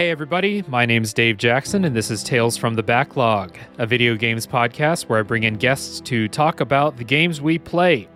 Hey, everybody, my name's Dave Jackson, and this is Tales from the Backlog, a video games podcast where I bring in guests to talk about the games we play.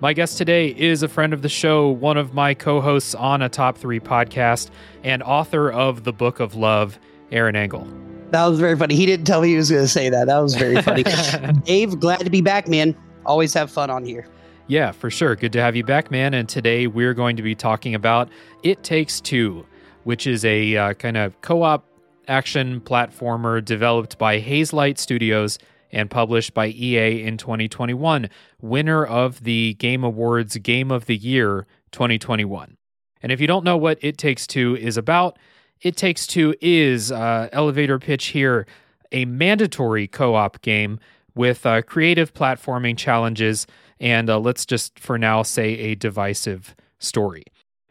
My guest today is a friend of the show, one of my co hosts on a top three podcast, and author of The Book of Love, Aaron Engel. That was very funny. He didn't tell me he was going to say that. That was very funny. Dave, glad to be back, man. Always have fun on here. Yeah, for sure. Good to have you back, man. And today we're going to be talking about It Takes Two, which is a uh, kind of co op action platformer developed by Hazelight Studios and published by EA in 2021, winner of the Game Awards Game of the Year 2021. And if you don't know what It Takes Two is about, It Takes Two is, uh, elevator pitch here, a mandatory co op game with uh, creative platforming challenges and uh, let's just for now say a divisive story.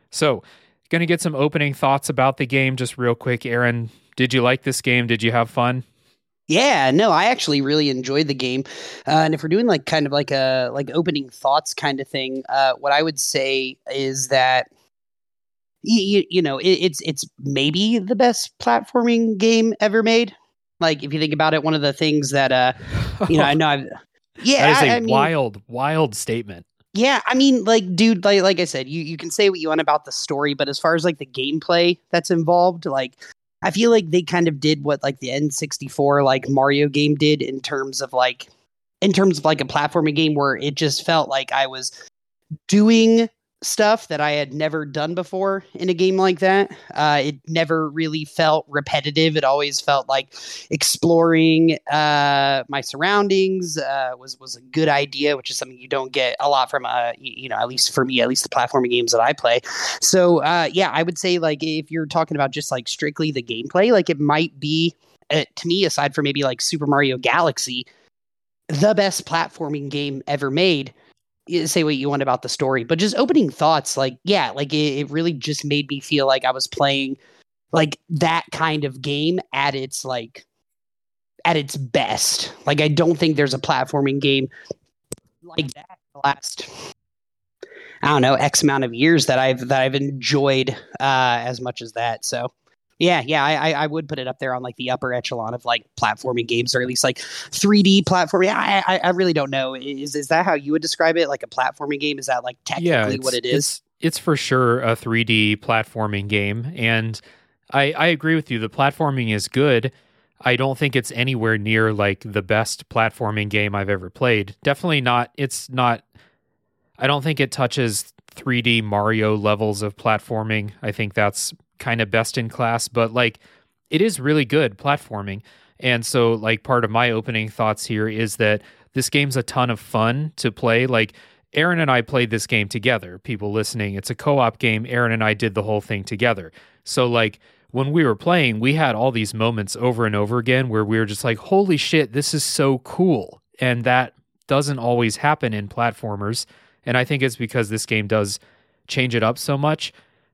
So, going to get some opening thoughts about the game just real quick. Aaron, did you like this game? Did you have fun? Yeah, no, I actually really enjoyed the game. Uh, and if we're doing like kind of like a like opening thoughts kind of thing, uh, what I would say is that you, you know it, it's it's maybe the best platforming game ever made. Like if you think about it, one of the things that uh, you know, I know I've yeah, that is a I mean, wild, wild statement. Yeah, I mean, like, dude, like, like I said, you you can say what you want about the story, but as far as like the gameplay that's involved, like, I feel like they kind of did what like the N64 like Mario game did in terms of like, in terms of like a platforming game where it just felt like I was doing stuff that I had never done before in a game like that. Uh, it never really felt repetitive. It always felt like exploring uh, my surroundings uh, was was a good idea, which is something you don't get a lot from uh, you know at least for me, at least the platforming games that I play. So uh, yeah, I would say like if you're talking about just like strictly the gameplay, like it might be uh, to me aside from maybe like Super Mario Galaxy, the best platforming game ever made say what you want about the story, but just opening thoughts, like, yeah, like it, it, really just made me feel like I was playing like that kind of game at its like at its best. Like I don't think there's a platforming game like that last I don't know, X amount of years that I've that I've enjoyed uh as much as that. So yeah, yeah, I, I would put it up there on like the upper echelon of like platforming games, or at least like 3D platforming. I, I, I really don't know. Is is that how you would describe it? Like a platforming game? Is that like technically yeah, what it is? It's, it's for sure a 3D platforming game, and I I agree with you. The platforming is good. I don't think it's anywhere near like the best platforming game I've ever played. Definitely not. It's not. I don't think it touches 3D Mario levels of platforming. I think that's kind of best in class, but like it is really good platforming. And so, like, part of my opening thoughts here is that this game's a ton of fun to play. Like, Aaron and I played this game together. People listening, it's a co op game. Aaron and I did the whole thing together. So, like, when we were playing, we had all these moments over and over again where we were just like, holy shit, this is so cool. And that doesn't always happen in platformers. And I think it's because this game does change it up so much.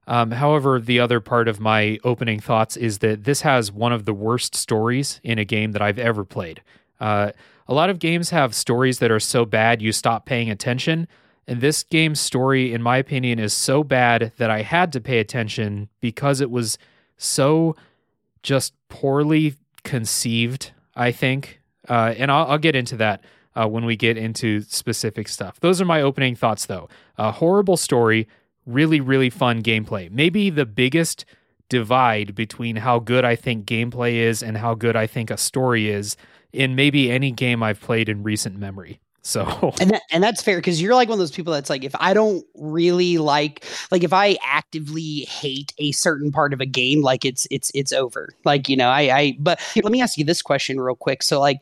Um, however, the other part of my opening thoughts is that this has one of the worst stories in a game that I've ever played. Uh, a lot of games have stories that are so bad you stop paying attention. And this game's story, in my opinion, is so bad that I had to pay attention because it was so just poorly conceived, I think. Uh, and I'll, I'll, get into that uh, when we get into specific stuff. Those are my opening thoughts, though. A horrible story, really, really fun gameplay. Maybe the biggest divide between how good I think gameplay is and how good I think a story is in maybe any game I've played in recent memory. So and that, and that's fair because you're like one of those people that's like if I don't really like like if I actively hate a certain part of a game like it's it's it's over like you know I I but let me ask you this question real quick so like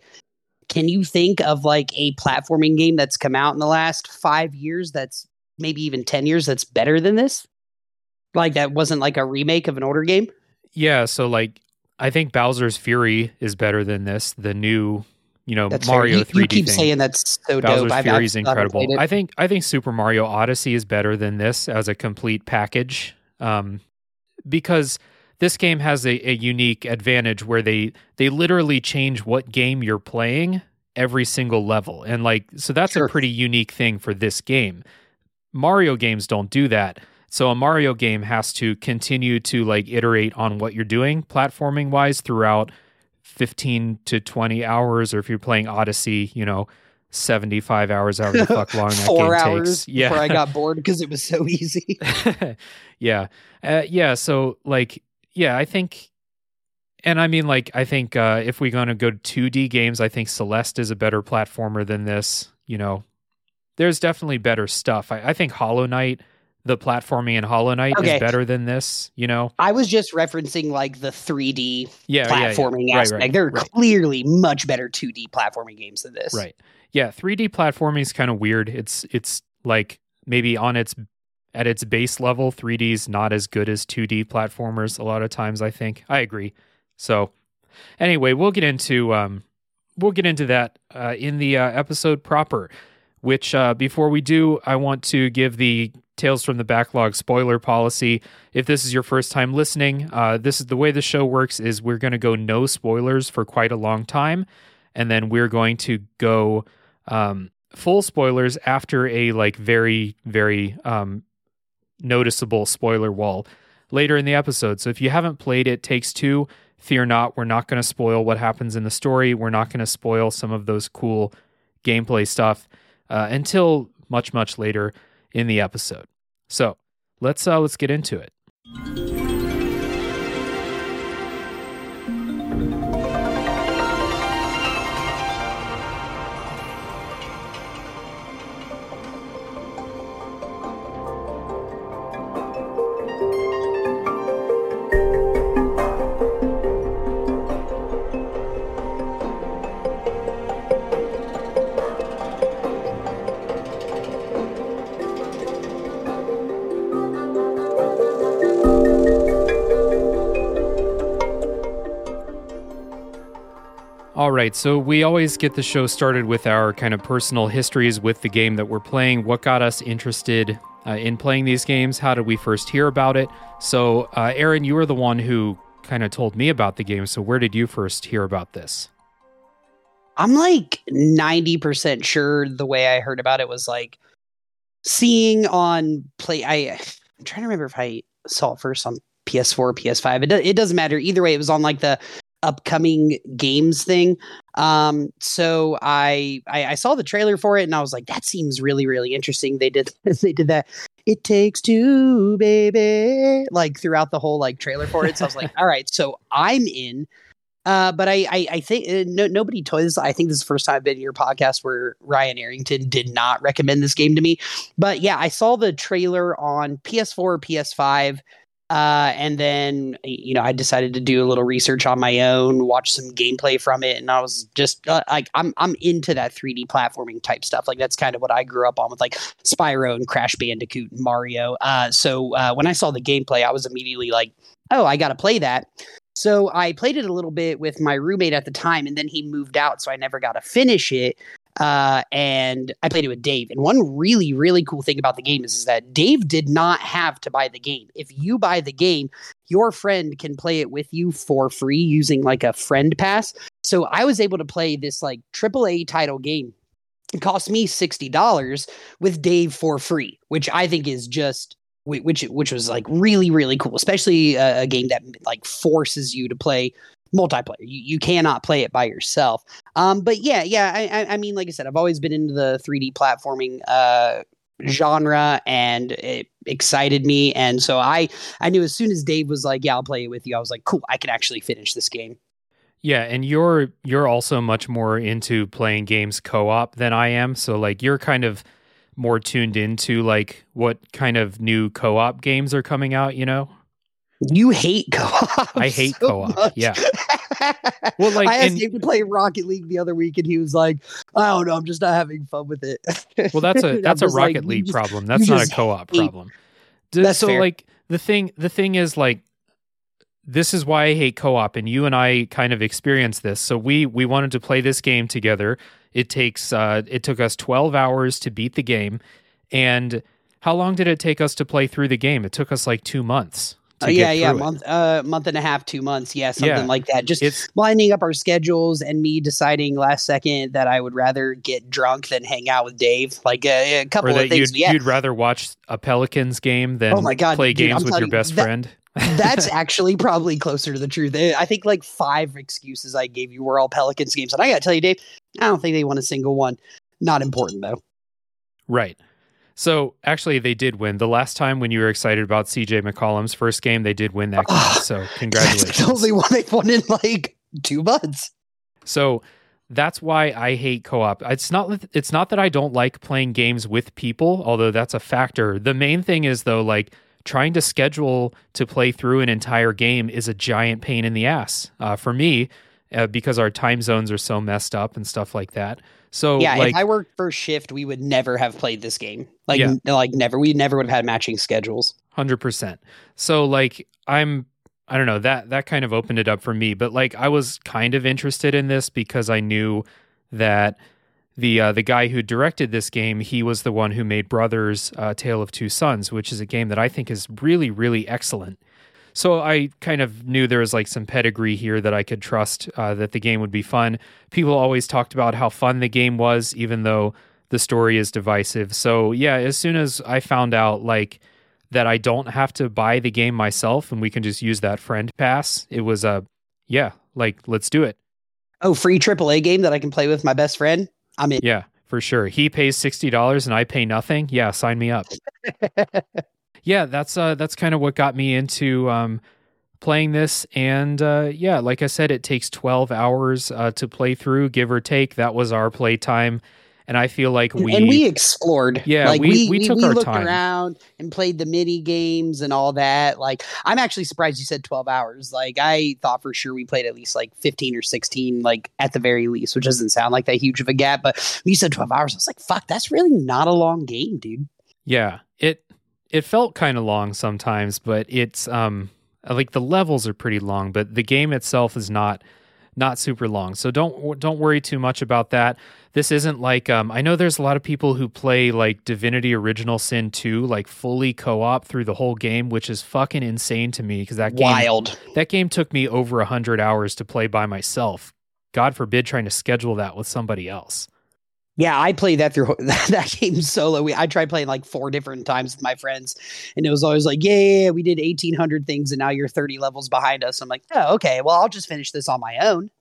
can you think of like a platforming game that's come out in the last five years that's maybe even 10 years that's better than this? Like that wasn't like a remake of an older game? Yeah, so like I think Bowser's Fury is better than this, the new, you know, that's Mario you, 3D you keep thing. saying that's so Bowser's dope. Fury is incredible. I think I think Super Mario Odyssey is better than this as a complete package. Um, because this game has a, a unique advantage where they they literally change what game you're playing every single level. And like so that's sure. a pretty unique thing for this game. Mario games don't do that. So a Mario game has to continue to like iterate on what you're doing platforming wise throughout 15 to 20 hours or if you're playing Odyssey, you know, 75 hours however the fuck long that Four game hours takes. Yeah. before I got bored because it was so easy. yeah. Uh, yeah. So, like, yeah, I think, and I mean, like, I think uh, if we're going to go 2D games, I think Celeste is a better platformer than this. You know, there's definitely better stuff. I, I think Hollow Knight, the platforming in Hollow Knight Okay. is better than this, you know? I was just referencing like the 3D Yeah. yeah, yeah. platforming Right, aspect. right, There are right. clearly much better 2D platforming games than this. Right. Yeah, 3D platforming is kind of weird. It's it's like maybe on its at its base level, 3D is not as good as 2D platformers a lot of times, I think. I agree. So, anyway, we'll get into um we'll get into that uh, in the uh, episode proper, which uh before we do, I want to give the Tales from the Backlog spoiler policy. If this is your first time listening, uh, this is the way the show works is we're going to go no spoilers for quite a long time and then we're going to go um, full spoilers after a like very very um, noticeable spoiler wall later in the episode. So if you haven't played it, takes two. Fear not, we're not going to spoil what happens in the story. We're not going to spoil some of those cool gameplay stuff uh, until much much later in the episode. So let's uh, let's get into it. Right, so we always get the show started with our kind of personal histories with the game that we're playing. What got us interested uh, in playing these games? How did we first hear about it? So, uh, Aaron, you were the one who kind of told me about the game. So, where did you first hear about this? I'm like 90% sure the way I heard about it was like seeing on play. I, I'm trying to remember if I saw it first on PS4 or PS5. It, do, it doesn't matter. Either way, it was on like the upcoming games thing. Um, so I, I I saw the trailer for it and I was like, that seems really, really interesting. They did they did that. It takes two, baby, like throughout the whole like trailer for it. So I was like, all right, so I'm in. Uh, but I, I, I think uh, no, nobody this. I think this is the first time I've been in your podcast where Ryan Arrington did not recommend this game to me. But yeah, I saw the trailer on PS4 PS5. Uh, and then, you know, I decided to do a little research on my own, watch some gameplay from it. And I was just uh, like, I'm, I'm into that 3D platforming type stuff. Like that's kind of what I grew up on with like Spyro and Crash Bandicoot and Mario. Uh, so uh, when I saw the gameplay, I was immediately like, oh, I got to play that. So I played it a little bit with my roommate at the time, and then he moved out, so I never got to finish it. Uh, and I played it with Dave. And one really, really cool thing about the game is, is that Dave did not have to buy the game. If you buy the game, your friend can play it with you for free using like a friend pass. So I was able to play this like AAA title game. It cost me sixty dollars with Dave for free, which I think is just which which was like really really cool, especially a, a game that like forces you to play multiplayer. You you cannot play it by yourself. Um, but yeah, yeah. I, I mean, like I said, I've always been into the 3D platforming uh genre, and it excited me. And so I I knew as soon as Dave was like, "Yeah, I'll play it with you," I was like, "Cool, I can actually finish this game." Yeah, and you're you're also much more into playing games co-op than I am. So like you're kind of more tuned into like what kind of new co-op games are coming out, you know? You hate co-op. I hate so co-op, much. yeah. Well, like, I asked and- Dave to play Rocket League the other week, and he was like, "I don't know, I'm just not having fun with it." Well, that's a that's a just like, Rocket League just- problem. That's not a co-op hate- problem. That's so fair. like the thing the thing is like this is why I hate co-op and you and I kind of experienced this. So we we wanted to play this game together. It takes uh it took us 12 hours to beat the game and how long did it take us to play through the game? It took us like 2 months Oh yeah, yeah, it. month, uh, month and a half, two months, yeah, something Yeah. like that. Just It's lining up our schedules and me deciding last second that I would rather get drunk than hang out with Dave. Like uh, a couple or of things. you'd, yeah, you'd rather watch a Pelicans game than Oh my God, play dude, games I'm with your you, best that- friend. that's actually probably closer to the truth. Uh, I think like five excuses I gave you were all Pelicans games, and I got to tell you, Dave, I don't think they won a single one. Not important though. Right. So actually, they did win. The last time when you were excited about CJ McCollum's first game, they did win that game. Ah, So That's congratulations. the only one they've won in like two months. So that's why I hate co-op. It's not it's not that I don't like playing games with people, although that's a factor. The main thing is though like trying to schedule to play through an entire game is a giant pain in the ass uh, for me uh, because our time zones are so messed up and stuff like that. So yeah, like if I worked first shift, we would never have played this game. Like, Yeah. like never. We never would have had matching schedules. Hundred percent. So like I'm I don't know that that kind of opened it up for me, but like I was kind of interested in this because I knew that the uh, the guy who directed this game he was the one who made Brothers: uh, Tale of Two Sons, which is a game that I think is really really excellent. So I kind of knew there was like some pedigree here that I could trust uh, that the game would be fun. People always talked about how fun the game was, even though the story is divisive. So yeah, as soon as I found out like that I don't have to buy the game myself and we can just use that friend pass, it was a uh, yeah, like let's do it. Oh, free AAA game that I can play with my best friend. I'm in. Yeah, for sure. He pays sixty dollars and I pay nothing. Yeah, sign me up. yeah, that's uh that's kind of what got me into um playing this and uh yeah, like I said it takes 12 hours uh to play through give or take. That was our play time and I feel like we and we explored. Yeah, like we- we we took we our looked time. around and played the mini games and all that. Like, I'm actually surprised you said 12 hours. Like, I thought for sure we played at least like 15 or 16, like at the very least, which doesn't sound like that huge of a gap. But when you said 12 hours, I was like, fuck, that's really not a long game, dude. Yeah, it it felt kind of long sometimes, but it's um like the levels are pretty long, but the game itself is not not super long. So don't don't worry too much about that. This isn't like um I know there's a lot of people who play like Divinity Original Sin 2 like fully co-op through the whole game, which is fucking insane to me because that game Wild. that game took me over 100 hours to play by myself. God forbid trying to schedule that with somebody else. Yeah, I played that through that game solo. We, I tried playing like four different times with my friends, and it was always like, yeah, yeah, yeah, we did 1,800 things, and now you're 30 levels behind us. I'm like, oh, okay, well, I'll just finish this on my own.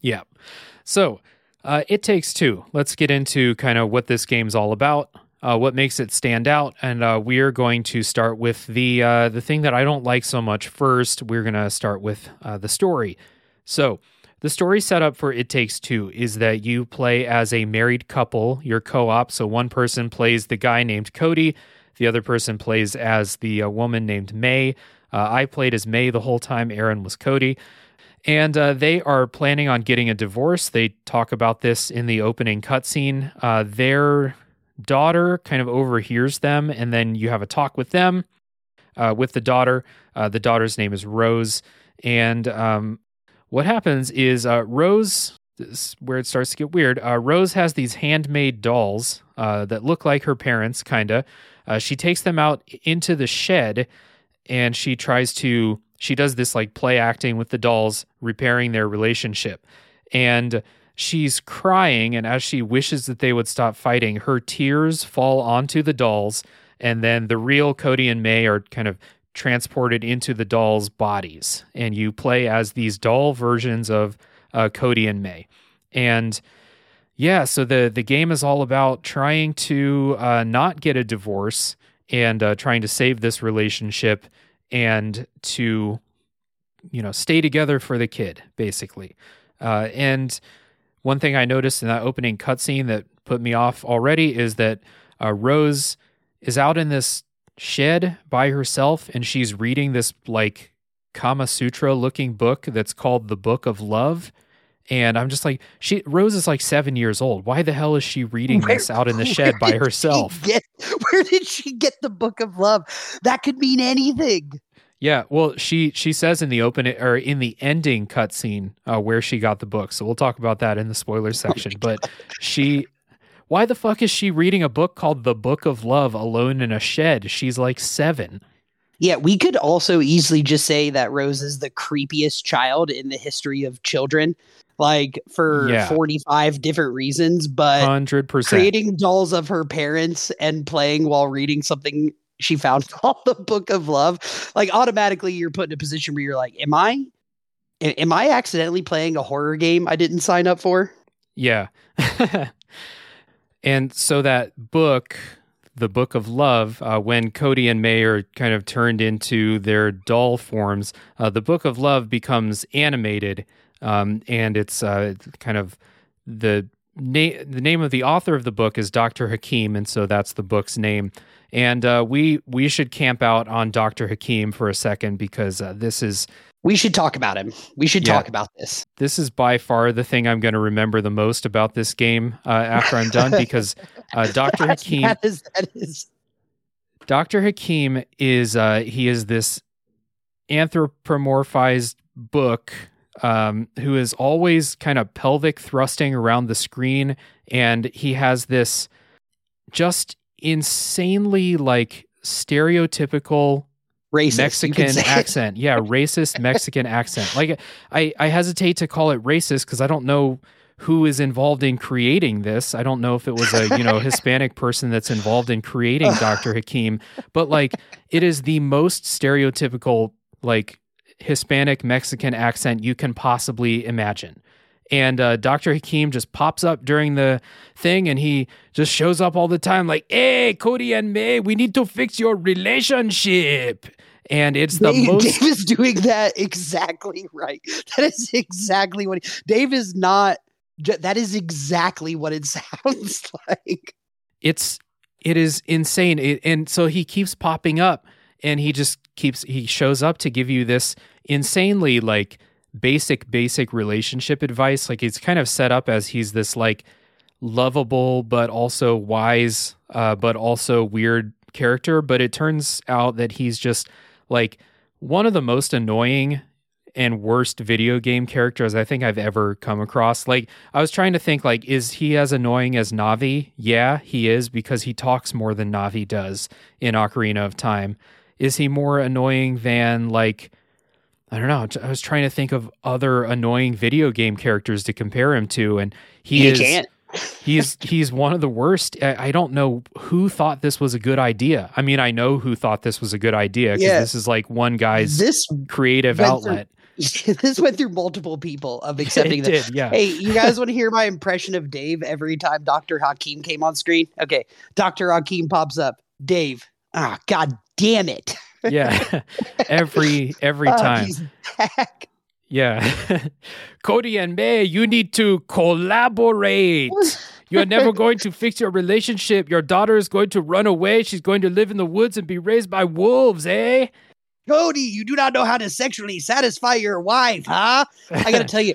Yeah. So, uh, it takes two. Let's get into kind of what this game's all about, uh, what makes it stand out, and uh, we are going to start with the uh, the thing that I don't like so much. First, we're going to start with uh, the story. So, the story setup for It Takes Two is that you play as a married couple. You're co-op, so one person plays the guy named Cody, the other person plays as the uh, woman named May. Uh, I played as May the whole time. Aaron was Cody and uh, they are planning on getting a divorce. They talk about this in the opening cutscene. Uh, their daughter kind of overhears them, and then you have a talk with them, uh, with the daughter. Uh, the daughter's name is Rose, and um, what happens is uh, Rose. This is where it starts to get weird. Uh, Rose has these handmade dolls uh, that look like her parents, kinda. Uh, she takes them out into the shed, and she tries to she does this like play acting with the dolls repairing their relationship and she's crying and as she wishes that they would stop fighting her tears fall onto the dolls and then the real cody and may are kind of transported into the dolls bodies. And you play as these doll versions of uh, cody and may. And yeah so the the game is all about trying to uh, not get a divorce and uh, trying to save this relationship and to you know stay together for the kid basically. Uh, and one thing i noticed in that opening cutscene that put me off already is that uh, rose is out in this shed by herself and she's reading this like kama sutra looking book that's called the book of love and i'm just like she rose is like seven years old why the hell is she reading Where- this out in the shed by herself get- where did she get the book of love? That could mean anything. Yeah, well, she she says in the open or in the ending cutscene uh, where she got the book. So we'll talk about that in the spoiler section. but she, why the fuck is she reading a book called The Book of Love alone in a shed? She's like seven. Yeah, we could also easily just say that Rose is the creepiest child in the history of children, like for Yeah. 45 different reasons, but 100%. creating dolls of her parents and playing while reading something she found called the Book of Love, like automatically you're put in a position where you're like, am I? am I accidentally playing a horror game I didn't sign up for? Yeah. and so that book, the Book of Love, uh, when Cody and May are kind of turned into their doll forms, uh, the Book of Love becomes animated, um, and it's uh, kind of the na- the name of the author of the book is Dr. Hakim, and so that's the book's name. And uh, we we should camp out on Dr. Hakim for a second because uh, this is We should talk about him. We should Yeah. talk about this. this is by far the thing I'm going to remember the most about this game uh, after I'm done because uh, Dr. Hakim, That is, that is Dr. Hakim is uh, he is this anthropomorphized book um, who is always kind of pelvic thrusting around the screen, and he has this just insanely like stereotypical racist. Mexican it. accent. Yeah, racist Mexican accent. Like I, I hesitate to call it racist because I don't know who is involved in creating this. I don't know if it was a, you know, Hispanic person that's involved in creating Dr. Hakim, but like it is the most stereotypical like Hispanic Mexican accent you can possibly imagine. And uh, Dr. Hakim just pops up during the thing and he just shows up all the time, like, hey, Cody and May, we need to fix your relationship. And it's the Dave, most. Dave is doing that exactly right. That is exactly what he, Dave is not. That is exactly what it sounds like. it's it is insane it, and so he keeps popping up and he just keeps he shows up to give you this insanely like basic basic relationship advice like it's kind of set up as he's this like lovable but also wise uh, but also weird character but it turns out that he's just like one of the most annoying and worst video game characters I think I've ever come across. Like I was trying to think like is he as annoying as Navi? Yeah, he is because he talks more than Navi does in Ocarina of Time. Is he more annoying than like I don't know. I was trying to think of other annoying video game characters to compare him to and he you is can't. He's he's one of the worst. I, I don't know who thought this was a good idea. I mean, I know who thought this was a good idea because Yeah. this is like one guy's This creative went through- outlet. this went through multiple people of accepting did, yeah. Hey, you guys want to hear my impression of Dave every time Dr. Hakim came on screen? Okay, Dr. Hakim pops up. Dave. Ah, god damn it. yeah every every Ah, time he's back. Yeah. Cody and may you need to collaborate. You're never going to fix your relationship. Your daughter is going to run away. She's going to live in the woods and be raised by wolves eh? Cody, you do not know how to sexually satisfy your wife, huh? I gotta tell you,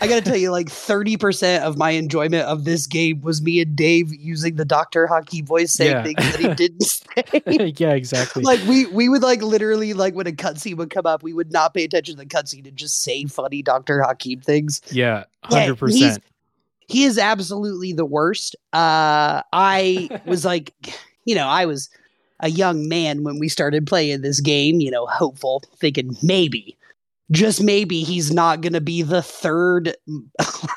I gotta tell you, like 30% of my enjoyment of this game was me and Dave using the Dr. Hakim voice saying Yeah. things that he didn't say. yeah exactly like we we would like literally like when a cutscene would come up, we would not pay attention to the cutscene and just say funny Dr. Hakim things. yeah Yeah, 100% he's- He is absolutely the worst. Uh I was like, you know, I was a young man when we started playing this game, you know, hopeful, thinking maybe, just maybe he's not going to be the third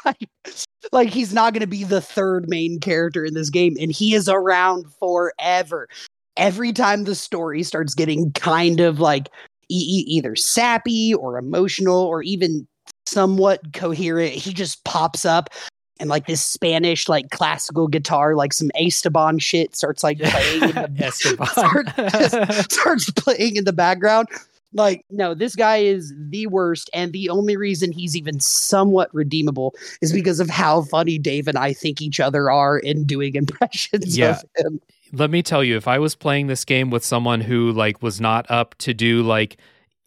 like, like he's not going to be the third main character in this game and he is around forever. Every time the story starts getting kind of like e- either sappy or emotional or even somewhat coherent, he just pops up and like this Spanish like classical guitar, like some Esteban shit starts like playing in the starts playing in the background. Like, no, this guy is the worst. And the only reason he's even somewhat redeemable is because of how funny Dave and I think each other are in doing impressions Yeah. of him. let me tell you if i was playing this game with someone who like was not up to do like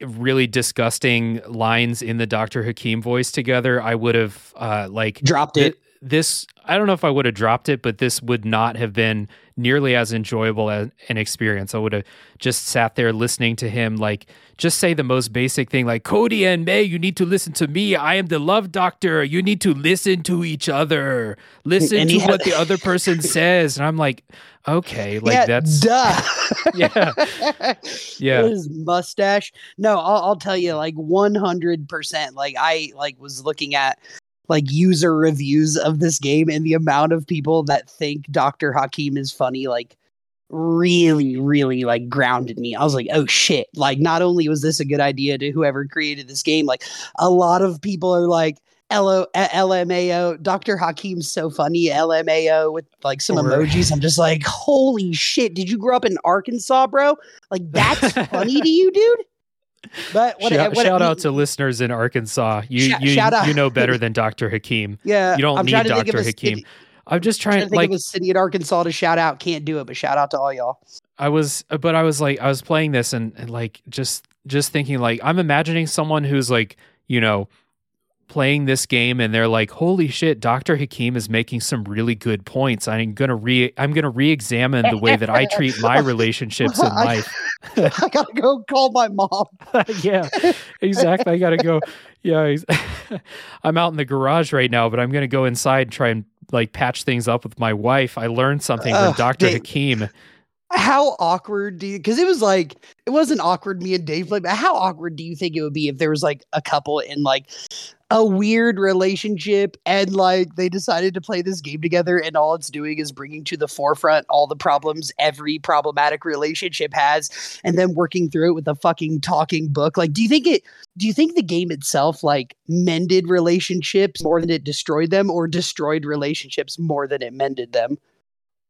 really disgusting lines in the dr hakim voice together i would have uh like Dropped it. Thi- this i don't know if i would have dropped it but this would not have been nearly as enjoyable as an experience i would have just sat there listening to him like just say the most basic thing like cody and may you need to listen to me i am the love doctor you need to listen to each other listen to had- what the other person says and i'm like okay, like yeah, that's duh. Yeah. Yeah. His mustache. No, I'll, I'll tell you, like one hundred percent. Like I like was looking at like user reviews of this game, and the amount of people that think Doctor Hakim is funny, like really, really like grounded me. I was like, oh shit! Like, not only was this a good idea to whoever created this game, like a lot of people are like. LO, eh, LMAO, Dr. Hakim's so funny, LMAO with like some emojis. I'm just like, holy shit. Did you grow up in Arkansas, bro? Like, that's funny to you, dude? But what, shout, what, shout out to listeners in Arkansas. You you you know better than Dr. Hakim. yeah, You don't I'm need trying to think of Dr. Hakim. City- I'm just trying trying to think like of a city in Arkansas to shout out. Can't do it, but shout out to all y'all. I was but I was like I was playing this and, and like just just thinking like I'm imagining someone who's like, you know, playing this game and they're like, "Holy shit, Dr. Hakim is making some really good points. I'm going to re I'm going to re-examine the way that I treat my relationships in life." I gotta go call my mom. yeah, exactly. I got to go. Yeah, I'm out in the garage right now, but I'm going to go inside and try and like patch things up with my wife. I learned something from Ugh, Dr. Dave. Hakim. How awkward do you? Because it was like it wasn't awkward. Me and Dave played, but how awkward do you think it would be if there was like a couple in like a weird relationship and like they decided to play this game together and all it's doing is bringing to the forefront all the problems every problematic relationship has and then working through it with a fucking talking book. Like do you think it do you think the game itself like mended relationships more than it destroyed them or destroyed relationships more than it mended them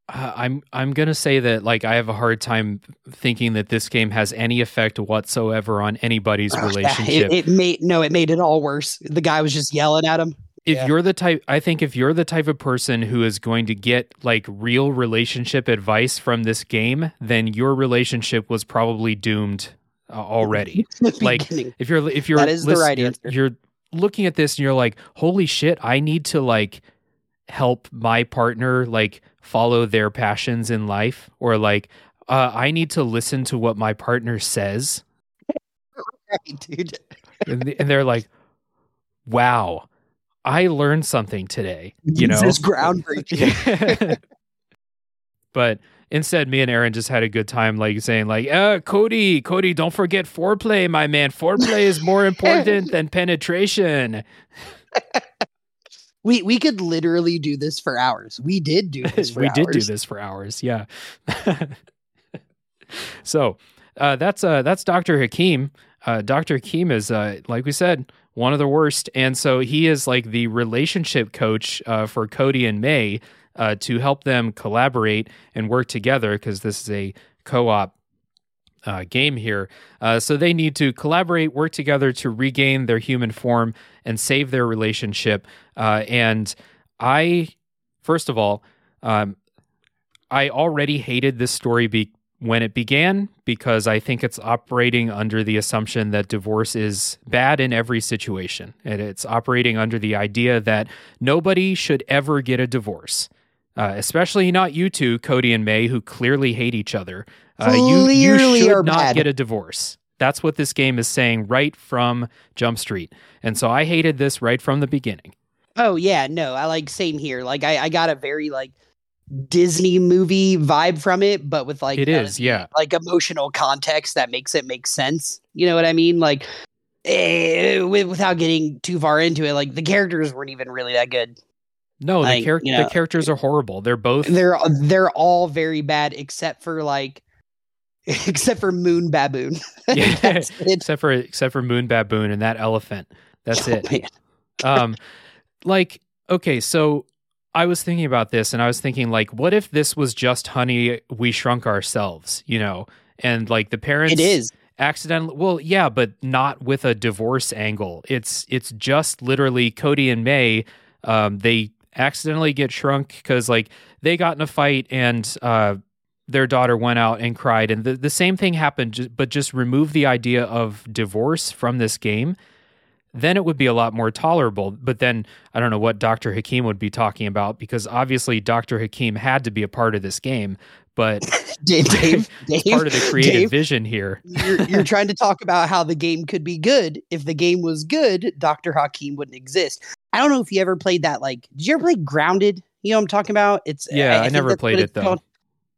Uh, I'm I'm gonna say that like I have a hard time thinking that this game has any effect whatsoever on anybody's Ugh, yeah, relationship. It, it made no, it made it all worse. The guy was just yelling at him. if yeah. you're the type, I think if you're the type of person who is going to get like real relationship advice from this game, then your relationship was probably doomed uh, already. Like, if you're if you're That is the listen- right you're, answer. you're looking at this and you're like, holy shit, I need to like help my partner like follow their passions in life, or like uh, I need to listen to what my partner says, Right, dude. and, th- and they're like, wow, I learned something today. You know, this is groundbreaking. but instead, me and Aaron just had a good time, like saying, like, uh, Cody, Cody, don't forget foreplay, my man. Foreplay is more important than penetration. We we could literally do this for hours. We did do this. For we did do hours. this for hours. Yeah. so uh, that's uh, that's Dr. Hakim. Uh, Dr. Hakim is, uh, like we said, one of the worst, and so he is like the relationship coach uh, for Cody and May uh, to help them collaborate and work together because this is a co-op uh, game here. Uh, so they need to collaborate, work together to regain their human form and save their relationship. Uh, and I, first of all, um, I already hated this story be- when it began because I think it's operating under the assumption that divorce is bad in every situation. And it's operating under the idea that nobody should ever get a divorce. Uh, especially not you two, Cody and May, who clearly hate each other. Uh, you, you Clearly are should not bad. get a divorce. That's what this game is saying right from Jump Street. And so I hated this right from the beginning. Oh yeah, no, I like same here. Like I, I got a very like Disney movie vibe from it, but with like it is, none of is, the, yeah. like emotional context that makes it make sense. You know what I mean? Like eh, without getting too far into it, like the characters weren't even really that good. No, the, Like, char- you know, the characters are horrible. They're both They're they're all very bad except for like except for Moon Baboon. Yeah. Except for except for Moon Baboon and that elephant. That's Oh, it. um like okay so i was thinking about this and i was thinking like what if this was just honey we shrunk ourselves you know and like the parents It is. accidentally well yeah but not with a divorce angle it's it's just literally cody and may um they accidentally get shrunk because like they got in a fight and uh their daughter went out and cried and the, the same thing happened but just remove the idea of divorce from this game then it would be a lot more tolerable. But then I don't know what Dr. Hakim would be talking about because obviously Dr. Hakim had to be a part of this game, but Dave, Dave, Dave part of the creative Dave, vision here. you're, you're trying to talk about how the game could be good. If the game was good, Dr. Hakim wouldn't exist. I don't know if you ever played that. Like, did you ever play Grounded? You know what I'm talking about? It's Yeah, I think never played it, though. called.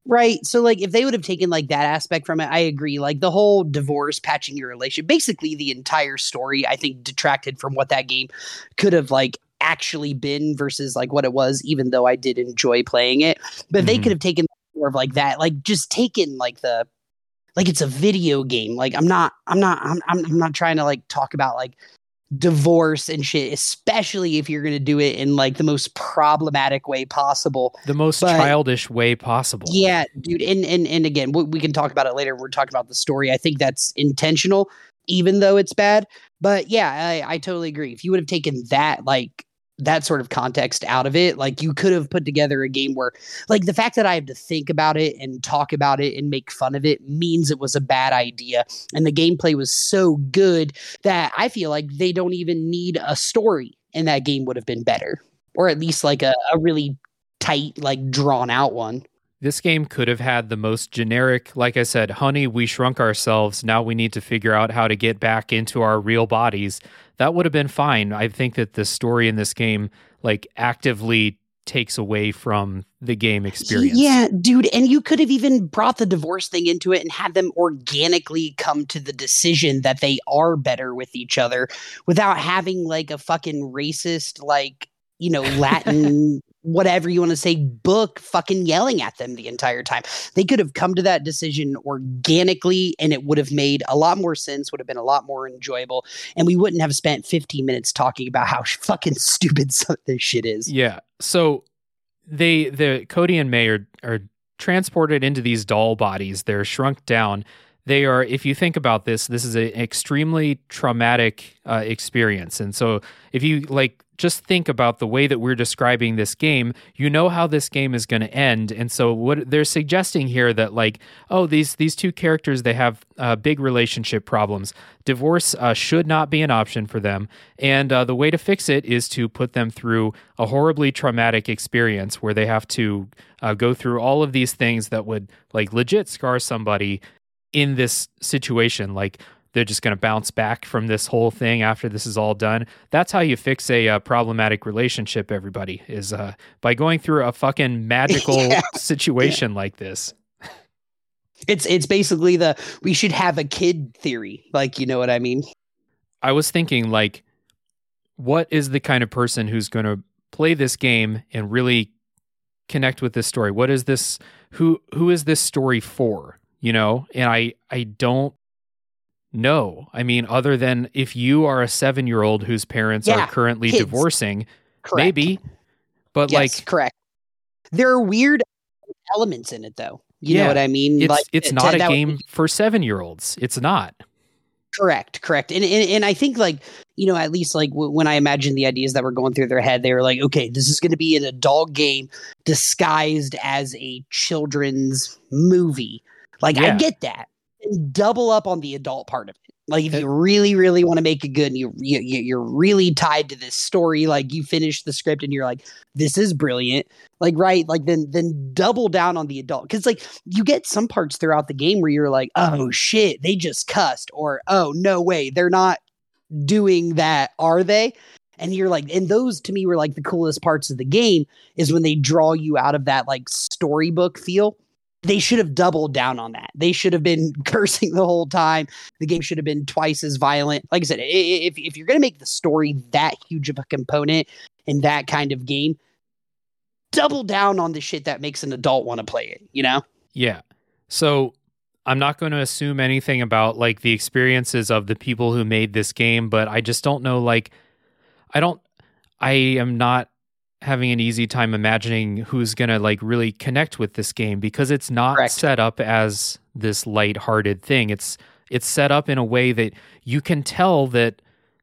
Right. So like if they would have taken like that aspect from it, I agree. Like the whole divorce patching your relationship, basically the entire story, I think detracted from what that game could have like actually been versus like what it was, even though I did enjoy playing it. But mm-hmm. they could have taken of like that, like just taking like the like it's a video game. Like I'm not I'm not I'm I'm not trying to like talk about like divorce and shit, especially if you're going to do it in like the most problematic way possible. The most but, childish way possible. Yeah, dude. And, and, and again, we, we can talk about it later. We're talking about the story. I think that's intentional, even though it's bad. But yeah, I, I totally agree. If you would have taken that, like, that sort of context out of it. Like you could have put together a game where like the fact that I have to think about it and talk about it and make fun of it means it was a bad idea. And the gameplay was so good that I feel like they don't even need a story and that game would have been better. Or at least like a, a really tight, like drawn out one. This game could have had the most generic, like I said, honey, we shrunk ourselves. Now we need to figure out how to get back into our real bodies. That would have been fine. I think that the story in this game, like, actively takes away from the game experience. Yeah, dude. And you could have even brought the divorce thing into it and had them organically come to the decision that they are better with each other without having like a fucking racist, like, you know, Latin whatever you want to say book fucking yelling at them the entire time. They could have come to that decision organically and it would have made a lot more sense, would have been a lot more enjoyable, and we wouldn't have spent 15 minutes talking about how fucking stupid this shit is. Yeah. So they the Cody and May are are transported into these doll bodies. They're shrunk down. They are, if you think about this, this is an extremely traumatic uh, experience. And so, if you like just think about the way that we're describing this game, you know how this game is going to end. And so what they're suggesting here that like, oh, these these two characters they have uh, big relationship problems. Divorce uh, should not be an option for them, and uh, the way to fix it is to put them through a horribly traumatic experience where they have to uh, go through all of these things that would like legit scar somebody in this situation, like they're just going to bounce back from this whole thing after this is all done. That's how you fix a uh, problematic relationship. Everybody is uh, by going through a fucking magical yeah. situation yeah. like this. It's it's basically the we should have a kid theory. Like you know what I mean. I was thinking like, what is the kind of person who's going to play this game and really connect with this story? What is this? Who who is this story for? You know, and I I don't know. I mean, other than if you are a seven year old whose parents yeah, are currently kids. divorcing, correct. maybe. But yes, like correct. There are weird elements in it though. You yeah, know what I mean? It's like, it's not a game would... for seven year olds. It's not. Correct, correct. And, and and I think like, you know, at least like w- when I imagine the ideas that were going through their head, they were like, okay, this is going to be an adult game disguised as a children's movie. Like yeah. I get that double up on the adult part of it. Like if you really, really want to make it good, and you, you you're really tied to this story, like you finish the script and you're like, this is brilliant. Like right, like then then double down on the adult because like you get some parts throughout the game where you're like, oh shit, they just cussed, or oh no way, they're not doing that, are they? And you're like, and those to me were like the coolest parts of the game is when they draw you out of that like storybook feel they should have doubled down on that. They should have been cursing the whole time. The game should have been twice as violent. Like I said, if, if you're going to make the story that huge of a component in that kind of game, double down on the shit that makes an adult want to play it, you know? Yeah. So I'm not going to assume anything about like the experiences of the people who made this game, but I just don't know. Like, I don't, I am not having an easy time imagining who's going to like really connect with this game because it's not Correct. set up as this light-hearted thing. It's it's set up in a way that you can tell that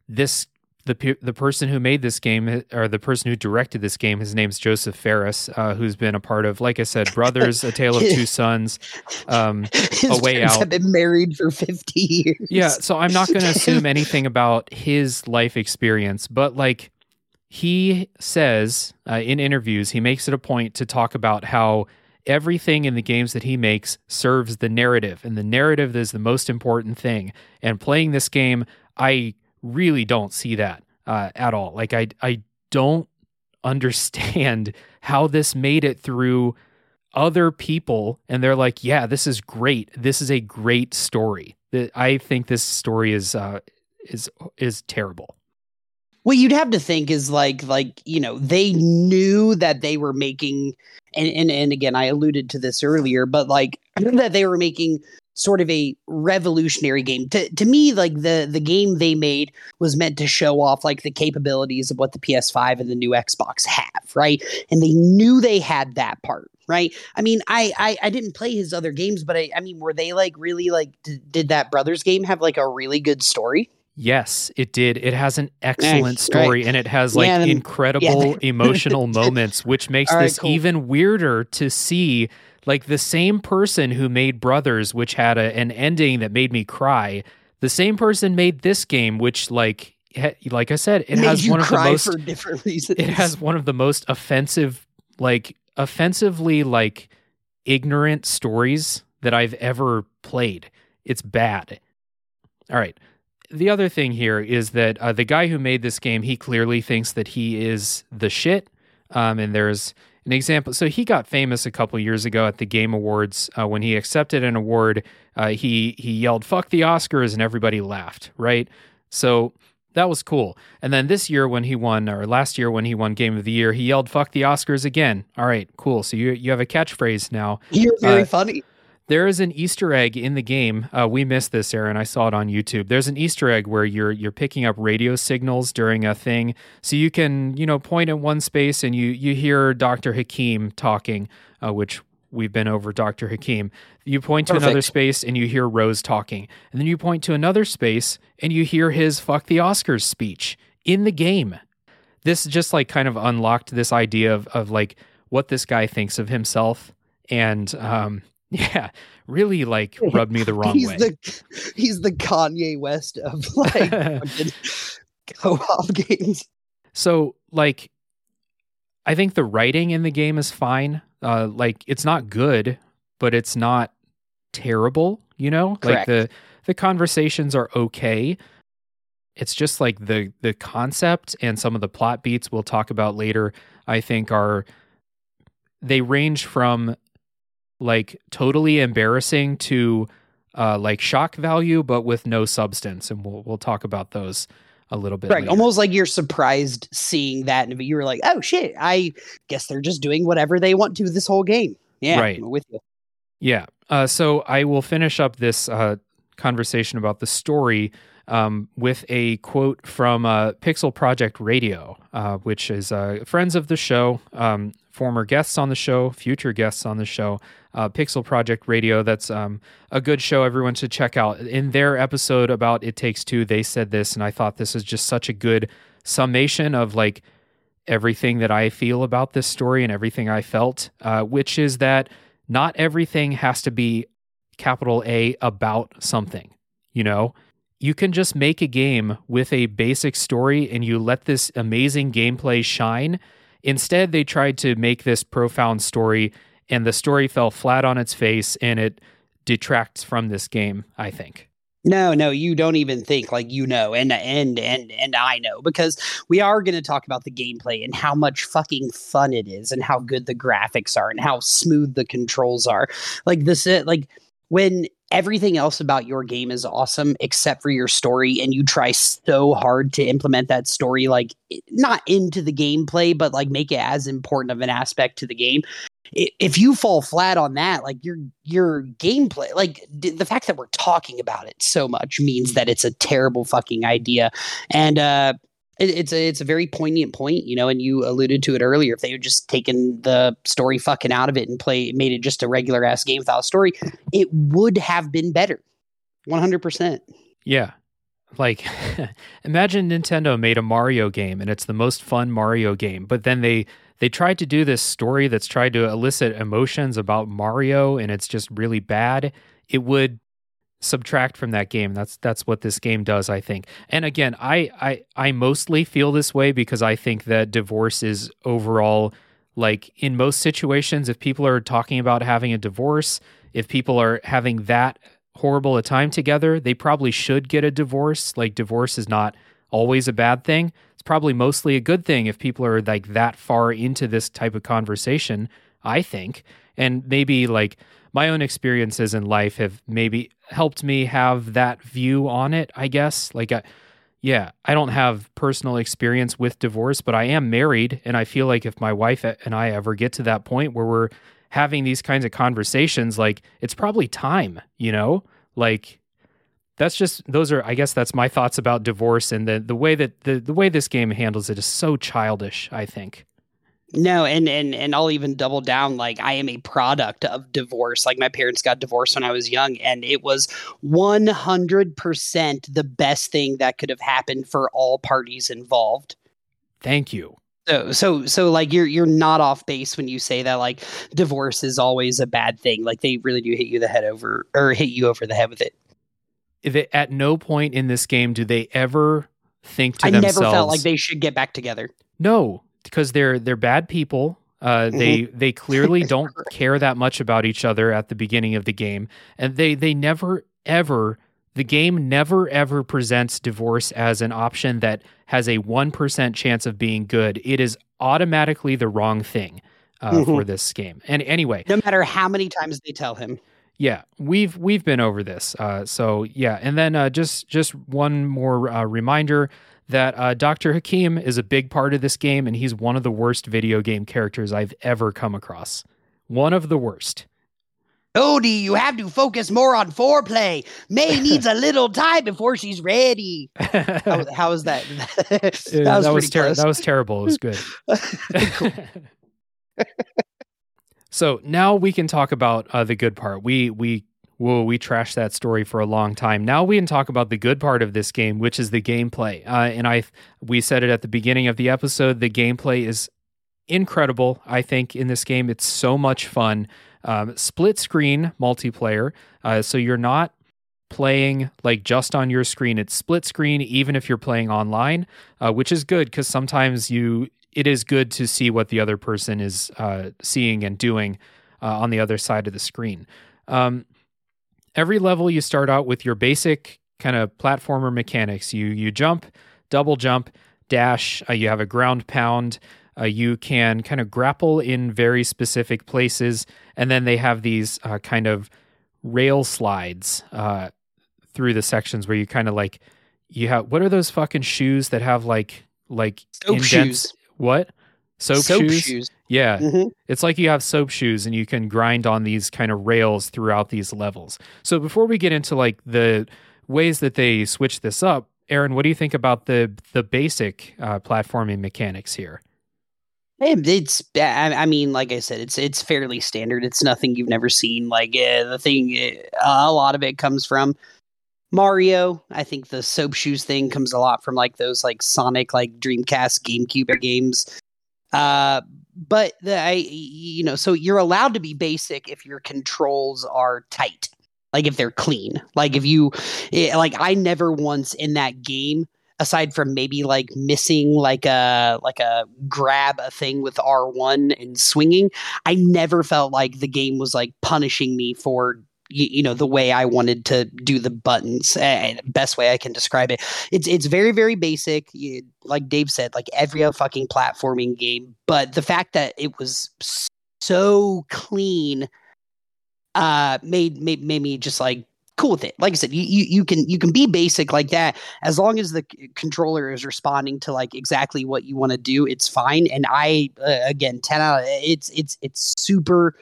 this the the person who made this game or the person who directed this game, his name's Josef Fares, uh, who's been a part of, like I said, Brothers, A Tale of Two Sons, um, A Way Out. Have been married for fifty years. Yeah, so I'm not going to assume anything about his life experience, but like he says uh, in interviews, he makes it a point to talk about how everything in the games that he makes serves the narrative, and the narrative is the most important thing. And playing this game, I really don't see that uh, at all. Like I, I don't understand how this made it through other people and they're like, "Yeah, this is great. This is a great story." I think this story is uh, is is terrible. What you'd have to think is like like you know they knew that they were making and and, and again I alluded to this earlier, but like that they were making sort of a revolutionary game. To to me, like the the game they made was meant to show off like the capabilities of what the PS5 and the new Xbox have, right? And they knew they had that part, right? I mean, I I, I didn't play his other games, but I I mean, were they like really like d- did that Brothers game have like a really good story? Yes, it did. It has an excellent story right. and it has like Yeah, then- incredible yeah. emotional moments, which makes right, this cool. even weirder to see. Like the same person who made Brothers, which had a, an ending that made me cry, the same person made this game, which like like I said, it Made has one of the most for different reasons. it has one of the most offensive like offensively like ignorant stories that I've ever played. It's bad. All right. The other thing here is that uh, the guy who made this game, he clearly thinks that he is the shit. Um, and there's an example. So he got famous a couple years ago at the Game Awards uh, when he accepted an award. Uh, he he yelled "fuck the Oscars" and everybody laughed. Right. So that was cool. And then this year when he won, or last year when he won Game of the Year, he yelled "fuck the Oscars" again. All right, cool. So you you have a catchphrase now. You're very uh, funny. There is an Easter egg in the game. Uh, we missed this, Aaron. I saw it on YouTube. There's an Easter egg where you're you're picking up radio signals during a thing, so you can you know point at one space and you you hear Doctor Hakim talking, uh, which we've been over Doctor Hakim. You point to another space and you hear Rose talking, and then you point to another space and you hear his "fuck the Oscars" speech in the game. This just like kind of unlocked this idea of of like what this guy thinks of himself, and um, yeah, really like rubbed me the wrong he's way. the he's the Kanye West of like co-op games. So, like, I think the writing in the game is fine. Uh, like, it's not good, but it's not terrible. You know, like the the conversations are okay. It's just like the the concept and some of the plot beats we'll talk about later. I think are they range from like totally embarrassing to uh, like shock value, but with no substance, and we'll we'll talk about those a little bit. Correct. later. Almost like you're surprised seeing that, and you were like, "Oh shit! I guess they're just doing whatever they want to this whole game." Yeah, Right. I'm with you. Yeah. Uh, so I will finish up this uh, conversation about the story um, with a quote from uh, Pixel Project Radio, uh, which is uh, friends of the show, um, former guests on the show, future guests on the show. Uh, Pixel Project Radio, that's um, a good show everyone should check out. In their episode about It Takes Two, they said this, and I thought this is just such a good summation of like everything that I feel about this story and everything I felt, uh, which is that not everything has to be capital A about something. You know, you can just make a game with a basic story and you let this amazing gameplay shine. Instead, they tried to make this profound story, and the story fell flat on its face and it detracts from this game, I think. No, no, you don't even think like you know, and and and and I know because we are going to talk about the gameplay and how much fucking fun it is, and how good the graphics are, and how smooth the controls are. Like this, uh, like when everything else about your game is awesome except for your story, and you try so hard to implement that story, like not into the gameplay, but like make it as important of an aspect to the game. If you fall flat on that like your your gameplay like the fact that we're talking about it so much means that it's a terrible fucking idea. And uh it, it's a it's a very poignant point you know and you alluded to it earlier if they had just taken the story fucking out of it and play made it just a regular ass game without a story it would have been better 100% Yeah. Like imagine Nintendo made a Mario game and it's the most fun Mario game, but then they they tried to do this story that's tried to elicit emotions about Mario and it's just really bad. It would subtract from that game. That's that's what this game does, I think. And again, I I I mostly feel this way because I think that divorce is overall like in most situations if people are talking about having a divorce, if people are having that horrible a time together, they probably should get a divorce. Like divorce is not always a bad thing. It's probably mostly a good thing if people are like that far into this type of conversation. I think. And maybe like my own experiences in life have maybe helped me have that view on it, I guess. Like, I, yeah, I don't have personal experience with divorce, but I am married. And I feel like if my wife and I ever get to that point where we're having these kinds of conversations, like, it's probably time, you know? Like, that's just those are I guess that's my thoughts about divorce and the the way that the the way this game handles it is so childish, I think. No, and and and I'll even double down. Like I am a product of divorce. Like my parents got divorced when I was young, and it was one hundred percent the best thing that could have happened for all parties involved. Thank you. So so so like you're you're not off base when you say that like divorce is always a bad thing. Like they really do hit you the head over or hit you over the head with it. If it, at no point in this game do they ever think to I themselves, never felt like they should get back together. No, because they're they're bad people. Uh, Mm-hmm. They they clearly don't care that much about each other at the beginning of the game, and they they never ever the game never ever presents divorce as an option that has a one percent chance of being good. It is automatically the wrong thing uh, Mhm. for this game. And anyway, No matter how many times they tell him. yeah, we've we've been over this. Uh, so yeah, and then uh, just just one more uh, reminder that uh, Doctor Hakim is a big part of this game, and he's one of the worst video game characters I've ever come across. One of the worst. Odie, you have to focus more on foreplay. May needs a little time before she's ready. How, how was that? that was, that was ter- that was terrible. It was good. so now we can talk about uh, the good part. We we whoa, we trashed that story for a long time. Now we can talk about the good part of this game, which is the gameplay. Uh, and I we said it at the beginning of the episode. The gameplay is incredible. I think in this game, it's so much fun. Um, split screen multiplayer, uh, so you're not playing like just on your screen. It's split screen, even if you're playing online, uh, which is good because sometimes you it is good to see what the other person is uh, seeing and doing uh, on the other side of the screen. Um, every level you start out with your basic kind of platformer mechanics. You you jump, double jump, dash. Uh, you have a ground pound. Uh, you can kind of grapple in very specific places, and then they have these uh, kind of rail slides uh, through the sections where you kind of like you have what are those fucking shoes that have like like Soap indents? shoes. What soap, Soap shoes? shoes. Yeah, Mhm. it's like you have soap shoes and you can grind on these kind of rails throughout these levels. So before we get into like the ways that they switch this up, Aaron, what do you think about the the basic uh, platforming mechanics here? It's, I I mean, like I said, it's it's fairly standard. It's nothing you've never seen. Like uh, the thing, uh, a lot of it comes from Mario. I think the soap shoes thing comes a lot from like those like Sonic, like Dreamcast, GameCube games. Uh, but the I, you know, so you're allowed to be basic if your controls are tight, like if they're clean. Like if you, eh, like I never once in that game aside from maybe like missing like a like a grab a thing with R1 and swinging, I never felt like the game was like punishing me for you, you know the way I wanted to do the buttons. Uh, best way I can describe it. It's it's very very basic. You, like Dave said, like every fucking platforming game. But the fact that it was so clean uh made made made me just like cool with it. Like I said, you, you you can you can be basic like that as long as the c- controller is responding to like exactly what you want to do. It's fine. And I uh, again ten out. Of, it's it's it's super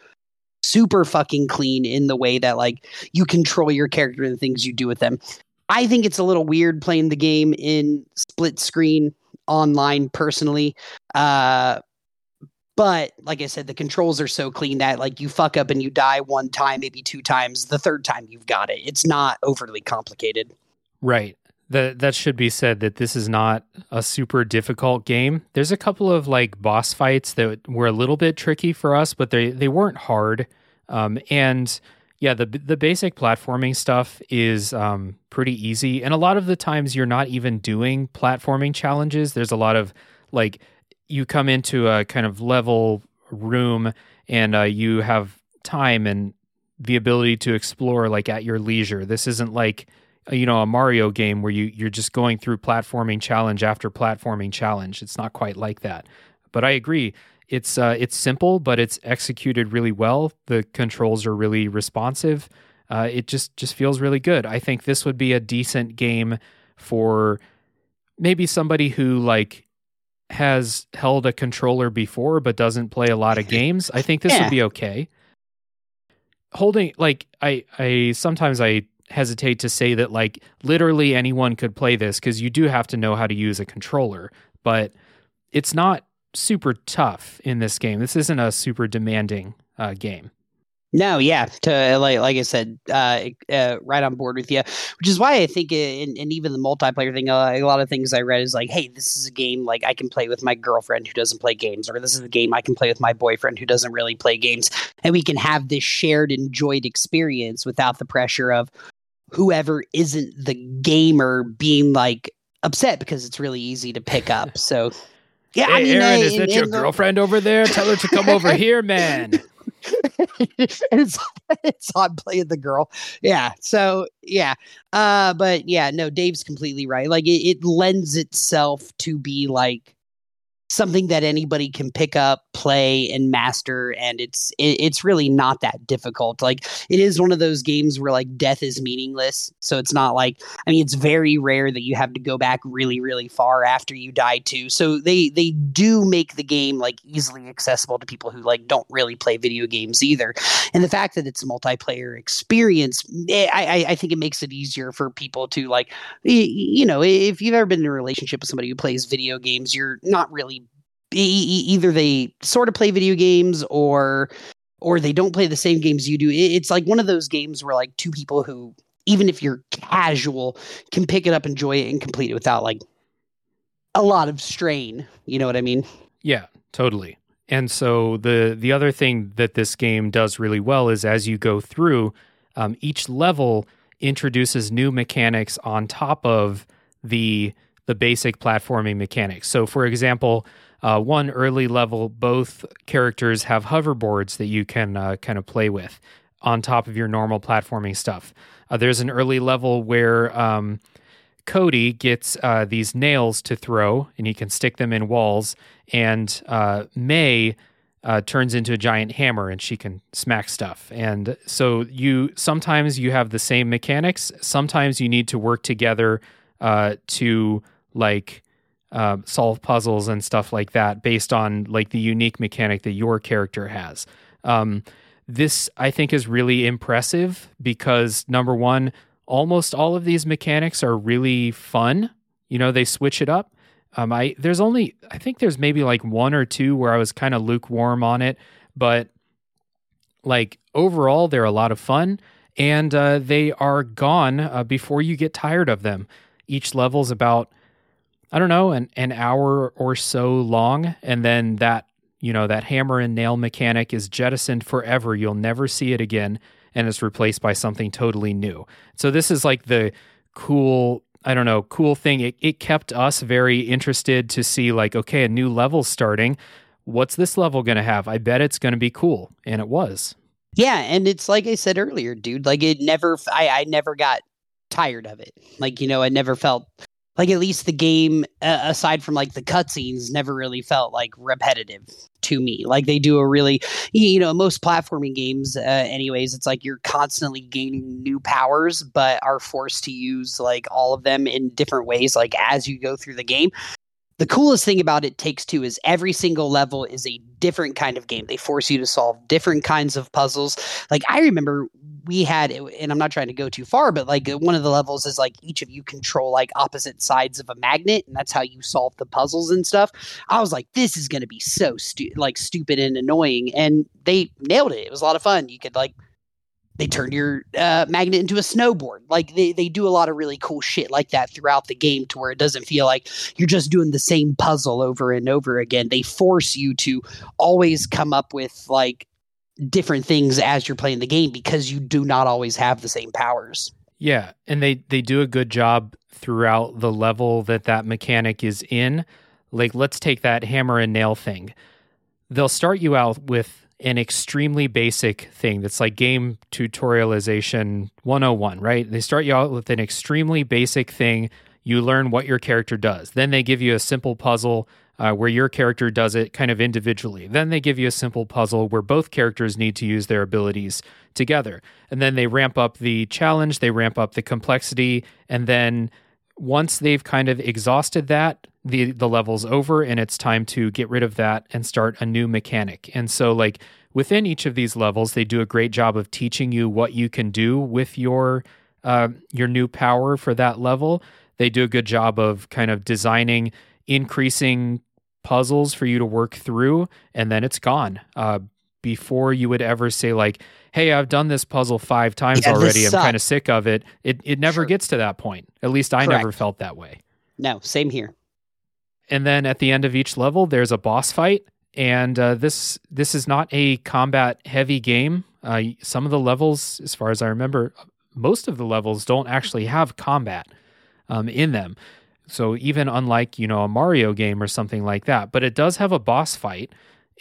super fucking clean in the way that like you control your character and the things you do with them. I think it's a little weird playing the game in split screen online personally. Uh but like I said, the controls are so clean that like you fuck up and you die one time, maybe two times. The third time you've got it. It's not overly complicated. Right. That that should be said that this is not a super difficult game. There's a couple of like boss fights that were a little bit tricky for us, but they they weren't hard. Um, and yeah, the the basic platforming stuff is um, pretty easy, and a lot of the times you're not even doing platforming challenges. There's a lot of like you come into a kind of level room, and uh, you have time and the ability to explore like at your leisure. This isn't like you know a Mario game where you you're just going through platforming challenge after platforming challenge. It's not quite like that. But I agree. it's uh, it's simple, but it's executed really well. The controls are really responsive. Uh, it just just feels really good. I think this would be a decent game for maybe somebody who like has held a controller before but doesn't play a lot of games. I think this Yeah. would be okay. Holding like I I sometimes I hesitate to say that like literally anyone could play this because you do have to know how to use a controller, but it's not super tough in this game. This isn't a super demanding uh, game. No, yeah, to like like I said, uh, uh, right on board with you. Which is why I think, uh, in, and even the multiplayer thing, uh, a lot of things I read is like, hey, this is a game like I can play with my girlfriend who doesn't play games, or this is a game I can play with my boyfriend who doesn't really play games, and we can have this shared, enjoyed experience without the pressure of whoever isn't the gamer being like upset because it's really easy to pick up. So. Yeah, I hey, mean, Aaron, uh, is that your girlfriend over there? Tell her to come over here, man. it's it's on playing the girl. Yeah. So yeah. Uh but yeah, no, Dave's completely right. Like it, it lends itself to be like something that anybody can pick up, play, and master, and it's it, it's really not that difficult. Like it is one of those games where like death is meaningless. So it's not like I mean it's very rare that you have to go back really, really far after you die too. So they they do make the game like easily accessible to people who like don't really play video games either. And the fact that it's a multiplayer experience, eh, I I, I think it makes it easier for people to like you know if you've ever been in a relationship with somebody who plays video games, you're not really either they sort of play video games or or they don't play the same games you do. It's like one of those games where like two people who even if you're casual can pick it up, enjoy it, and complete it without like a lot of strain. You know what I mean? Yeah, totally. And so the the other thing that this game does really well is as you go through, um, each level introduces new mechanics on top of the the basic platforming mechanics. So, for example, uh, one early level, both characters have hoverboards that you can uh, kind of play with on top of your normal platforming stuff. Uh, there's an early level where um, Cody gets uh, these nails to throw, and he can stick them in walls. And uh, May uh, turns into a giant hammer, and she can smack stuff. And so you sometimes you have the same mechanics. Sometimes you need to work together to like uh, solve puzzles and stuff like that, based on like the unique mechanic that your character has. Um, this I think is really impressive because number one, almost all of these mechanics are really fun. You know, they switch it up. Um, I there's only I think there's maybe like one or two where I was kind of lukewarm on it, but like overall they're a lot of fun and uh, they are gone uh, before you get tired of them. Each level's about I don't know an an hour or so long, and then that you know that hammer and nail mechanic is jettisoned forever. You'll never see it again, and it's replaced by something totally new. So this is like the cool I don't know, cool thing. It, it kept us very interested to see, like, okay, a new level starting. What's this level going to have? I bet it's going to be cool. And it was. Yeah, and it's like I said earlier, dude. Like it never, I, I never got tired of it. Like you know, I never felt like at least the game, uh, aside from like the cutscenes, never really felt like repetitive to me. Like they do a really, you know, most platforming games, uh, anyways, it's like you're constantly gaining new powers, but are forced to use like all of them in different ways, like as you go through the game the coolest thing about it takes two is every single level is a different kind of game. They force you to solve different kinds of puzzles. Like i remember we had and i'm not trying to go too far but like one of the levels is like each of you control like opposite sides of a magnet and that's how you solve the puzzles and stuff. I was like this is going to be so stu- like stupid and annoying and they nailed it. It was a lot of fun. You could like they turn your uh, magnet into a snowboard. Like they, they do a lot of really cool shit like that throughout the game to where it doesn't feel like you're just doing the same puzzle over and over again. They force you to always come up with like different things as you're playing the game because you do not always have the same powers. Yeah. And they, they do a good job throughout the level that that mechanic is in. Like, let's take that hammer and nail thing. They'll start you out with an extremely basic thing that's like game tutorialization 101, right? They start you out with an extremely basic thing. You learn what your character does. Then they give you a simple puzzle uh, where your character does it kind of individually. Then they give you a simple puzzle where both characters need to use their abilities together. And then they ramp up the challenge, they ramp up the complexity, and then once they've kind of exhausted that, the the level's over and it's time to get rid of that and start a new mechanic. And so like within each of these levels, they do a great job of teaching you what you can do with your uh, your new power for that level. They do a good job of kind of designing increasing puzzles for you to work through, and then it's gone. Uh, before you would ever say like, "Hey, I've done this puzzle five times Yeah, already. I'm kind of sick of it." It it never Sure. gets to that point. At least I Correct. never felt that way. No, same here. And then at the end of each level, there's a boss fight. And uh, this this is not a combat heavy game. Uh, some of the levels, as far as I remember, most of the levels don't actually have combat um, in them. So even unlike you know a Mario game or something like that, but it does have a boss fight,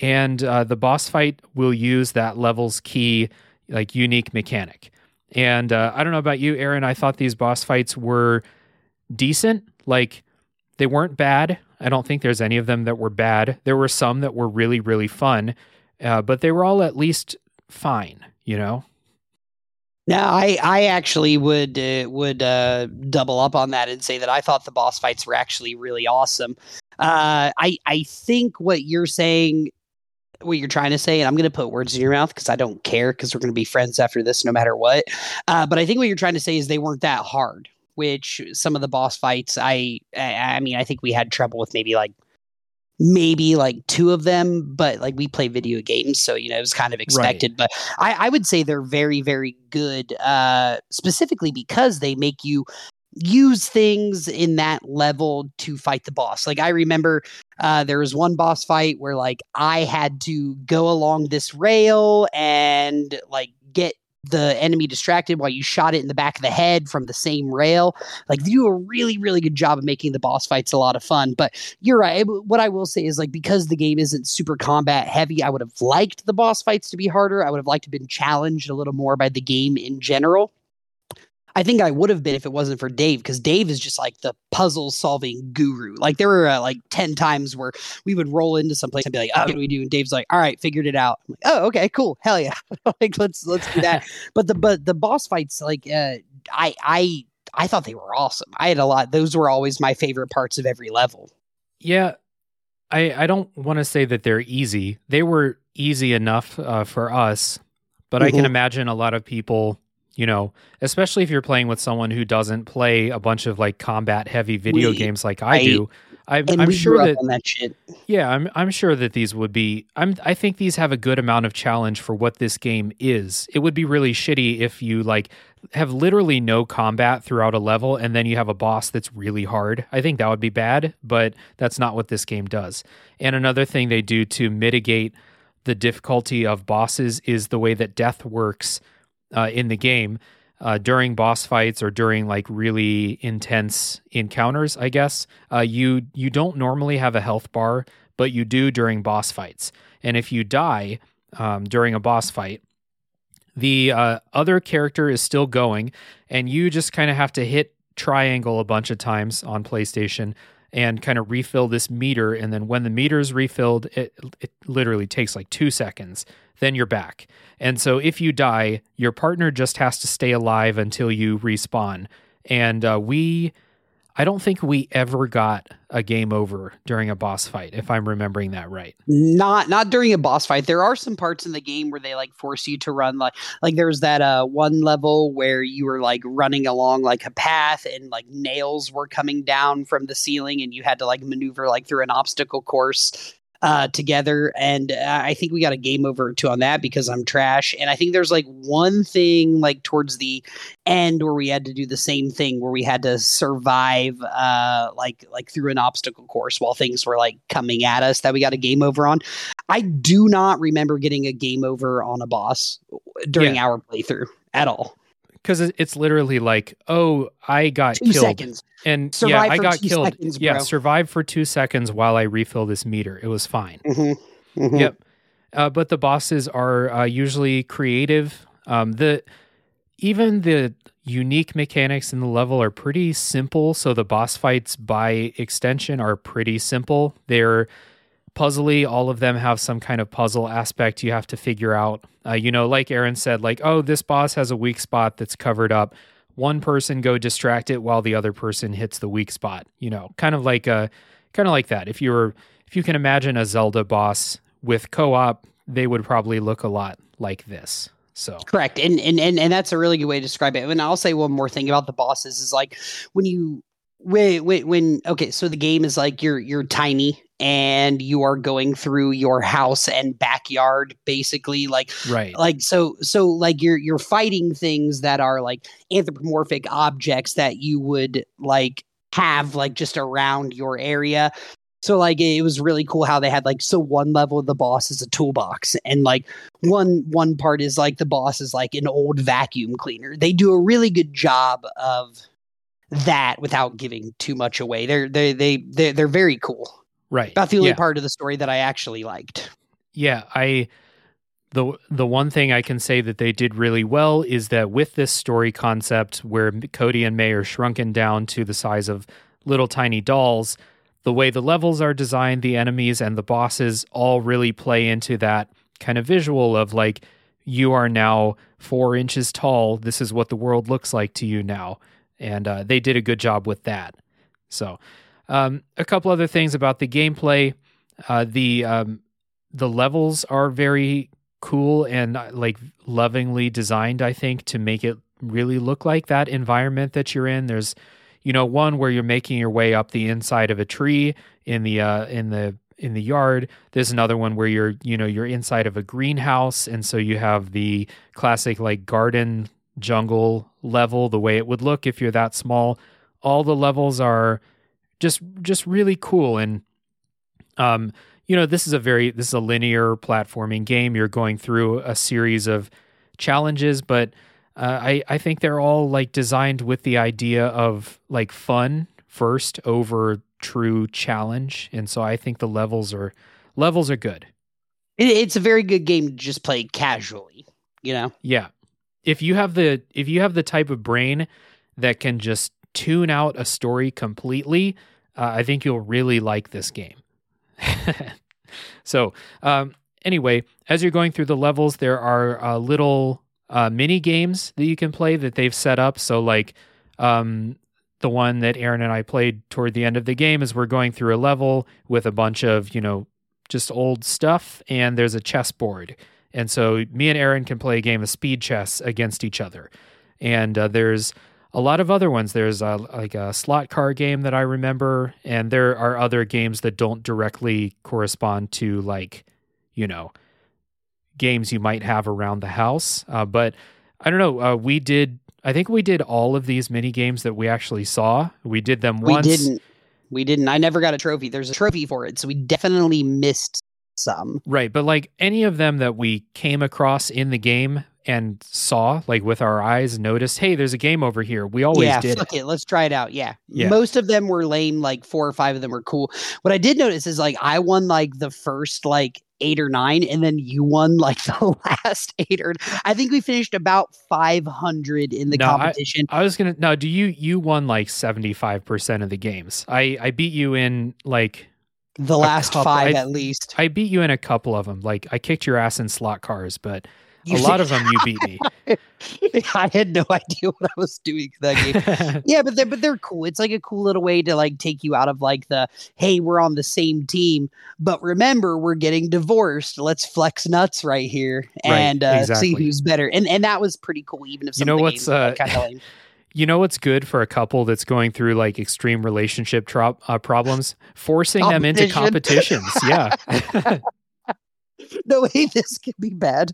and uh, the boss fight will use that level's key like unique mechanic. And uh, I don't know about you, Aaron. I thought these boss fights were decent. Like they weren't bad. I don't think there's any of them that were bad. There were some that were really, really fun, uh, but they were all at least fine. You know? No, I I actually would uh, would uh, double up on that and say that I thought the boss fights were actually really awesome. Uh, I I think what you're saying, what you're trying to say, and I'm going to put words in your mouth because I don't care because we're going to be friends after this no matter what. Uh, but I think what you're trying to say is they weren't that hard. Which some of the boss fights, I I, I mean, I think we had trouble with maybe like maybe like two of them, but like we play video games, so you know it was kind of expected. But I, I would say they're very, very good, uh, specifically because they make you use things in that level to fight the boss. Like I remember uh, there was one boss fight where like I had to go along this rail and like get the enemy distracted while you shot it in the back of the head from the same rail. Like they do a really, really good job of making the boss fights a lot of fun. But you're right. What I will say is like because the game isn't super combat heavy, I would have liked the boss fights to be harder. I would have liked to have been challenged a little more by the game in general. I think I would have been if it wasn't for Dave, because Dave is just like the puzzle solving guru. Like there were uh, like ten times where we would roll into some place and be like, "Oh, what do we do?" And Dave's like, "All right, figured it out." I'm like, "Oh, okay, cool, hell yeah, like let's let's do that." but the but the boss fights, like uh, I I I thought they were awesome. I had a lot. Those were always my favorite parts of every level. Yeah. I I don't want to say that they're easy. They were easy enough uh, for us, but I can Mhm. imagine a lot of people. You know, especially if you're playing with someone who doesn't play a bunch of like combat heavy video We- games like I I- do. I'm we sure that that. Yeah, I'm I'm sure that these would be I'm I think these have a good amount of challenge for what this game is. It would be really shitty if you like have literally no combat throughout a level and then you have a boss that's really hard. I think that would be bad, but that's not what this game does. And another thing they do to mitigate the difficulty of bosses is the way that death works uh, in the game uh, during boss fights or during like really intense encounters. I guess uh, you you don't normally have a health bar, but you do during boss fights. And if you die um, during a boss fight, the uh, other character is still going, and you just kind of have to hit triangle a bunch of times on PlayStation and kind of refill this meter. And then when the meter is refilled, it, it literally takes like two seconds. Then you're back. And so if you die, your partner just has to stay alive until you respawn. And uh, we, I don't think we ever got a game over during a boss fight, if I'm remembering that right. not not during a boss fight there are some parts in the game where they like force you to run like like there's that uh one level where you were like running along like a path and like nails were coming down from the ceiling and you had to like maneuver like through an obstacle course uh together. And i think we got a game over or two on that because i'm trash. And i think there's like one thing like towards the end where we had to do the same thing where we had to survive uh like like through an obstacle course while things were like coming at us that we got a game over on. I do not remember getting a game over on a boss during Yeah. our playthrough at all. Because it's literally like, oh, I got two killed. seconds And Survive yeah, I got killed. seconds, yeah, bro. survive for two seconds while I refill this meter. It was fine. Mhm, mhm. Yep. Uh, but the bosses are uh, usually creative. Um, the even the unique mechanics in the level are pretty simple. So the boss fights by extension are pretty simple. They're puzzly. All of them have some kind of puzzle aspect you have to figure out. Uh, you know, like Aaron said, like, oh, this boss has a weak spot that's covered up. One person go distract it while the other person hits the weak spot. You know, kind of like a, kind of like that. If you were, if you can imagine a Zelda boss with co-op, they would probably look a lot like this. So correct, and and and and that's a really good way to describe it. And I'll say one more thing about the bosses is like when you when when, when okay, so the game is like you're you're tiny and you are going through your house and backyard basically like right like so so like you're you're fighting things that are like anthropomorphic objects that you would like have like just around your area so like it was really cool how they had like so one level of the boss is a toolbox and like one one part is like the boss is like an old vacuum cleaner. They do a really good job of that without giving too much away. They're they they they're, they're very cool. Right. About the only yeah. part of the story that I actually liked. Yeah, I the the one thing I can say that they did really well is that with this story concept where Cody and May are shrunken down to the size of little tiny dolls, the way the levels are designed, the enemies and the bosses all really play into that kind of visual of like, you are now four inches tall. This is what the world looks like to you now. And uh, they did a good job with that. So, um, a couple other things about the gameplay. Uh, the um, the levels are very cool and uh, like lovingly designed. I think to make it really look like that environment that you're in. There's you know one where you're making your way up the inside of a tree in the uh, in the in the yard there's another one where you're you know you're inside of a greenhouse and so you have the classic like garden jungle level the way it would look if you're that small all the levels are just just really cool and um you know this is a very this is a linear platforming game you're going through a series of challenges but uh, I I think they're all like designed with the idea of like fun first over true challenge, and so I think the levels are levels are good. It, it's a very good game to just play casually. You know. Yeah, if you have the if you have the type of brain that can just tune out a story completely, uh, I think you'll really like this game. so, um, anyway, as you're going through the levels, there are uh, little uh, mini games that you can play that they've set up. So, like um, the one that Aaron and I played toward the end of the game is we're going through a level with a bunch of, you know, just old stuff, and there's a chessboard. And so me and Aaron can play a game of speed chess against each other. And uh, there's a lot of other ones. There's a, like a slot car game that I remember, and there are other games that don't directly correspond to like, you know, games you might have around the house. Uh, but I don't know. Uh, we did. I think we did all of these mini games that we actually saw. We did them once. We didn't. We didn't. I never got a trophy. There's a trophy for it, so we definitely missed some. Right, but like any of them that we came across in the game and saw, like with our eyes, noticed, hey, there's a game over here. We always yeah, did fuck it. it. Let's try it out. Yeah. Yeah. Most of them were lame. Like four or five of them were cool. What I did notice is like I won like the first like eight or nine, and then you won like the last eight or. I think we finished about five hundred in the No, I- competition. I was gonna. No, do you you won like seventy five percent of the games? I I beat you in like the last couple- five I- at least. I beat you in a couple of them. Like I kicked your ass in slot cars, but You a lot of them you beat me. I had no idea what I was doing that game. yeah, but they're but they're cool. It's like a cool little way to like take you out of like the hey, we're on the same team, but remember we're getting divorced. Let's flex nuts right here Right, and uh, exactly. see who's better. And and that was pretty cool. Even if You know of what's, games were, like, uh, kinda lame. You know what's good for a couple that's going through like extreme relationship tro- uh, problems? Forcing them into competitions. Yeah. no way this could be bad.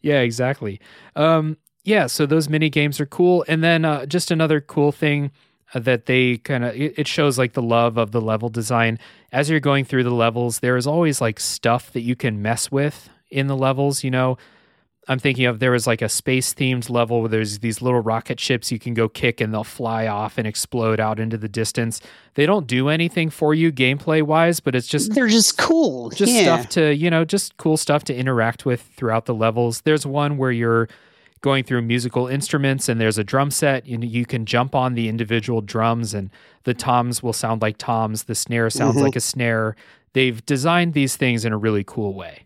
Yeah, exactly. Um, yeah, so those mini games are cool. And then uh, just another cool thing uh, that they kind of it, it shows like the love of the level design as you're going through the levels. There is always like stuff that you can mess with in the levels. You know, I'm thinking of there was like a space themed level where there's these little rocket ships you can go kick and they'll fly off and explode out into the distance. They don't do anything for you gameplay wise, but it's just They're just cool. just yeah. stuff to you know just cool stuff to interact with throughout the levels there's one where you're going through musical instruments and there's a drum set and you can jump on the individual drums and the toms will sound like toms the snare sounds Mhm. like a snare they've designed these things in a really cool way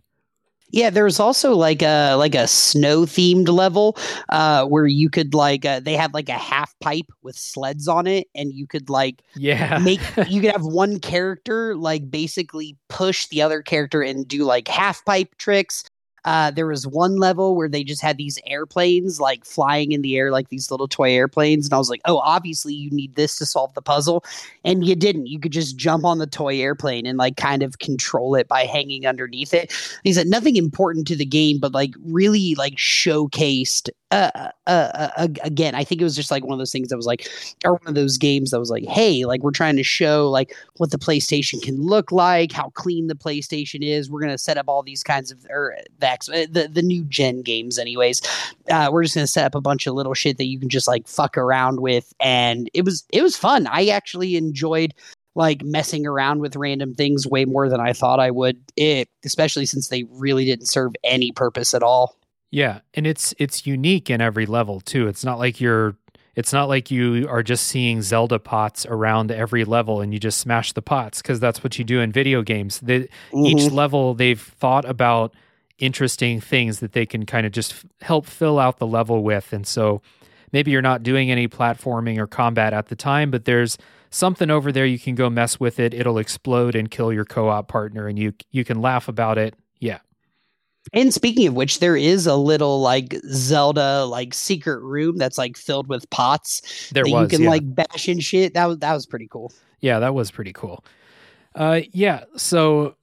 Yeah, there's also like a like a snow themed level uh, where you could like uh, they had like a half pipe with sleds on it, and you could like yeah make you could have one character like basically push the other character and do like half pipe tricks. Uh, there was one level where they just had these airplanes like flying in the air like these little toy airplanes and i was like oh obviously you need this to solve the puzzle and you didn't. You could just jump on the toy airplane and like kind of control it by hanging underneath it. He said nothing important to the game but like really like showcased uh, uh, uh, again i think it was just like one of those things that was like or one of those games that was like hey like we're trying to show like what the playstation can look like how clean the playstation is. We're to set up all these kinds of or the, uh, the the new gen games anyways. Uh, we're just to set up a bunch of little shit that you can just like fuck around with. And it was it was fun. I actually enjoyed like messing around with random things way more than i thought i would. It especially since they really didn't serve any purpose at all Yeah, and it's it's unique in every level too. It's not like you're it's not like you are just seeing Zelda pots around every level and you just smash the pots because that's what you do in video games. The, Each mm-hmm. level they've thought about interesting things that they can kind of just f- help fill out the level with and so maybe you're not doing any platforming or combat at the time but there's something over there you can go mess with it it'll explode and kill your co-op partner and you you can laugh about it And speaking of which, there is a little like Zelda like secret room that's like filled with pots there that was you can yeah. like bash and shit. That was that was pretty cool. Yeah, that was pretty cool. Uh, yeah, so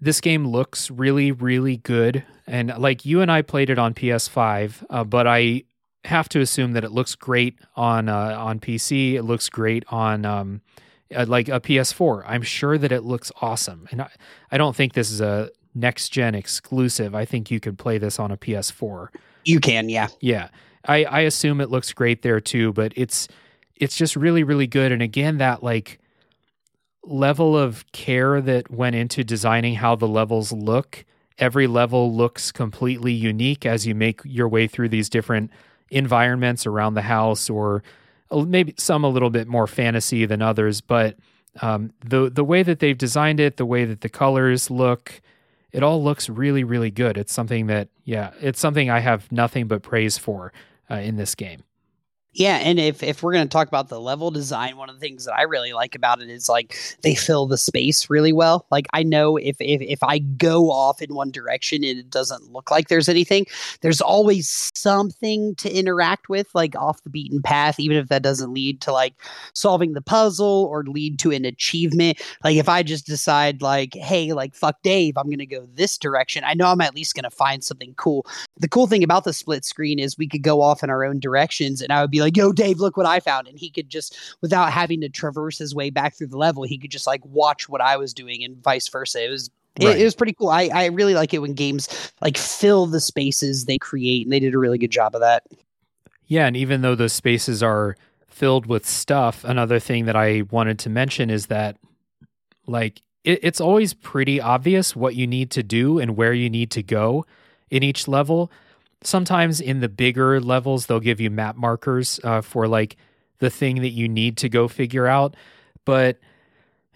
this game looks really, really good, and like you and I played it on PS5, uh, but I have to assume that it looks great on uh, on PC. It looks great on um, uh, like a PS4. I'm sure that it looks awesome, and I, I don't think this is a next gen exclusive. I think you could play this on a PS4. You can, yeah. Yeah. I, I assume it looks great there too, but it's it's just really, really good. And again, that like level of care that went into designing how the levels look. Every level looks completely unique as you make your way through these different environments around the house, or maybe some a little bit more fantasy than others. But um, the the way that they've designed it, the way that the colors look, it all looks really, really good. It's something that, yeah, it's something I have nothing but praise for uh, in this game. Yeah, and if if we're going to talk about the level design, one of the things that I really like about it is like they fill the space really well. Like I know if if if I go off in one direction and it doesn't look like there's anything, there's always something to interact with like off the beaten path even if that doesn't lead to like solving the puzzle or lead to an achievement. Like if I just decide like, "Hey, like fuck Dave, I'm going to go this direction." I know I'm at least going to find something cool the cool thing about the split screen is we could go off in our own directions and I would be like, yo, Dave, look what I found. And he could just, without having to traverse his way back through the level, he could just like watch what I was doing and vice versa. It was. It, it was pretty cool. I, I really like it when games like fill the spaces they create, and they did a really good job of that. Yeah, and even though those spaces are filled with stuff, another thing that I wanted to mention is that, like, it, it's always pretty obvious what you need to do and where you need to go in each level. Sometimes in the bigger levels, they'll give you map markers uh, for like the thing that you need to go figure out. But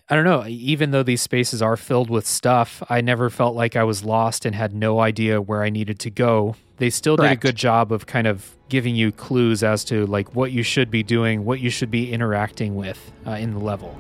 I don't know, even though these spaces are filled with stuff, I never felt like I was lost and had no idea where I needed to go. They still did a good job of kind of giving you clues as to like what you should be doing, what you should be interacting with uh, in the level.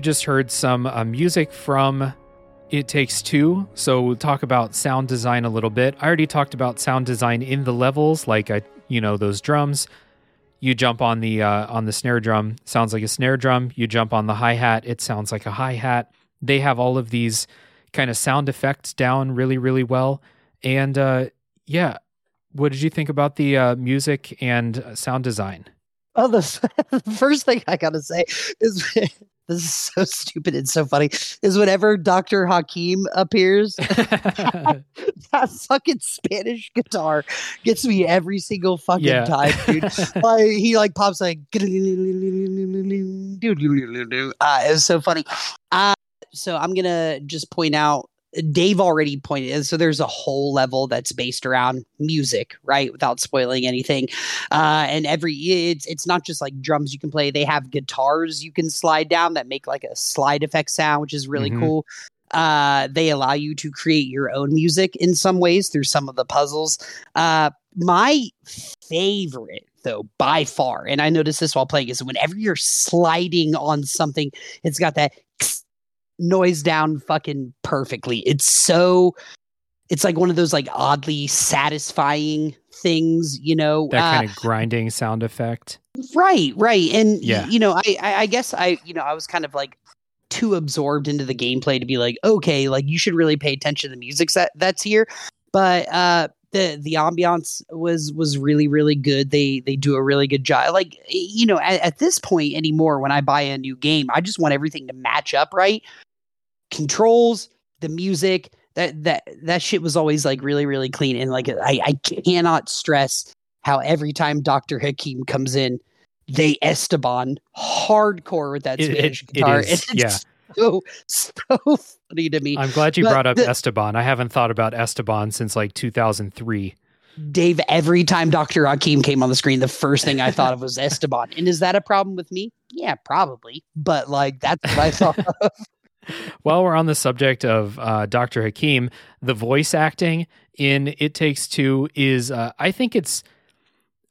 You just heard some uh, music from It Takes Two. So we'll talk about sound design a little bit. I already talked about sound design in the levels, like I, you know, those drums. You jump on the uh, on the snare drum, sounds like a snare drum. You jump on the hi hat, it sounds like a hi hat. They have all of these kind of sound effects down really, really well. And uh, yeah, what did you think about the uh, music and sound design? Oh, the first thing I gotta say is this is so stupid and so funny is whenever Dr. Hakim appears, that fucking Spanish guitar gets me every single fucking yeah. time, dude. like, he like pops like, uh, it was so funny. Uh, so I'm gonna just point out Dave already pointed so there's a whole level that's based around music, right? Without spoiling anything. Uh, and every it's it's not just like drums you can play. They have guitars you can slide down that make like a slide effect sound, which is really mm-hmm. cool. Uh, they allow you to create your own music in some ways through some of the puzzles. Uh, my favorite though by far and i noticed this while playing is whenever you're sliding on something it's got that noise down fucking perfectly. It's so it's like one of those like oddly satisfying things, you know. That kind uh, of grinding sound effect. Right, right. And yeah. you know, I, I I guess I you know, I was kind of like too absorbed into the gameplay to be like, okay, like you should really pay attention to the music that that's here. But uh the the ambiance was was really really good. They they do a really good job. Like you know, at, at this point anymore, when I buy a new game, I just want everything to match up right controls, the music, that that that shit was always like really really clean and like I I cannot stress how every time Dr. Hakim comes in, they Esteban hardcore with that Spanish it, guitar. It is, it's yeah. so so funny to me. I'm glad you but brought up the, Esteban. I haven't thought about Esteban since like 2003. Dave, every time Dr. Hakim came on the screen, the first thing I thought of was Esteban. And is that a problem with me? Yeah, probably. But like that's what I thought of. While we're on the subject of uh, Dr. Hakim, the voice acting in It Takes Two is, uh, I think it's,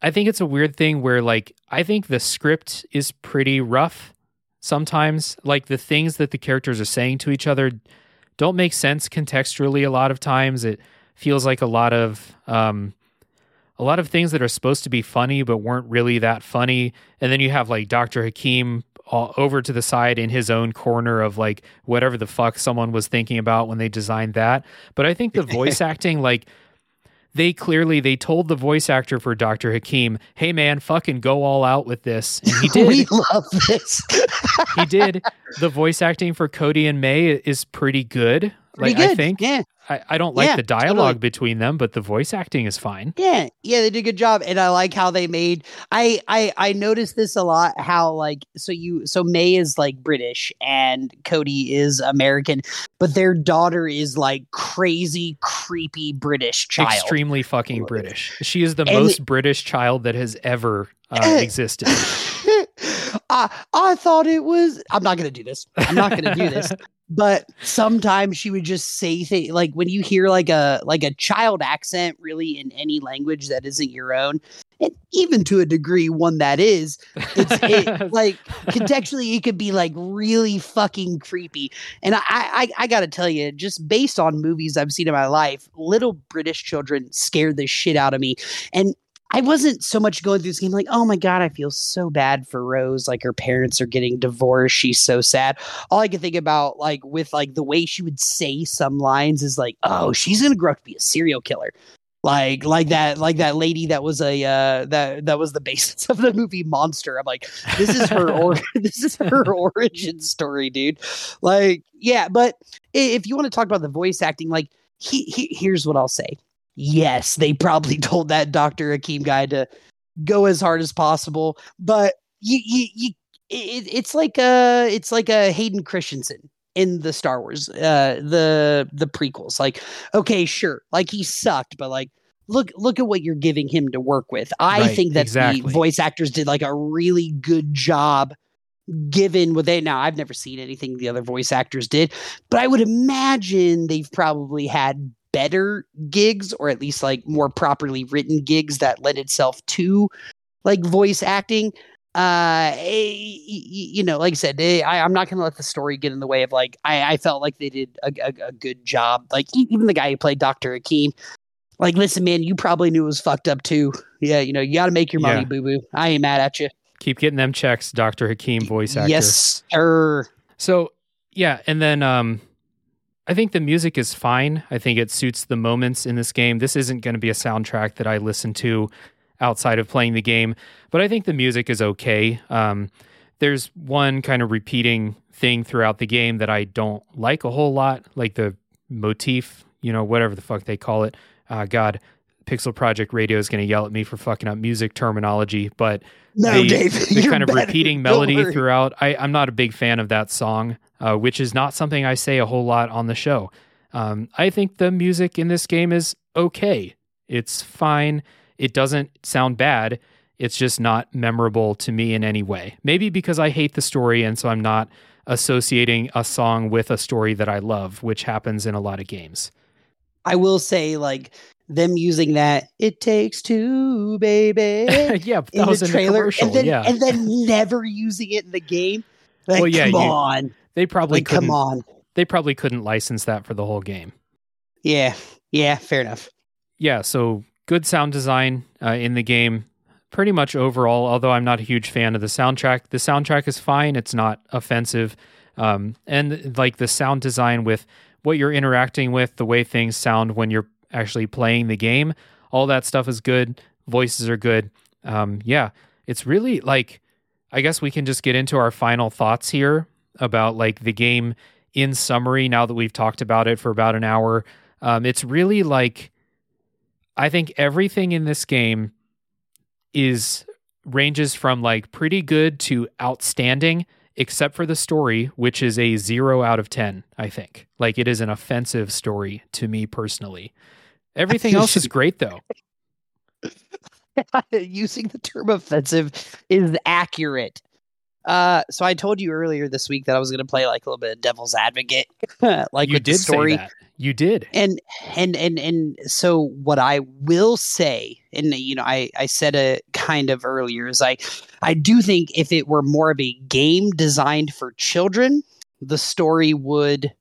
I think it's a weird thing where like I think the script is pretty rough sometimes. Like the things that the characters are saying to each other don't make sense contextually. A lot of times, it feels like a lot of um, a lot of things that are supposed to be funny but weren't really that funny. And then you have like Dr. Hakim all over to the side in his own corner of like whatever the fuck someone was thinking about when they designed that. But I think the voice acting, like they clearly they told the voice actor for Dr. Hakim, "Hey man, fucking go all out with this." And he did. we love this. he did. The voice acting for Cody and May is pretty good. Like good. I think. Yeah. I, I don't like yeah, the dialogue totally. between them, but the voice acting is fine. Yeah, yeah, they did a good job, and I like how they made. I I I noticed this a lot. How like so you so May is like British and Cody is American, but their daughter is like crazy, creepy British child, extremely fucking British. She is the and most it, British child that has ever uh, existed. I I thought it was. I'm not gonna do this. I'm not gonna do this. but sometimes she would just say things like when you hear like a like a child accent really in any language that isn't your own and even to a degree one that is it's it, like contextually it could be like really fucking creepy. And I, I i gotta tell you just based on movies i've seen in my life little british children scared the shit out of me. And I wasn't so much going through this game like, oh my God, I feel so bad for Rose. Like her parents are getting divorced. She's so sad. All I could think about, like, with like the way she would say some lines is like, oh, she's gonna grow up to be a serial killer. Like like that like that lady that was a uh that that was the basis of the movie Monster. I'm like, this is her or this is her origin story, dude. Like, yeah, but if you want to talk about the voice acting, like he, he here's what I'll say yes, they probably told that Dr. Hakim guy to go as hard as possible. But you, you, you it, it's like a, it's like a Hayden Christensen in the Star Wars, uh, the the prequels. Like, okay, sure, like he sucked, but like, look, look at what you're giving him to work with. I right, think that exactly. the voice actors did like a really good job given what they now I've never seen anything the other voice actors did, but I would imagine they've probably had better gigs or at least like more properly written gigs that led itself to like voice acting uh you know like i said I, i'm not gonna let the story get in the way of like i, I felt like they did a, a, a good job like even the guy who played dr hakim like listen man you probably knew it was fucked up too yeah you know you gotta make your money Yeah. boo boo i ain't mad at you Keep getting them checks, Dr. Hakim voice actor. yes sir So yeah, and then um I think the music is fine. I think it suits the moments in this game. This isn't going to be a soundtrack that I listen to outside of playing the game, but I think the music is okay. Um, there's one kind of repeating thing throughout the game that I don't like a whole lot, like the motif, you know, whatever the fuck they call it. Uh, God, Pixel Project Radio is going to yell at me for fucking up music terminology, but no the, dave the you're kind of better. repeating melody throughout. I, I'm not a big fan of that song, uh, which is not something I say a whole lot on the show. Um, I think the music in this game is okay. It's fine. It doesn't sound bad. It's just not memorable to me in any way. Maybe because I hate the story, and so I'm not associating a song with a story that I love, which happens in a lot of games. i will say like them using that it takes two baby yeah, that in was the in trailer the commercial. and then yeah, and then never using it in the game like Well, yeah, come you- on they probably like come couldn't. on They probably couldn't license that for the whole game. yeah yeah fair enough yeah, so good sound design uh, in the game. Pretty much overall, although I'm not a huge fan of the soundtrack, the soundtrack is fine. It's not offensive. Um, and like the sound design with what you're interacting with, the way things sound when you're actually playing the game, all that stuff is good. Voices are good. Um, yeah, it's really like, I guess we can just get into our final thoughts here about like the game in summary now that we've talked about it for about an hour. Um, it's really like, I think everything in this game is ranges from like pretty good to outstanding, except for the story, which is a zero out of 10, I think. Like it is an offensive story to me personally. Everything else is great though. using the term offensive is accurate. Uh, so I told you earlier this week that I was going to play like a little bit of devil's advocate, like you did story. say that. You did. And and and and so what I will say, and you know, I I said a kind of earlier, is I I do think if it were more of a game designed for children, the story would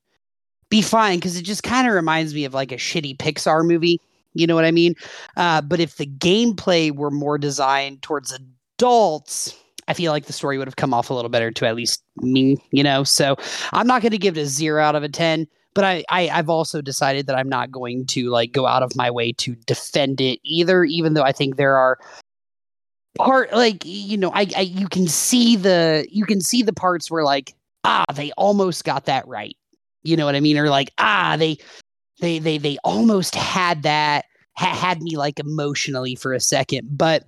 be fine because it just kind of reminds me of like a shitty Pixar movie. You know what I mean? Uh, but if the gameplay were more designed towards adults, I feel like the story would have come off a little better to at least me, you know? So I'm not going to give it a zero out of a 10, but I, I, I've also decided that I'm not going to like go out of my way to defend it either, even though I think there are part like, you know, I, I, you can see the, you can see the parts where like, ah, they almost got that right. You know what I mean? Or like, ah, they, they, they, they almost had that, ha- had me like emotionally for a second, but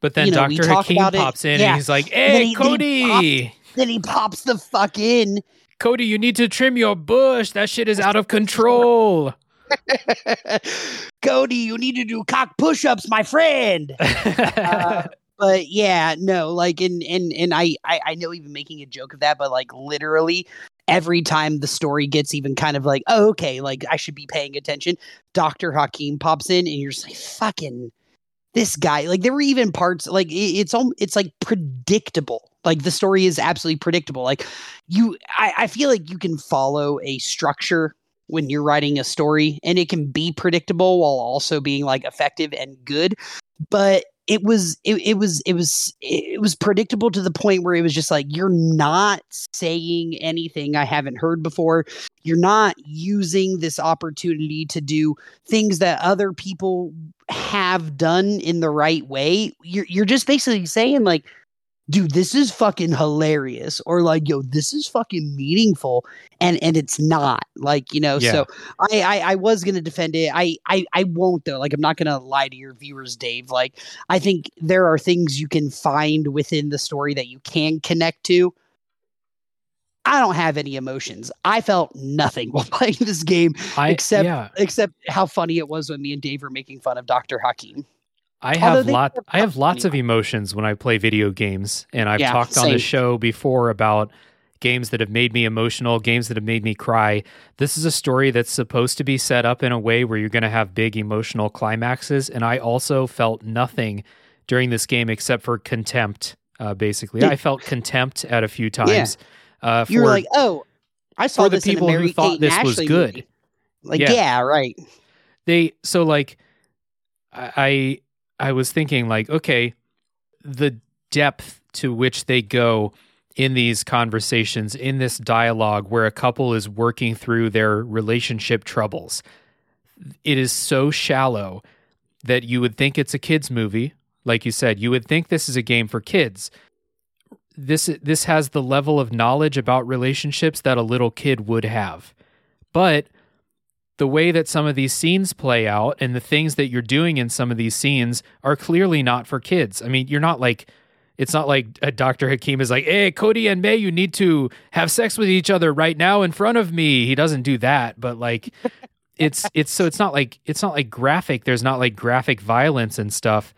But then you know, Dr. Hakeem Hakim about it- pops in yeah. and he's like, then Hey, he- then he Cody, then he pops the fuck in. Cody, you need to trim your bush. That shit is out of control. Cody, you need to do cock push-ups, my friend. Uh, but yeah, no, like and and and I, I I know even making a joke of that, but like literally every time the story gets even kind of like, oh, okay, like I should be paying attention. Doctor Hakim pops in, and you're just like, fucking this guy. Like there were even parts like it, it's all it's like predictable. Like the story is absolutely predictable. Like you, I, I feel like you can follow a structure when you're writing a story, and it can be predictable while also being like effective and good. But it was it, it was it was it was predictable to the point where it was just like you're not saying anything I haven't heard before. You're not using this opportunity to do things that other people have done in the right way. You're you're just basically saying like dude this is fucking hilarious. Or like yo this is fucking meaningful and and it's not like you know Yeah. so I, I i was gonna defend it. I, I i won't though. Like i'm not gonna lie to your viewers dave. Like i think there are things you can find within the story that you can connect to. I don't have any emotions. I felt nothing while playing this game I, except yeah, except how funny it was when me and dave were making fun of dr hakim I have lot. I have lots of emotions when I play video games, and I've Yeah, talked on the show before about games that have made me emotional, games that have made me cry. This is a story that's supposed to be set up in a way where you're going to have big emotional climaxes, and I also felt nothing during this game except for contempt Uh, basically, I felt contempt at a few times. Uh, You were like, oh, I saw for the people who thought this and was good. movie. Like, Yeah. yeah. right. they so like I I was thinking like okay the depth to which they go in these conversations in this dialogue where a couple is working through their relationship troubles it is so shallow that you would think it's a kids movie. Like you said you would think this is a game for kids. This this has the level of knowledge about relationships that a little kid would have. But the way that some of these scenes play out and the things that you're doing in some of these scenes are clearly not for kids. I mean, you're not like it's not like Dr. Hakim is like, "Hey, Cody and May, you need to have sex with each other right now in front of me." He doesn't do that, but like it's it's so it's not like it's not like graphic. There's not like graphic violence and stuff,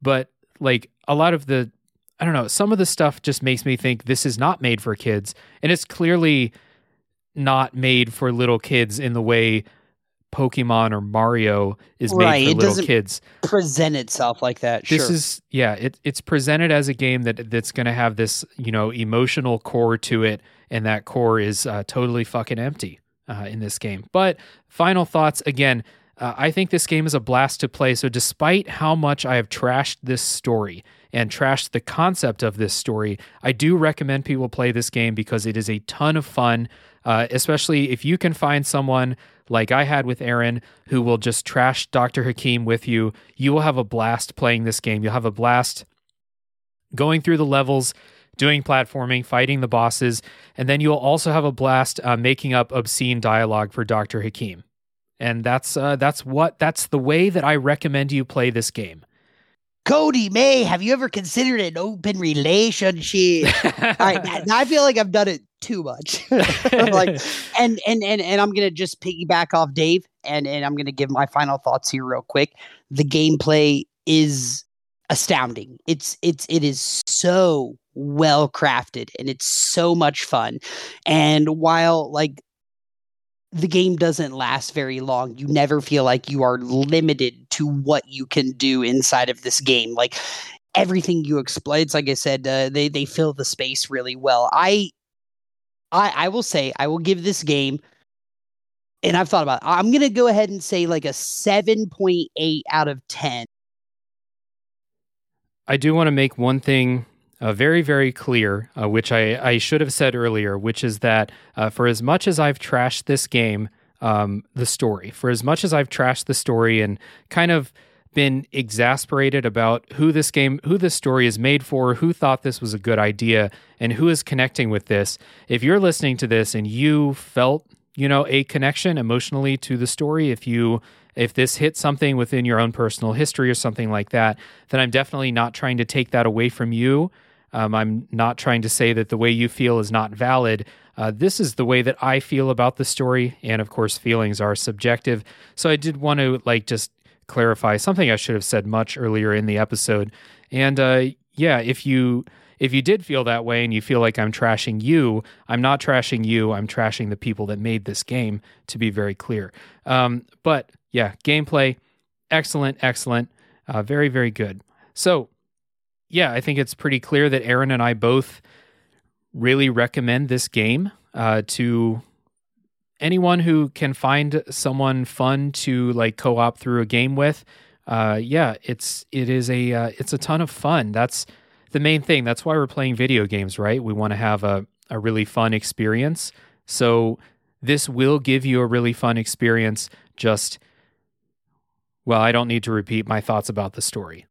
but like a lot of the I don't know, some of the stuff just makes me think this is not made for kids and it's clearly not made for little kids in the way Pokemon or Mario is made Right, for it little doesn't- kids. Present itself like that. This sure. is yeah, it, it's presented as a game that that's going to have this you know emotional core to it, and that core is uh, totally fucking empty uh, in this game. But final thoughts again. Uh, I think this game is a blast to play. So, despite how much I have trashed this story and trashed the concept of this story, I do recommend people play this game because it is a ton of fun. Uh, especially if you can find someone like I had with Aaron who will just trash Dr. Hakim with you, you will have a blast playing this game. You'll have a blast going through the levels, doing platforming, fighting the bosses, and then you'll also have a blast uh, making up obscene dialogue for Dr. Hakim. And that's uh, that's what that's the way that I recommend you play this game. Cody May. Have you ever considered an open relationship? All right, now- now I feel like I've done it too much. like, and and and and I'm gonna just piggyback off Dave, and and I'm gonna give my final thoughts here real quick. The gameplay is astounding. It's it's it is so well crafted, and it's so much fun. And while like the game doesn't last very long, you never feel like you are limited to what you can do inside of this game. Like everything you explain, it's like I said, uh, they they fill the space really well. I I I will say I will give this game and I've thought about it. I'm going to go ahead and say like a 7.8 out of 10. I do want to make one thing uh, very, very clear, uh, which I, I should have said earlier, which is that uh, for as much as I've trashed this game, um, the story, for as much as I've trashed the story and kind of been exasperated about who this game, who this story is made for, who thought this was a good idea, and who is connecting with this, if you're listening to this and you felt, you know, a connection emotionally to the story, if you if this hit something within your own personal history or something like that, then I'm definitely not trying to take that away from you. Um, I'm not trying to say that the way you feel is not valid. Uh, this is the way that I feel about the story, and of course, feelings are subjective. So I did want to like just clarify something I should have said much earlier in the episode. And uh, yeah, if you if you did feel that way and you feel like I'm trashing you, I'm not trashing you. I'm trashing the people that made this game. To be very clear, um, but yeah, gameplay, excellent, excellent, uh, very, very good. So, yeah, I think it's pretty clear that Aaron and I both really recommend this game uh, to anyone who can find someone fun to like co-op through a game with. Uh, yeah, it's it is a uh, it's a ton of fun. That's the main thing. That's why we're playing video games, right? We want to have a a really fun experience. So this will give you a really fun experience. Just well, I don't need to repeat my thoughts about the story.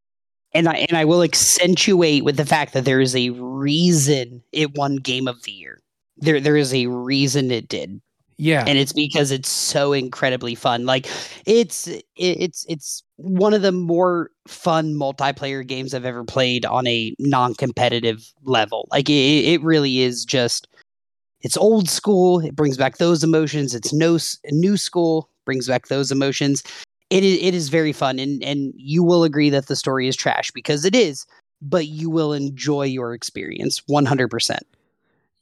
And I and I will accentuate with the fact that there is a reason it won game of the year. There there is a reason it did. Yeah. and it's because it's so incredibly fun. Like it's it's it's one of the more fun multiplayer games i've ever played on a non-competitive level. Like it, it really is just it's old school. It brings back those emotions. It's no new school brings back those emotions. It is it is very fun and and you will agree that the story is trash because it is but you will enjoy your experience 100%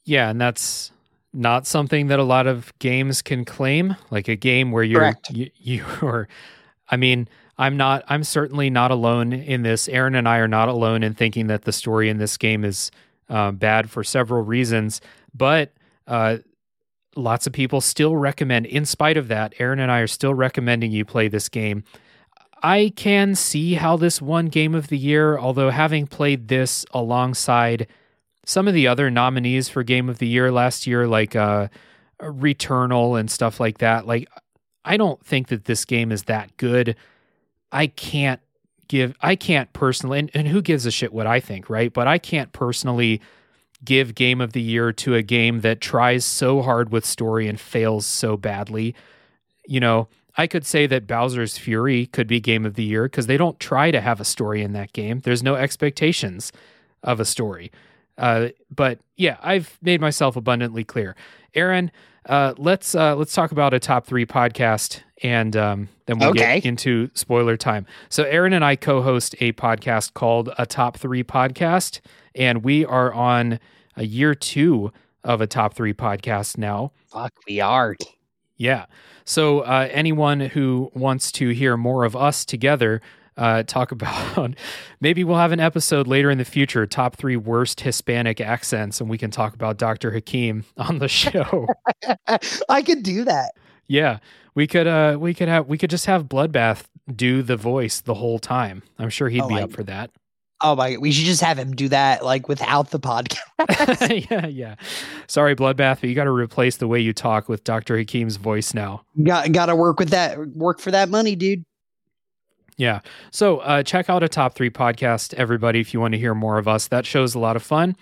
yeah, and that's not something that a lot of games can claim like a game where you're Correct. you, you are i mean I'm not. I'm certainly not alone in this. Aaron and I are not alone in thinking that the story in this game is uh, bad for several reasons. But uh, lots of people still recommend. In spite of that, Aaron and I are still recommending you play this game. I can see how this won Game of the Year, although having played this alongside some of the other nominees for Game of the Year last year, like uh, Returnal and stuff like that, like I don't think that this game is that good. I can't give, I can't personally, and, and who gives a shit what I think, right? But I can't personally give Game of the Year to a game that tries so hard with story and fails so badly. You know, I could say that Bowser's Fury could be game of the year because they don't try to have a story in that game. There's no expectations of a story. Uh, but yeah, I've made myself abundantly clear. Aaron, uh, let's uh, let's talk about a top three podcast, and um, then we'll Okay. get into spoiler time. So, Aaron and I co-host a podcast called a Top Three Podcast, and we are on a year two of a top three podcast now. Fuck, we are. Yeah. So uh, anyone who wants to hear more of us together uh, talk about, maybe we'll have an episode later in the future, top three worst Hispanic accents, and we can talk about Dr. Hakim on the show. I could do that. yeah, we could. Uh, we could have. We could just have Bloodbath do the voice the whole time. I'm sure he'd Oh be my- up for that. Oh my! We should just have him do that, like without the podcast. yeah, yeah. Sorry, Bloodbath, but you got to replace the way you talk with Dr. Hakim's voice now. got got to work with that. Work for that money, dude. Yeah. So uh, check out a top three podcast, everybody, if you want to hear more of us. That show's a lot of fun.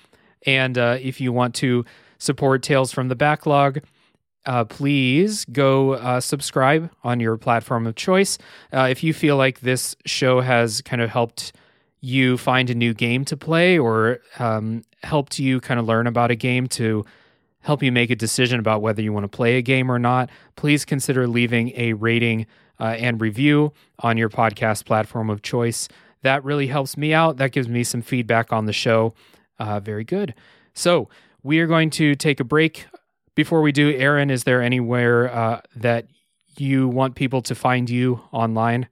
And uh, if you want to support Tales from the Backlog, uh, please go uh, subscribe on your platform of choice. Uh, if you feel like this show has kind of helped you find a new game to play or um, helped you kind of learn about a game to help you make a decision about whether you want to play a game or not, please consider leaving a rating uh, and review on your podcast platform of choice. That really helps me out. That gives me some feedback on the show. Uh, very good. So we are going to take a break. Before we do, Aaron, is there anywhere uh, that you want people to find you online?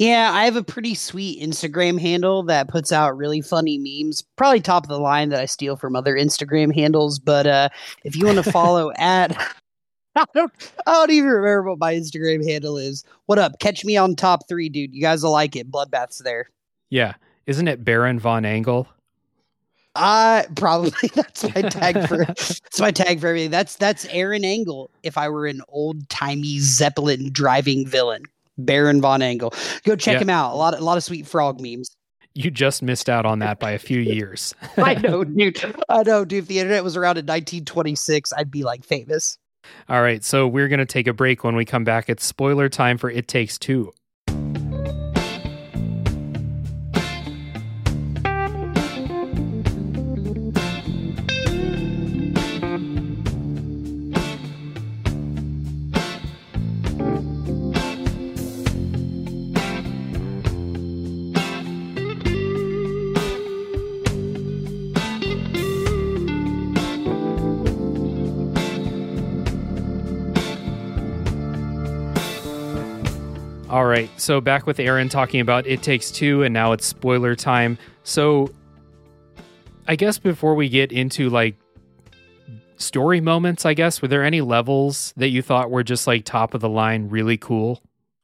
Yeah, I have a pretty sweet Instagram handle that puts out really funny memes. Probably top of the line that I steal from other Instagram handles. But uh, if you want to follow at, I don't, I don't even remember what my Instagram handle is. What up? Catch me on top three, dude. You guys will like it. Bloodbath's there. Yeah. Isn't it Baron Von Angle? Uh probably that's my tag for that's my tag for everything. That's that's Aaron Angle if I were an old timey Zeppelin driving villain. Baron von Angle. Go check Yeah. him out. A lot a lot of sweet frog memes. You just missed out on that by a few years. I know, dude. I know, dude. If the internet was around in 1926, I'd be like famous. All right, so we're going to take a break. When we come back, it's spoiler time for It Takes Two. Right, so back with Aaron talking about It Takes Two, and now it's spoiler time. So, I guess before we get into like story moments, I guess, were there any levels that you thought were just like top of the line, really cool?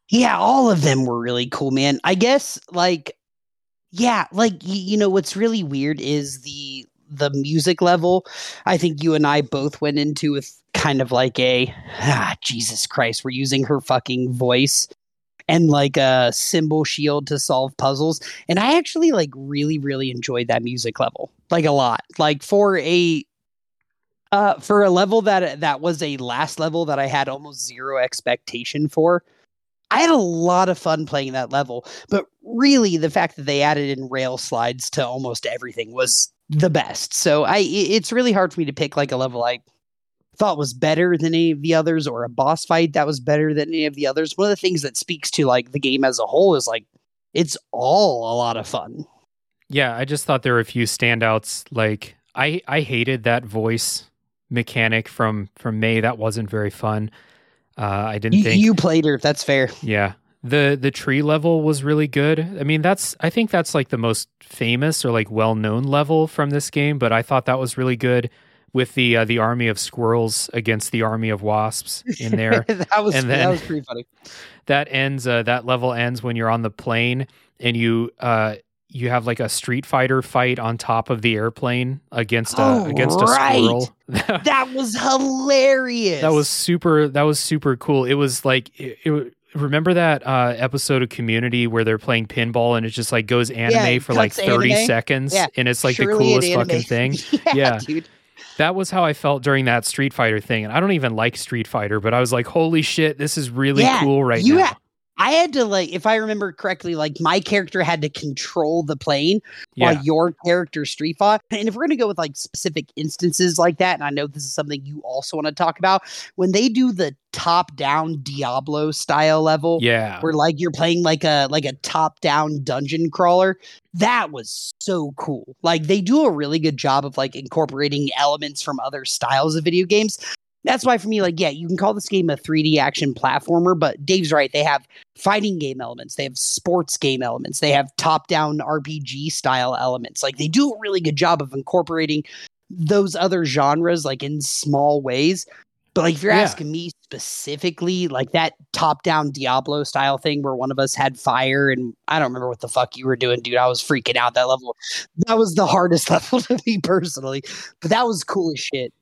Yeah, all of them were really cool, man. I guess like yeah, like y- you know what's really weird is the the music level. I think you and I both went into with kind of like a ah, Jesus Christ, we're using her fucking voice and like a cymbal shield to solve puzzles. And I actually like really really enjoyed that music level. Like a lot. Like for a uh for a level that that was a last level that I had almost zero expectation for. I had a lot of fun playing that level, but really the fact that they added in rail slides to almost everything was the best. So I it's really hard for me to pick like a level I thought was better than any of the others or a boss fight that was better than any of the others. One of the things that speaks to like the game as a whole is like it's all a lot of fun. Yeah, I just thought there were a few standouts. Like I, I hated that voice mechanic from from May. That wasn't very fun. Uh, I didn't You, think. you played her, that's fair. Yeah. The the tree level was really good. I mean, that's I think that's like the most famous or like well known level from this game, but I thought that was really good with the uh, the army of squirrels against the army of wasps in there. that was And that was pretty funny. that ends uh, that level ends when you're on the plane and you uh you have like a street fighter fight on top of the airplane against a Oh, against a right. squirrel. That was hilarious. that was super that was super cool. It was like it, it remember that uh episode of Community where they're playing pinball and it just like goes anime it for like 30 anime. seconds Yeah, and it's like the Surely an coolest fucking thing. yeah, Yeah. dude. That was how I felt during that Street Fighter thing. And I don't even like Street Fighter, but I was like, holy shit, this is really Yeah, cool right you now. ha- I had to like, if I remember correctly, like my character had to control the plane yeah. while your character street fought. And if we're gonna go with like specific instances like that, and I know this is something you also want to talk about, when they do the top-down Diablo style level, yeah. where like you're playing like a like a top-down dungeon crawler, that was so cool. Like they do a really good job of like incorporating elements from other styles of video games. That's why for me, like, yeah, you can call this game a 3D action platformer, but Dave's right. They have fighting game elements, they have sports game elements, they have top-down RPG style elements. Like they do a really good job of incorporating those other genres like in small ways. But like if you're Yeah. asking me specifically, like that top-down Diablo style thing where one of us had fire and I don't remember what the fuck you were doing, dude. I was freaking out that level. That was the hardest level to me personally. But that was cool as shit.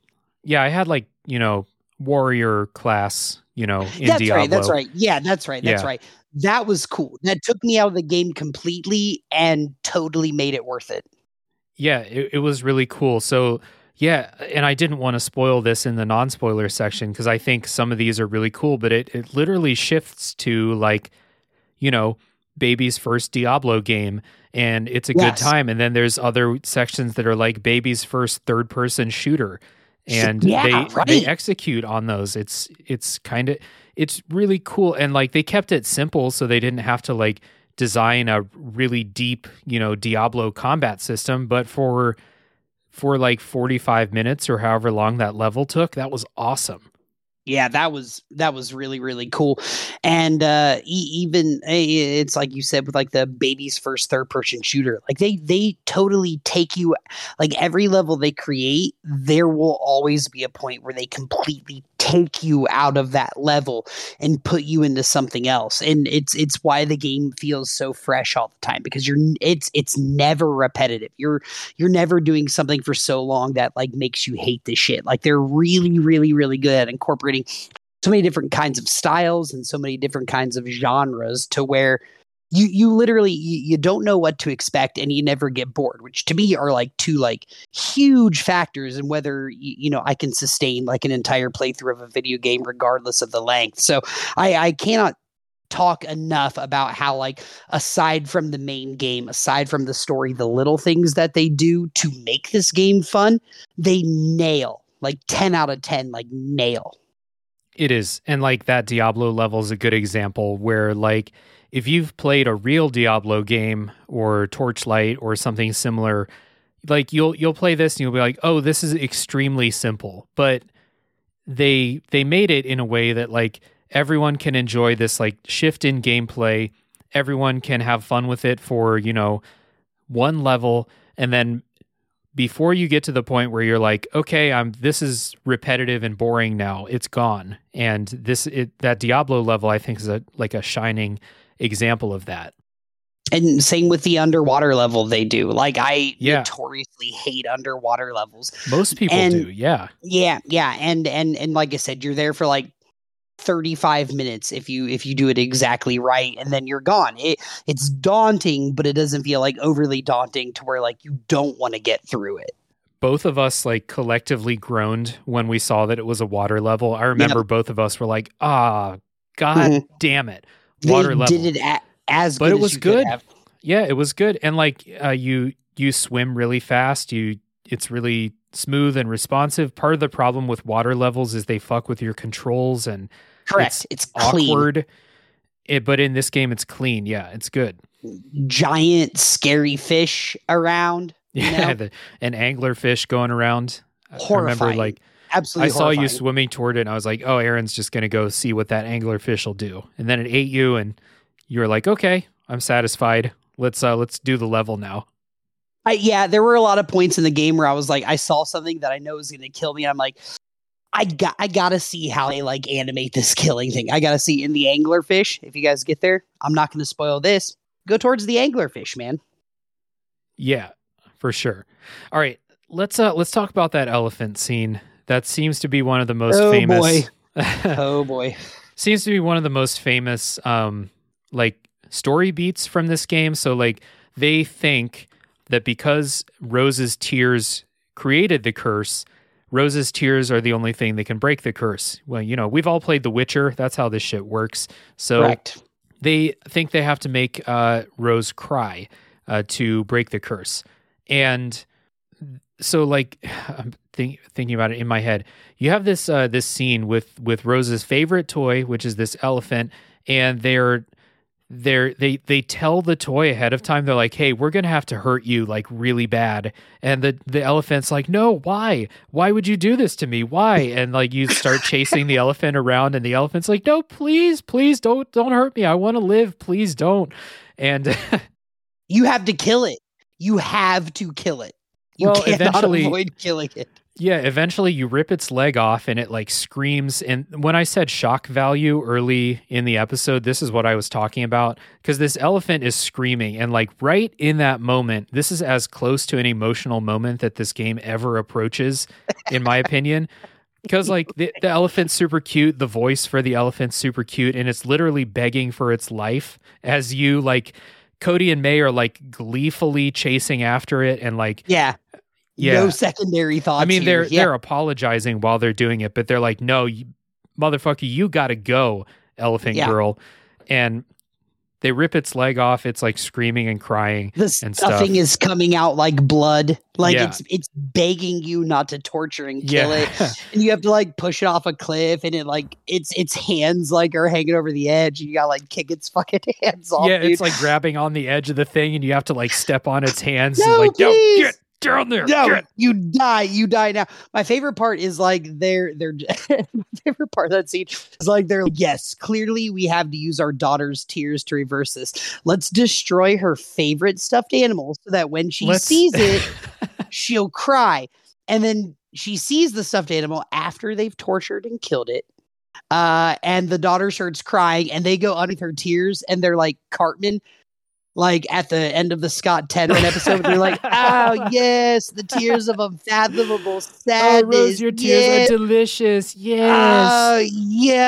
Yeah, I had like, you know, warrior class, you know, in that's Diablo. right. That's right. Yeah, that's right. That's Yeah. right. That was cool. That took me out of the game completely and totally made it worth it. Yeah, it, it was really cool. So, yeah, and I didn't want to spoil this in the non spoiler section because I think some of these are really cool, but it, it literally shifts to like, you know, baby's first Diablo game and it's a Yes. good time. And then there's other sections that are like baby's first third person shooter. And Yeah, they right. they execute on those. It's it's kind of it's really cool and like they kept it simple so they didn't have to like design a really deep, you know, Diablo combat system, but for for like 45 minutes or however long that level took, that was awesome. Yeah, that was that was really really cool, and uh, even it's like you said with like the baby's first third person shooter. Like they they totally take you like every level they create, there will always be a point where they completely take you out of that level and put you into something else. And it's it's why the game feels so fresh all the time because you're it's it's never repetitive. You're you're never doing something for so long that like makes you hate the shit. Like they're really, really, really good at incorporating so many different kinds of styles and so many different kinds of genres to where you you literally you, you don't know what to expect and you never get bored which to me are like two like huge factors in whether you, you know i can sustain like an entire playthrough of a video game regardless of the length so i i cannot talk enough about how like aside from the main game aside from the story the little things that they do to make this game fun they nail like 10 out of 10 like nail It is. And like that Diablo level is a good example where like if you've played a real Diablo game or Torchlight or something similar, like you'll you'll play this and you'll be like, "Oh, this is extremely simple." But they they made it in a way that like everyone can enjoy this like shift in gameplay. Everyone can have fun with it for, you know, one level and then before you get to the point where you're like, okay, I'm this is repetitive and boring now. It's gone. And this it, that Diablo level I think is a like a shining example of that. And same with the underwater level they do. Like I Yeah. notoriously hate underwater levels. Most people And- do. Yeah. Yeah, yeah, and and and like I said, you're there for like 35 minutes if you if you do it exactly right and then you're gone. It it's daunting, but it doesn't feel like overly daunting to where like you don't want to get through it. Both of us like collectively groaned when we saw that it was a water level. I remember both of us were like, "Ah, god Mhm. damn it." Water they level. did it a, as But good it as was good. Yeah, it was good. And like uh, you you swim really fast. You it's really smooth and responsive. Part of the problem with water levels is they fuck with your controls and Correct. It's, clean. awkward. It, but in this game, it's clean. Yeah, it's good. Giant scary fish around. You Yeah, know? the, an anglerfish going around. I remember like Absolutely. I saw you swimming toward it, and I was like, "Oh, Aaron's just gonna go see what that anglerfish will do," and then it ate you and you're like, okay, I'm satisfied. Let's uh let's do the level now. I, yeah, there were a lot of points in the game where I was like, I saw something that I know is going to kill me. And I'm like, I got, I gotta see how they like animate this killing thing. I gotta see in the anglerfish. If you guys get there, I'm not going to spoil this. Go towards the anglerfish, man. Yeah, for sure. All right, let's uh let's talk about that elephant scene. That seems to be one of the most Oh, famous. boy. oh boy. seems to be one of the most famous um like story beats from this game so like they think that because rose's tears created the curse rose's tears are the only thing that can break the curse well you know we've all played the witcher that's how this shit works so Correct. they think they have to make uh, Rose cry uh, to break the curse. And so, like, think, thinking about it in my head. You have this uh, this scene with with Rose's favorite toy, which is this elephant, and they're they're they they tell the toy ahead of time. They're like, "Hey, we're gonna have to hurt you like really bad," and the the elephant's like, "No, why? Why would you do this to me? Why?" And like you start chasing the elephant around, and the elephant's like, "No, please, please don't don't hurt me. I want to live. Please don't." And You have to kill it. You have to kill it. You Well, cannot eventually- avoid killing it. Yeah, eventually you rip its leg off and it like screams. And when I said shock value early in the episode, this is what I was talking about because this elephant is screaming. And like right in that moment, this is as close to an emotional moment that this game ever approaches, in my opinion. Because like the, the elephant's super cute, the voice for the elephant's super cute, and it's literally begging for its life as you like. Cody and May are like gleefully chasing after it and like Yeah. Yeah. No secondary thoughts. I mean, here. they're yeah. they're apologizing while they're doing it, but they're like, "No, you, motherfucker, you got to go, Elephant Yeah. Girl," and they rip its leg off. It's like screaming and crying. the and stuffing stuff. is coming out like blood. Like Yeah. it's it's begging you not to torture and kill yeah, it. And you have to like push it off a cliff and it like its its hands like are hanging over the edge and you gotta like kick its fucking hands off. yeah. dude. It's like grabbing on the edge of the thing, and you have to like step on its hands. and No, like, yo, please. get down there. No, get." you die. You die now. My favorite part is like they're they're my favorite part of that scene is like they're yes, clearly we have to use our daughter's tears to reverse this. Let's destroy her favorite stuffed animal so that when she Let's- sees it, she'll cry. And then she sees the stuffed animal after they've tortured and killed it. Uh, and the daughter starts crying and they go underneath her tears and they're like Cartman, like at the end of the Scott Tenorman episode, they're like, oh, yes, the tears of unfathomable sadness. oh. Rose, your tears yes. are delicious. Yes. Oh,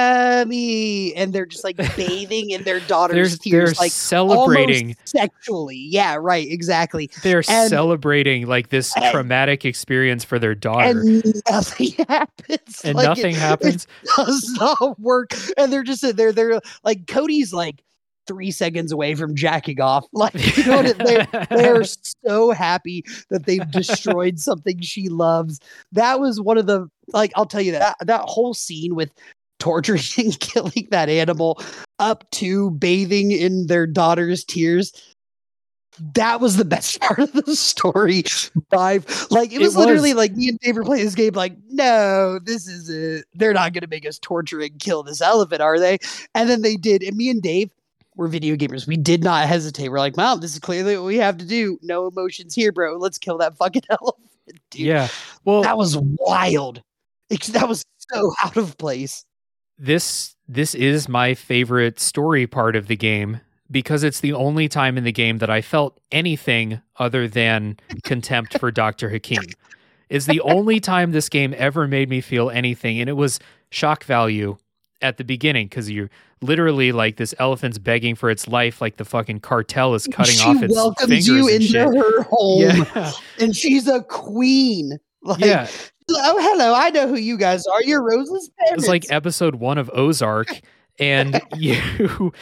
yummy. And they're just like bathing in their they're daughter's they're tears, like celebrating. sexually. Yeah, right, exactly. They're and- celebrating like this and- traumatic experience for their daughter, And nothing happens. and Like, nothing it- happens. does not work. And they're just they're they're like Cody's like three seconds away from jacking off. Like you know? They're, they're so happy that they've destroyed something she loves. That was one of the like I'll tell you that that whole scene with torturing and killing that animal up to bathing in their daughter's tears. That was the best part of the story. By like it It was literally like me and Dave were playing this game. Like, no, this is it. They're not going to make us torture and kill this elephant, are they? And then they did. And me and Dave were video gamers. We did not hesitate. We're like, wow, this is clearly what we have to do. No emotions here, bro. Let's kill that fucking elephant, dude. yeah. Well, That was wild. That was so out of place. this this is my favorite story part of the game because it's the only time in the game that I felt anything other than contempt for Dr. Hakim. Is the only time this game ever made me feel anything and it was shock value at the beginning cuz you're literally like this elephant's begging for its life like the fucking cartel is cutting she off its welcomes you and into shit. her home, Yeah. and she's a queen. Like, yeah. oh hello, I know who you guys are. You're Rose's parents. It's like episode one of Ozark, and you,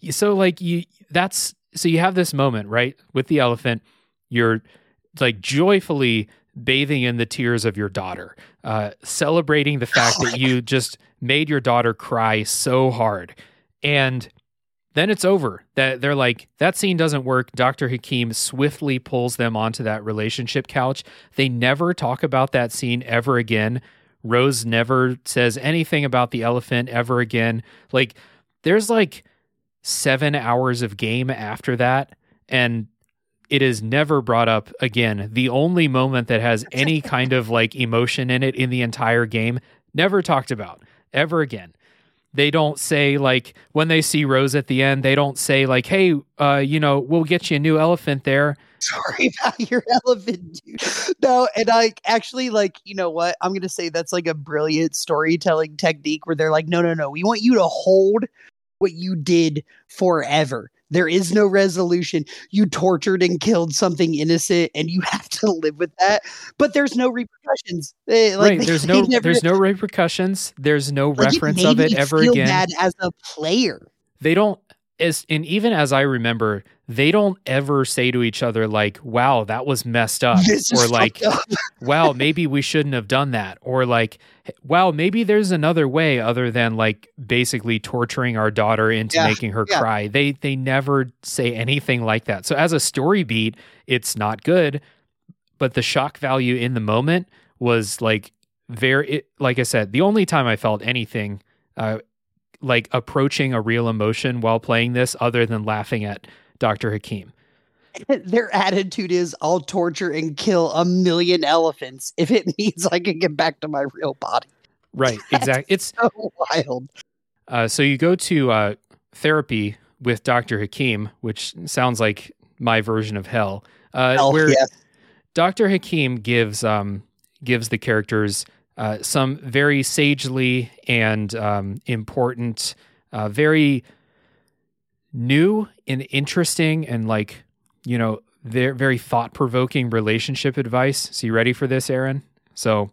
you- so like you, that's so you have this moment right with the elephant. You're like joyfully bathing in the tears of your daughter, uh, celebrating the fact that you just made your daughter cry so hard, and then it's over. That they're like that scene doesn't work. Doctor Hakim swiftly pulls them onto that relationship couch. They never talk about that scene ever again. Rose never says anything about the elephant ever again. Like there's like seven hours of game after that, and it is never brought up again. The only moment that has any kind of like emotion in it in the entire game, never talked about ever again. They don't say like when they see Rose at the end, they don't say like, "Hey, uh, you know, we'll get you a new elephant there." Sorry about your elephant, dude. No, and I actually like, you know what? I'm gonna say that's like a brilliant storytelling technique where they're like, no, no, no, we want you to hold what you did forever. There is no resolution. You tortured and killed something innocent, and you have to live with that. But there's no repercussions. Eh, like, right. they- There's they no never- there's no repercussions. There's no like, reference made of it ever feel again. Bad as a player. they don't as and even as I remember, they don't ever say to each other like, "Wow, that was messed up," This or like, up. "Wow, maybe we shouldn't have done that," or like, "Wow, maybe there's another way other than like basically torturing our daughter into Yeah, making her yeah. cry." They they never say anything like that. So as a story beat, it's not good, but the shock value in the moment was like very it, like I said, the only time I felt anything uh, like approaching a real emotion while playing this other than laughing at Dr. Hakim. Their attitude is I'll torture and kill a million elephants if it means I can get back to my real body. Right, exactly. It's So wild. uh, so you go to uh, therapy with Dr. Hakim, which sounds like my version of hell. Uh, Hell, where yes. Dr. Hakim gives um, gives the characters uh, some very sagely and um, important, uh, very new and interesting and like you know very very thought provoking relationship advice. So you ready for this, Aaron? So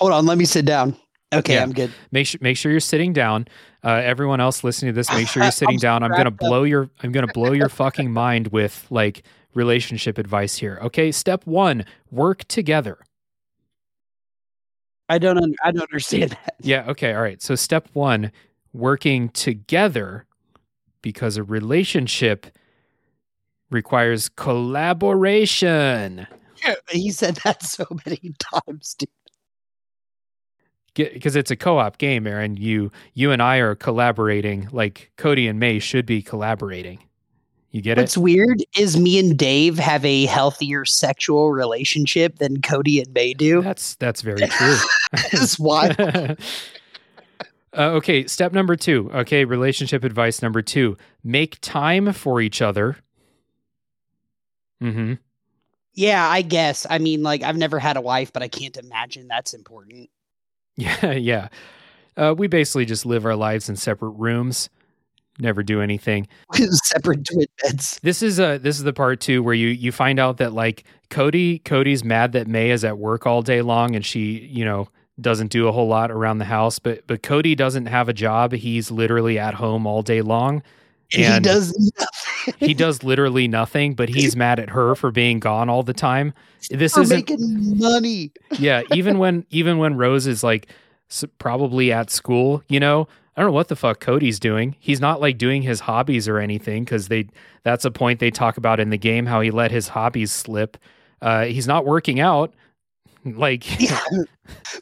Hold on, let me sit down. Okay, Yeah. I'm good. make sure make sure you're sitting down. Uh, everyone else listening to this, make sure you're sitting I'm down. I'm gonna up. blow your I'm gonna blow your fucking mind with like relationship advice here. Okay, step one: work together. I don't un- I don't understand that. Yeah. Okay. All right. So step one, working together, because a relationship requires collaboration. Yeah, He said that so many times, dude. Because it's a co-op game, Aaron. You you and I are collaborating. Like Cody and May should be collaborating. You get it? What's weird is me and Dave have a healthier sexual relationship than Cody and May do. That's that's very true. It's wild. uh, okay, step number two. Okay, relationship advice number two: make time for each other. Mm-hmm. Yeah, I guess. I mean, like, I've never had a wife, but I can't imagine that's important. Yeah, yeah. Uh, we basically just live our lives in separate rooms, never do anything. Separate twin beds. This is uh this is the part too where you you find out that like Cody Cody's mad that May is at work all day long and she you know doesn't do a whole lot around the house, but but Cody doesn't have a job. He's literally at home all day long. he does nothing He does literally nothing, but he's mad at her for being gone all the time. This isn't making money. yeah even when even when rose is like probably at school you know i don't know what the fuck cody's doing he's not like doing his hobbies or anything because they that's a point they talk about in the game how he let his hobbies slip uh he's not working out like Yeah.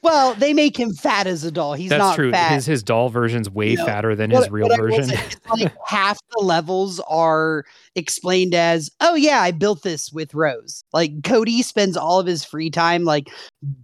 well, they make him fat as a doll. He's that's not true fat. his his doll version's way You know, fatter than What- his real what I will version say, like half the levels are explained as, "Oh yeah, I built this with Rose." Like Cody spends all of his free time like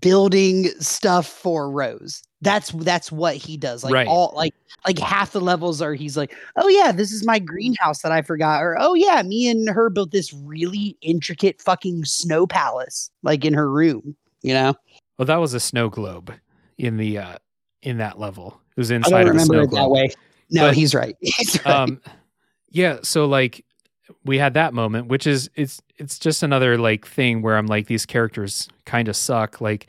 building stuff for Rose. That's that's what he does. Like Right. all like like half the levels are he's like, "Oh yeah, this is my greenhouse that I forgot," or "Oh yeah, me and her built this really intricate fucking snow palace like in her room." You know, well that was a snow globe in the uh in that level it was I inside don't of a remember snow it globe that way. No, But- he's right. He's right. um yeah so like we had that moment which is it's it's just another like thing where i'm like these characters kind of suck like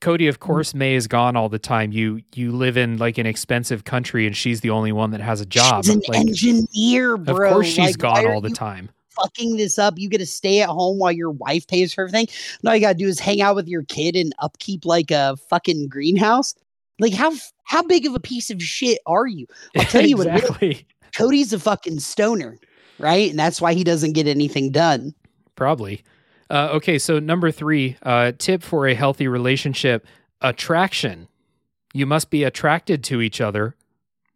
cody Mm. of course may is gone all the time you you live in like an expensive country and she's the only one that has a job She's an like engineer, bro. of course she's Like, gone all the you time Fucking this up. You get to stay at home while your wife pays for everything. And all you gotta do is hang out with your kid and upkeep like a fucking greenhouse. Like how how big of a piece of shit are you? I'll tell you what exactly Cody's a fucking stoner, right? And that's why he doesn't get anything done. probably uh, okay so number three uh, tip for a healthy relationship attraction you must be attracted to each other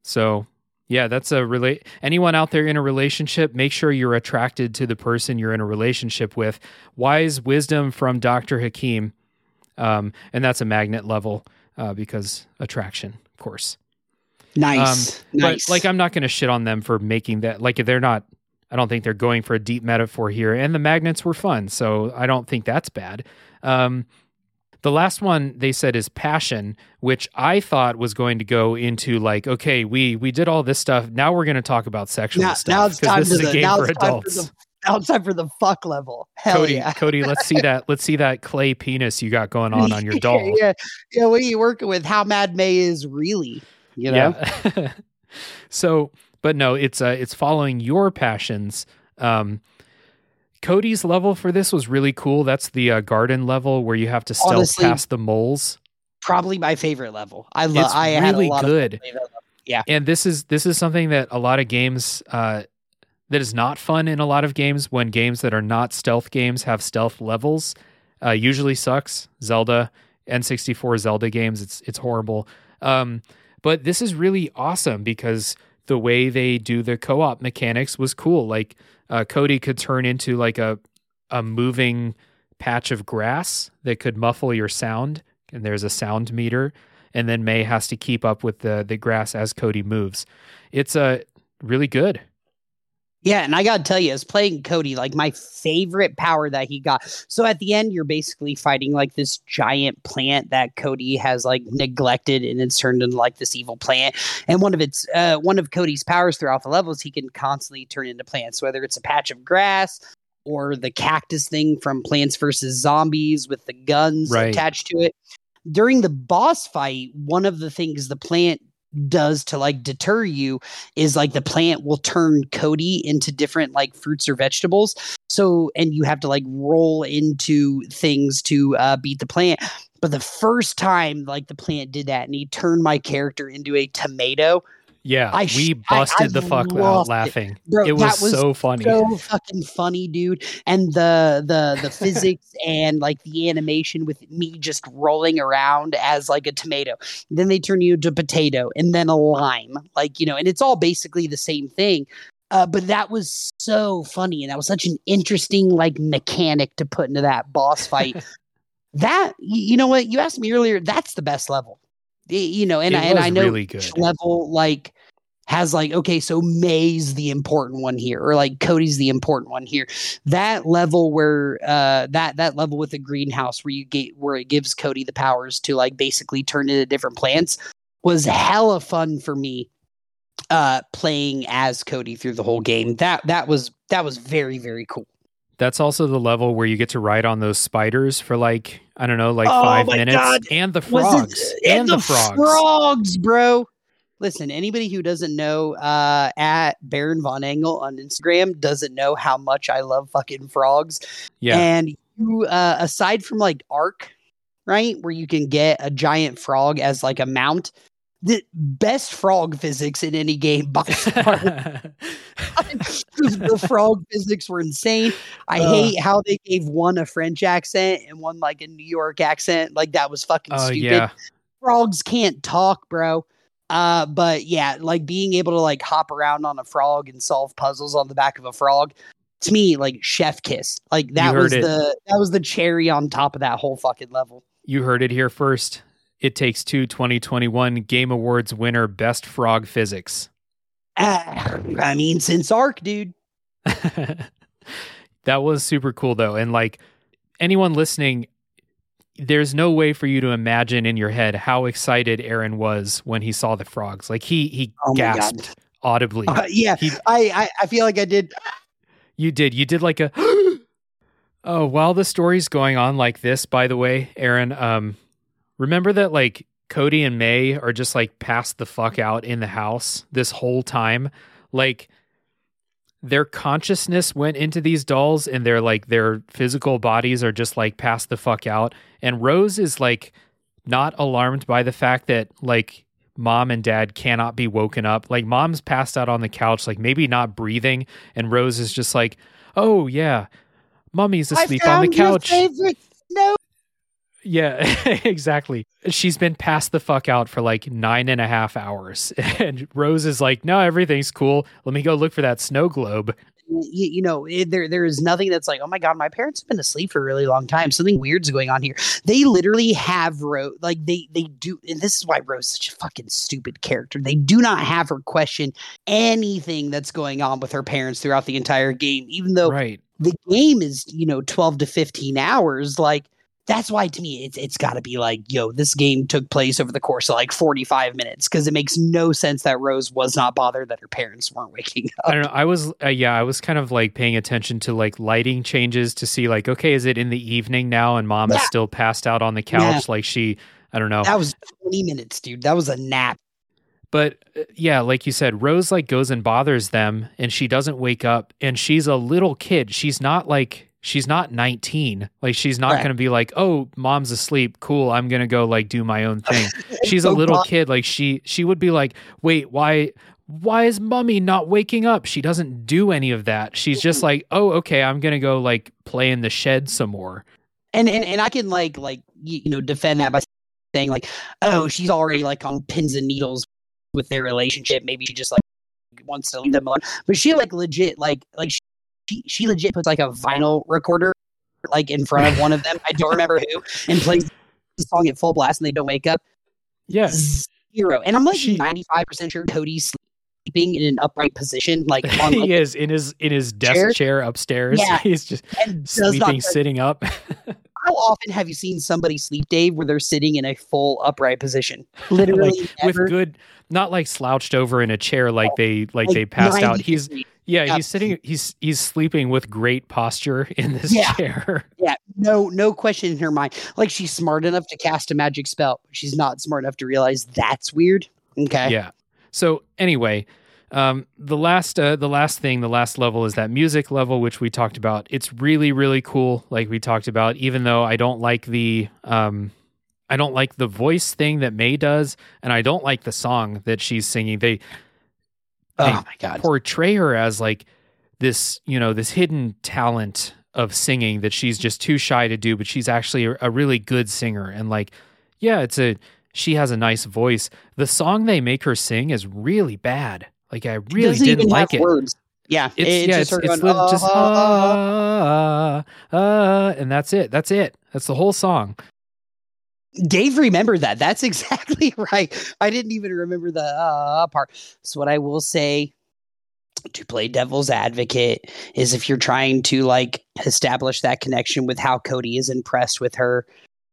so Yeah, that's a relate. Anyone out there in a relationship, make sure you're attracted to the person you're in a relationship with. Wise wisdom from Dr. Hakim. Um, and that's a magnet level uh, because attraction, of course. Nice. Um, nice. But like, I'm not going to shit on them for making that. Like, they're not. I don't think they're going for a deep metaphor here. And the magnets were fun, so I don't think that's bad. Um, the last one they said is passion, which I thought was going to go into like, okay, we we did all this stuff. Now we're going to talk about sexual now, stuff now it's time this to is the, now for it's time. For the, now it's time for the fuck level. Hell Cody, yeah. Cody, let's see that. Let's see that clay penis you got going on on your doll. yeah, yeah. What are you working with? How Mad May is really, you know? Yeah. so, but no, it's uh, it's following your passions. Um, Cody's level for this was really cool. That's the uh, garden level where you have to stealth Honestly, past the moles. Probably my favorite level. I love. I had a really lot good. of fun playing that level. And this is this is something that a lot of games uh, that is not fun in a lot of games when games that are not stealth games have stealth levels. Uh, usually sucks. Zelda, N64 Zelda games, it's it's horrible. Um, but this is really awesome because the way they do the co-op mechanics was cool. Like uh, Cody could turn into like a a moving patch of grass that could muffle your sound, and there's a sound meter. And then May has to keep up with the the grass as Cody moves. It's a uh, really good. Yeah, and I gotta tell you, as playing Cody, like my favorite power that he got. So at the end, you're basically fighting like this giant plant that Cody has like neglected, and it's turned into like this evil plant. And one of its uh, one of Cody's powers throughout the levels, he can constantly turn into plants, whether it's a patch of grass or the cactus thing from Plants vs Zombies with the guns Right. attached to it. During the boss fight, one of the things the plant does to like deter you is like the plant will turn Cody into different like fruits or vegetables. So, and you have to like roll into things to uh, beat the plant. But the first time like the plant did that and he turned my character into a tomato, Yeah, I we busted I the fuck out loved it. laughing. bro, It was, was so funny. so fucking funny, dude. And the the the physics and like the animation with me just rolling around as like a tomato. Then they turn you into a potato and then a lime. Like, you know, and it's all basically the same thing. Uh, but that was so funny, and that was such an interesting like mechanic to put into that boss fight. that you know what you asked me earlier, that's the best level. You know, and It I, and I know really each good. level like has like okay so may's the important one here or like cody's the important one here that level where uh that that level with the greenhouse where you get where it gives cody the powers to like basically turn into different plants was hella fun for me uh playing as cody through the whole game that that was that was very very cool That's also the level where you get to ride on those spiders for like I don't know, like Oh five minutes, God. and the frogs, it- and, the, frogs. frogs, bro. Listen, anybody who doesn't know uh, at Baron Von Engel on Instagram doesn't know how much I love fucking frogs. Yeah, And you, uh, aside from like Ark, right, where you can get a giant frog as like a mount, the best frog physics in any game by far. the frog physics were insane. I Uh. hate how they gave one a French accent and one like a New York accent. Like that was fucking oh stupid yeah, frogs can't talk, bro. Uh, but yeah, like being able to like hop around on a frog and solve puzzles on the back of a frog, to me, like chef kiss. Like that was it. the that was the cherry on top of that whole fucking level. you heard it here first. It takes two 2021 Game Awards winner Best Frog Physics. Ah, I mean, since Ark, dude. that was super cool though, and like anyone listening. There's no way for you to imagine in your head how excited Aaron was when he saw the frogs. Like he he Oh gasped audibly. Uh, yeah, He- I, I I feel like I did. You did. You did like a. oh, while the story's going on like this, by the way, Aaron, um, remember that like Cody and May are just like passed the fuck out in the house this whole time? Like their consciousness went into these dolls and they're like their physical bodies are just like passed the fuck out. And Rose is like not alarmed by the fact that like mom and dad cannot be woken up. Like mom's passed out on the couch, like maybe not breathing, and Rose is just like, "Oh yeah, mommy's asleep on the couch." No, Yeah, exactly. She's been passed the fuck out for like nine and a half hours. And Rose is like, no, everything's cool. Let me go look for that snow globe. you, you know it, there there is nothing that's like oh my god my parents have been asleep for a really long time something weird's going on here they literally have rose like they they do and this is why rose is such a fucking stupid character they do not have her question anything that's going on with her parents throughout the entire game even though Right. the game is you know 12 to 15 hours like that's why to me it's it's got to be like yo this game took place over the course of like 45 minutes because it makes no sense that rose was not bothered that her parents weren't waking up I don't know. I was, uh, yeah, I was kind of like paying attention to like lighting changes to see like, okay, is it in the evening now and mom is still passed out on the couch? Yeah. Like she, I don't know. that was 20 minutes dude that was a nap But uh, yeah, like you said, Rose like goes and bothers them and she doesn't wake up and she's a little kid. She's not like she's not 19. Like she's not Right. going to be like, "Oh, mom's asleep. Cool. I'm going to go like do my own thing." She's a little Bob- kid. Like she she would be like, "Wait, why why is mummy not waking up?" She doesn't do any of that. She's just like, "Oh, okay, I'm going to go like play in the shed some more." and and, and i can like like you, you know defend that by saying like oh she's already like on pins and needles with their relationship maybe she just like wants to leave them alone but she like legit like like she she legit puts like a vinyl recorder like in front of one of them i don't remember who and plays the song at full blast and they don't wake up Yeah. zero and i'm like 95% sure cody's sleeping in an upright position like on like, he is in his in his desk chair? chair, upstairs. Yeah. He's just and does not sleeping sitting up. How often have you seen somebody sleep, Dave, where they're sitting in a full upright position? Literally, with good not like slouched over in a chair like they like, Like they passed out 90 he's. Yeah, he's sitting he's he's sleeping with great posture in this Yeah. chair yeah, no, no question in her mind. Like she's smart enough to cast a magic spell, but she's not smart enough to realize that's weird. Okay, yeah so anyway um the last uh the last thing the last level is that music level which we talked about it's really really cool like we talked about even though i don't like the um i don't like the voice thing that may does and i don't like the song that she's singing they Oh my god. portray her as like this, you know, this hidden talent of singing that she's just too shy to do, but she's actually a, a really good singer. And like, yeah, it's a she has a nice voice. The song they make her sing is really bad. Like I really didn't like it. Words. Yeah, It's it's yeah, just it's, her it's going, lit- just "Ah, ah, ah." ah, ah, and that's it. That's it. That's the whole song. Dave remembered that. That's exactly right. I didn't even remember the uh, part. So what I will say to play devil's advocate is if you're trying to like establish that connection with how Cody is impressed with her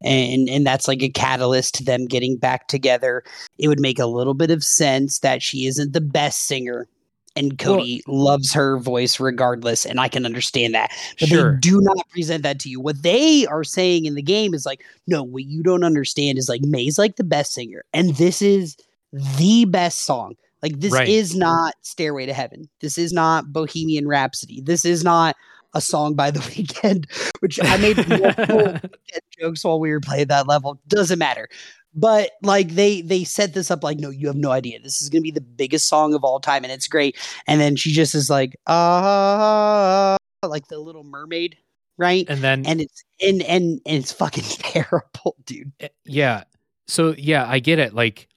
and and that's like a catalyst to them getting back together, it would make a little bit of sense that she isn't the best singer and Cody loves her voice regardless and I can understand that. But Sure. they do not present that to you. What they are saying in the game is like, no, what you don't understand is like May's like the best singer, and this is the best song. Like this Right. is not Stairway to Heaven. This is not Bohemian Rhapsody. This is not a song by the Weeknd, which I made jokes while we were playing that level. Doesn't matter. But like they they set this up like, no, you have no idea. This is gonna be the biggest song of all time, and it's great. And then she just is like, ah, like the little mermaid, right? And then and it's and and and it's fucking terrible, dude. Eh, Yeah. So yeah, I get it. Like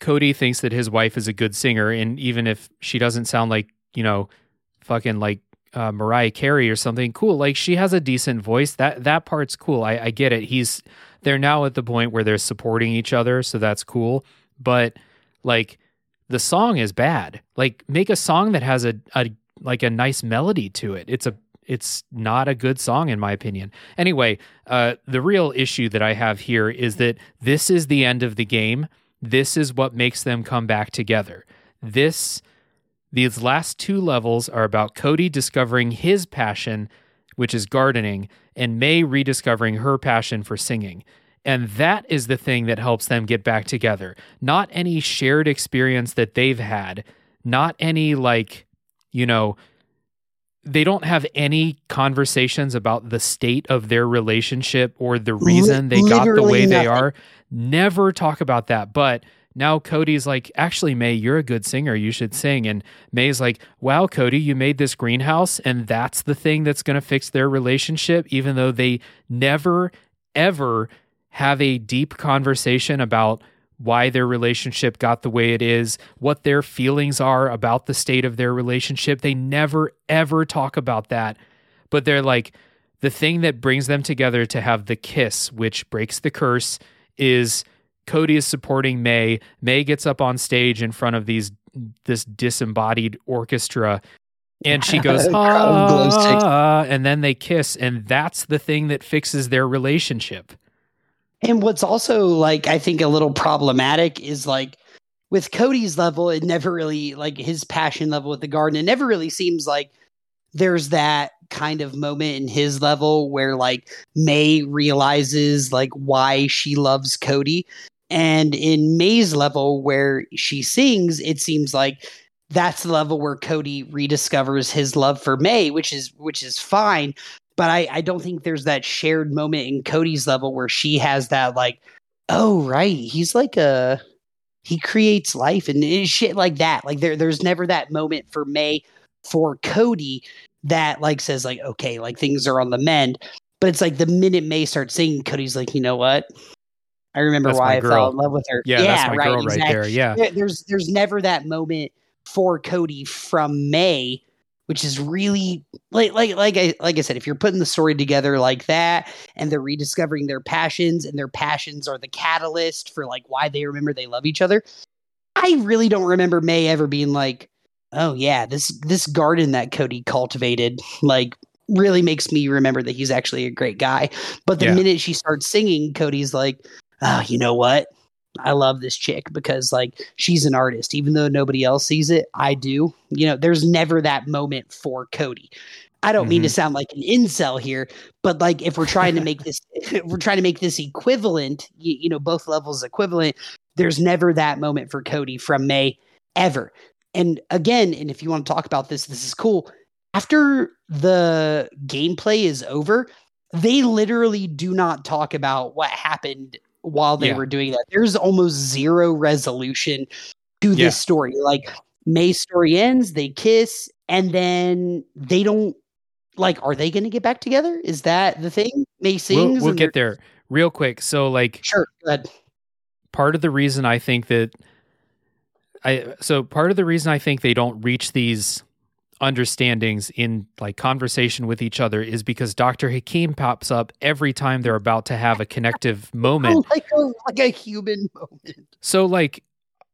Cody thinks that his wife is a good singer, and even if she doesn't sound like you know, fucking like uh, Mariah Carey or something, cool. Like she has a decent voice. That that part's cool. I, I get it. He's they're now at the point where they're supporting each other, so that's cool. But like the song is bad. Like make a song that has a, a like a nice melody to it. It's a it's not a good song in my opinion. Anyway, uh, the real issue that I have here is that this is the end of the game. This is what makes them come back together. This these last two levels are about Cody discovering his passion, which is gardening, and May rediscovering her passion for singing. And that is the thing that helps them get back together. Not any shared experience that they've had, not any like, you know, they don't have any conversations about the state of their relationship or the reason they got the way they are. Never talk about that. But now Cody's like, actually, May, you're a good singer. You should sing. And May's like, wow, Cody, you made this greenhouse. And that's the thing that's going to fix their relationship, even though they never, ever have a deep conversation about why their relationship got the way it is, what their feelings are about the state of their relationship. They never, ever talk about that. But they're like, the thing that brings them together to have the kiss, which breaks the curse, is Cody is supporting May. May gets up on stage in front of these this disembodied orchestra and she goes ah, and then they kiss and that's the thing that fixes their relationship and what's also like I think a little problematic is like with Cody's level, it never really like his passion level with the garden. It never really seems like there's that kind of moment in his level where like May realizes like why she loves Cody. And in May's level where she sings, it seems like that's the level where Cody rediscovers his love for May, which is which is fine but I, I don't think there's that shared moment in Cody's level where she has that like, oh right, he's like a he creates life and, and shit like that. Like there there's never that moment for May for Cody that like says like okay like things are on the mend. But it's like the minute May starts singing, Cody's like, you know what? I remember that's why I fell in love with her. Yeah, yeah right, girl exactly. right there. Yeah. There's there's never that moment for Cody from May which is really like like like I like I said, if you're putting the story together like that, and they're rediscovering their passions, and their passions are the catalyst for like why they remember they love each other. I really don't remember May ever being like, "Oh yeah, this this garden that Cody cultivated like really makes me remember that he's actually a great guy." But the yeah. minute she starts singing, Cody's like, "Oh, you know what? I love this chick because like she's an artist, even though nobody else sees it. I do. You know, there's never that moment for Cody. I don't mm-hmm. mean to mm-hmm. sound like an incel here, but like if we're trying to make this, we're trying to make this equivalent, you, you know, both levels equivalent. There's never that moment for Cody from May ever. And again, and if you want to talk about this, this is cool. After the gameplay is over, they literally do not talk about what happened while they yeah. were doing that. There's almost zero resolution to this yeah. story. Like May's story ends, they kiss, and then they don't like are they gonna get back together? Is that the thing? May sings. We'll, we'll get there real quick. So like Sure, Part of the reason I think that I so part of the reason I think they don't reach these understandings in like conversation with each other is because Dr. Hakim pops up every time they're about to have a connective moment. like a like a human moment. So like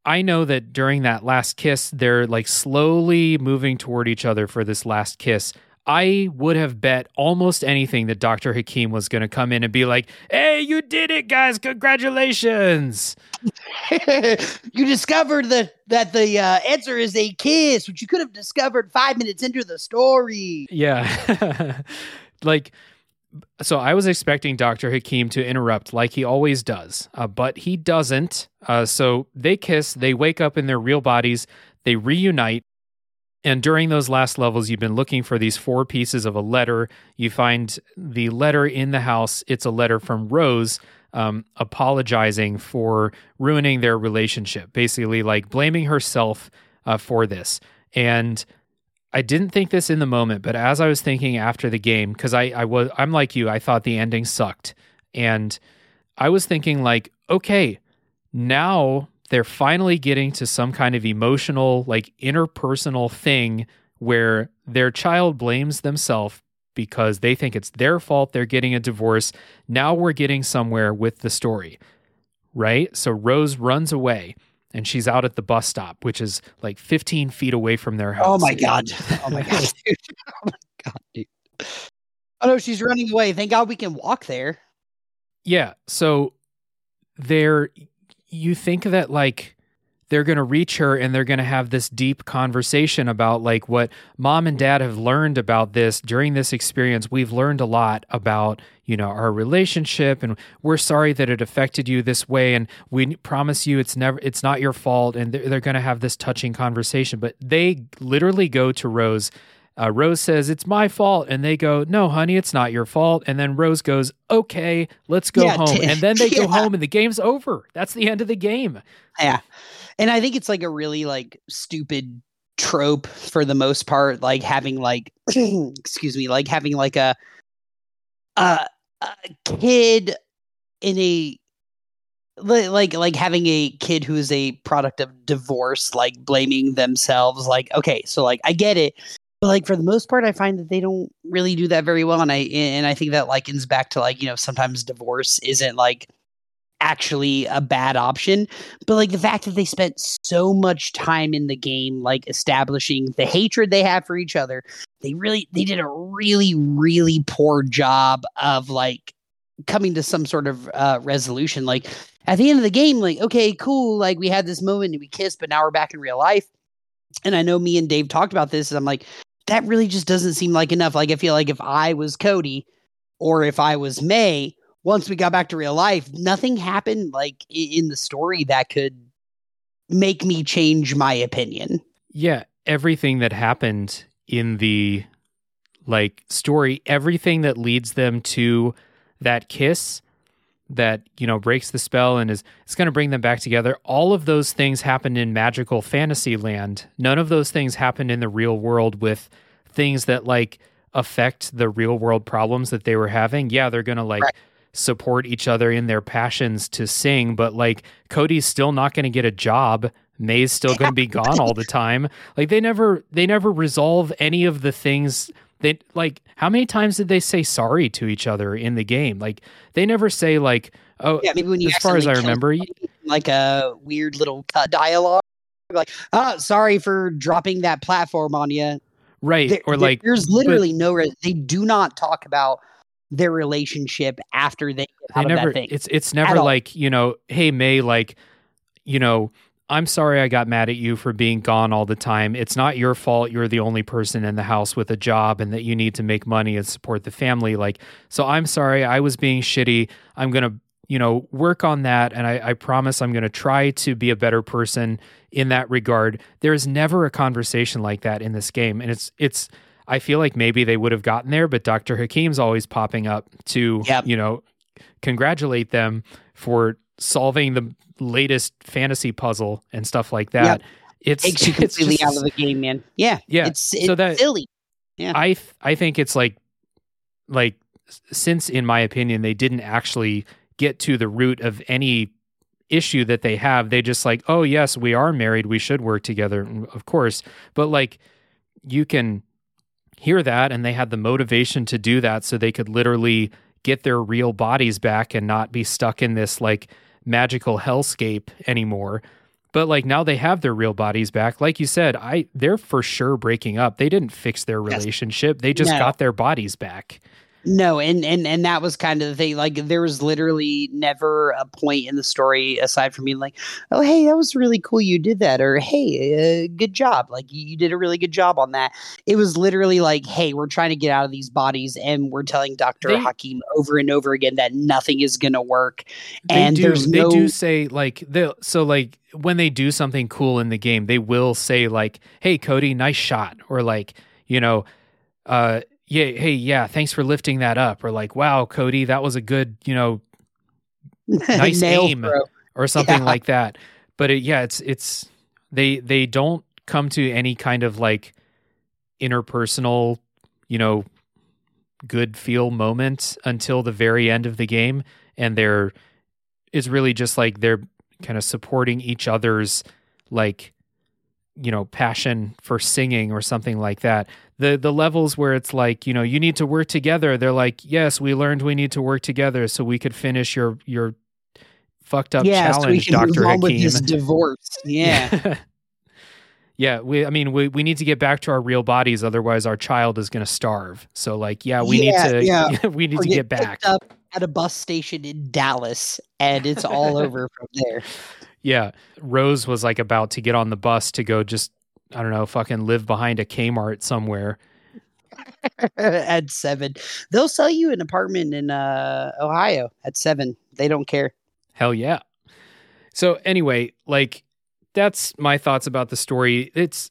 I know that during that last kiss, they're like slowly moving toward each other for this last kiss. I would have bet almost anything that Dr. Hakim was going to come in and be like, hey, you did it, guys. Congratulations. you discovered that, that the uh, answer is a kiss, which you could have discovered five minutes into the story. Yeah. like, so I was expecting Dr. Hakim to interrupt like he always does, uh, but he doesn't. Uh, so they kiss, they wake up in their real bodies, they reunite. And during those last levels, you've been looking for these four pieces of a letter. You find the letter in the house. It's a letter from Rose um, apologizing for ruining their relationship, basically, like blaming herself uh, for this. And I didn't think this in the moment, but as I was thinking after the game, because I, I was I'm like you, I thought the ending sucked. And I was thinking like, okay, now they're finally getting to some kind of emotional, like interpersonal thing where their child blames themselves because they think it's their fault they're getting a divorce. Now we're getting somewhere with the story, right? So Rose runs away and she's out at the bus stop, which is like 15 feet away from their oh house. Oh my God. Oh my God, dude. Oh my God, dude. Oh no, she's running away. Thank God we can walk there. Yeah. So they're you think that like they're going to reach her and they're going to have this deep conversation about like what mom and dad have learned about this during this experience? We've learned a lot about you know our relationship and we're sorry that it affected you this way and we promise you it's never it's not your fault and they're, they're going to have this touching conversation. But they literally go to rose uh, Rose says, It's my fault. And they go, No, honey, it's not your fault. And then Rose goes, Okay, let's go yeah, home. T- and then they yeah. go home and the game's over. That's the end of the game. Yeah. And I think it's like a really like stupid trope for the most part, like having like, excuse me, like having like a, a, a kid in a like like having a kid who is a product of divorce like blaming themselves like okay so like i get it but like for the most part i find that they don't really do that very well and i and i think that likens back to like you know sometimes divorce isn't like actually a bad option but like the fact that they spent so much time in the game like establishing the hatred they have for each other they really they did a really really poor job of like coming to some sort of uh, resolution. Like at the end of the game like okay cool like we had this moment and we kissed but now we're back in real life. And i know me and dave talked about this and i'm like that really just doesn't seem like enough like i feel like if i was cody or if i was may once we got back to real life, nothing happened like in the story that could make me change my opinion. Yeah, everything that happened in the like story, everything that leads them to that kiss that, you know, breaks the spell and is it's going to bring them back together. All of those things happened in magical fantasy land. None of those things happened in the real world with things that like affect the real world problems that they were having. Yeah, they're going to like right support each other in their passions to sing, but like Cody's still not going to get a job. May's still going to be gone all the time. Like they never they never resolve any of the things they like how many times did they say sorry to each other in the game? Like they never say like oh yeah, maybe when you as far as I remember like a weird little cut dialogue like oh sorry for dropping that platform on you. Right. There, or like there's literally but, no re- they do not talk about their relationship after they get out they never, of that thing. It's it's never like you know, hey May, like you know, I'm sorry I got mad at you for being gone all the time. It's not your fault. You're the only person in the house with a job and that you need to make money and support the family. Like, so I'm sorry I was being shitty. I'm going to, you know, work on that. And I, I promise I'm going to try to be a better person in that regard. There is never a conversation like that in this game. And it's, it's, I feel like maybe they would have gotten there, but Dr. Hakim's always popping up to, yep. you know, congratulate them for solving the latest fantasy puzzle and stuff like that. Yep. It's takes you completely just, out of the game, man. Yeah, yeah. It's, it's so that, silly. Yeah, I I think it's like like since in my opinion they didn't actually get to the root of any issue that they have. They just like, oh yes, we are married. We should work together, of course. But like, you can hear that and they had the motivation to do that so they could literally get their real bodies back and not be stuck in this like magical hellscape anymore. But like now they have their real bodies back. Like you said, I they're for sure breaking up. They didn't fix their relationship. Yes. They just no. got their bodies back. No, and and and that was kind of the thing. Like there was literally never a point in the story aside from being like, "Oh, hey, that was really cool you did that," or "Hey, uh, good job! Like you did a really good job on that." It was literally like, "Hey, we're trying to get out of these bodies, and we're telling Doctor Hakim over and over again that nothing is going to work." And do, there's they no... do say like they so like when they do something cool in the game, they will say like, "Hey, Cody, nice shot," or like you know. Uh, yeah, hey, yeah, thanks for lifting that up. Or like, wow, Cody, that was a good, you know, nice aim throw. or something yeah. like that. But it, yeah, it's it's they they don't come to any kind of like interpersonal, you know, good feel moment until the very end of the game, and they're is really just like they're kind of supporting each other's like you know passion for singing or something like that the the levels where it's like you know you need to work together. They're like yes we learned we need to work together so we could finish your your fucked up yeah, challenge so dr hakim with this divorce. Yeah. Yeah. We i mean we, we need to get back to our real bodies otherwise our child is going to starve. So like yeah we yeah, need to yeah. we need or to get, get back. up at a bus station in dallas and it's all over from there. Yeah. Rose was like about to get on the bus to go just, I don't know, fucking live behind a Kmart somewhere. at seven. They'll sell you an apartment in uh, Ohio at seven. They don't care. Hell yeah. So, anyway, like, that's my thoughts about the story. It's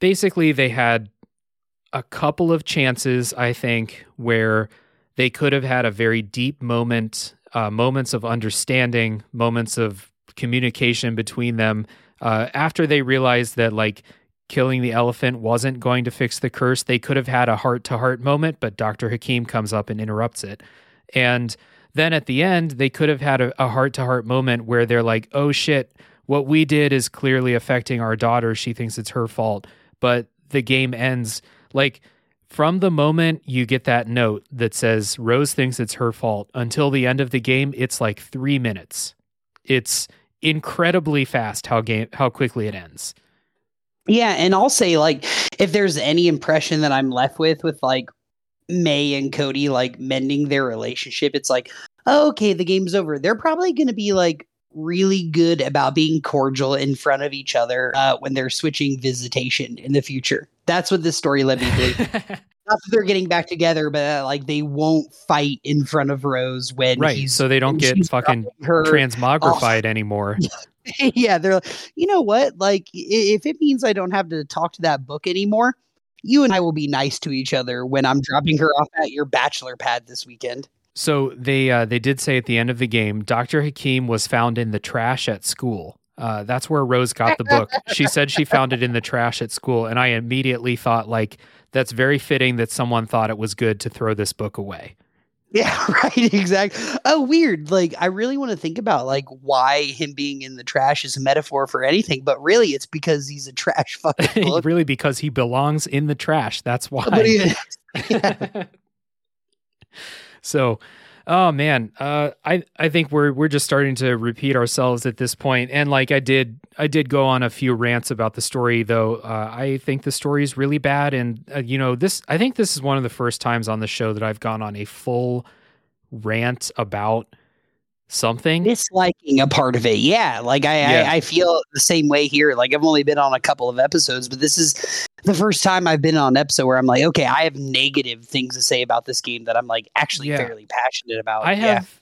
basically they had a couple of chances, I think, where they could have had a very deep moment, uh, moments of understanding, moments of communication between them uh, after they realized that like killing the elephant wasn't going to fix the curse. They could have had a heart to heart moment, but Dr. Hakim comes up and interrupts it. And then at the end, they could have had a heart to heart moment where they're like, oh shit, what we did is clearly affecting our daughter. She thinks it's her fault. But the game ends like from the moment you get that note that says Rose thinks it's her fault until the end of the game, it's like three minutes. It's incredibly fast how game how quickly it ends. Yeah, and I'll say like if there's any impression that I'm left with with like May and Cody like mending their relationship, it's like, oh, okay, the game's over. They're probably going to be like really good about being cordial in front of each other uh, when they're switching visitation in the future. That's what this story led me to believe. Not that they're getting back together, but uh, like they won't fight in front of Rose when right. so they don't get fucking transmogrified anymore. yeah, they're like, you know what? Like, if it means I don't have to talk to that book anymore, you and I will be nice to each other when I'm dropping her off at your bachelor pad this weekend. So they uh, they did say at the end of the game, Doctor Hakim was found in the trash at school. Uh, that's where Rose got the book. she said she found it in the trash at school, and I immediately thought like that's very fitting that someone thought it was good to throw this book away. Yeah, right. Exactly. Oh, weird. Like, I really want to think about like why him being in the trash is a metaphor for anything, but really, it's because he's a trash fucking book. really, because he belongs in the trash. That's why. yeah. so, oh man, uh, I I think we're we're just starting to repeat ourselves at this point. And like I did, I did go on a few rants about the story, though. Uh, I think the story is really bad, and uh, you know this. I think this is one of the first times on the show that I've gone on a full rant about something disliking a part of it yeah like I, yeah. I, I feel the same way here like i've only been on a couple of episodes but this is the first time i've been on an episode where i'm like okay i have negative things to say about this game that i'm like actually yeah. fairly passionate about i have yeah.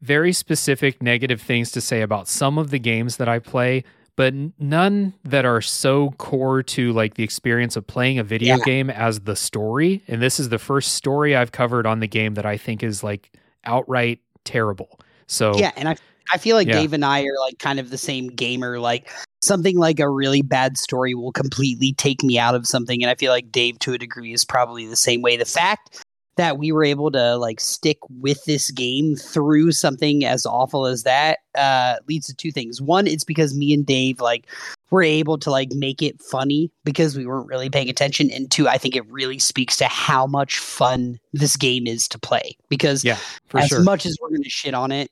very specific negative things to say about some of the games that i play but none that are so core to like the experience of playing a video game as the story and this is the first story i've covered on the game that i think is like outright terrible so yeah, and I I feel like yeah. Dave and I are like kind of the same gamer. Like something like a really bad story will completely take me out of something, and I feel like Dave to a degree is probably the same way. The fact that we were able to like stick with this game through something as awful as that uh leads to two things one it's because me and dave like were able to like make it funny because we weren't really paying attention and two i think it really speaks to how much fun this game is to play because yeah as sure. much as we're going to shit on it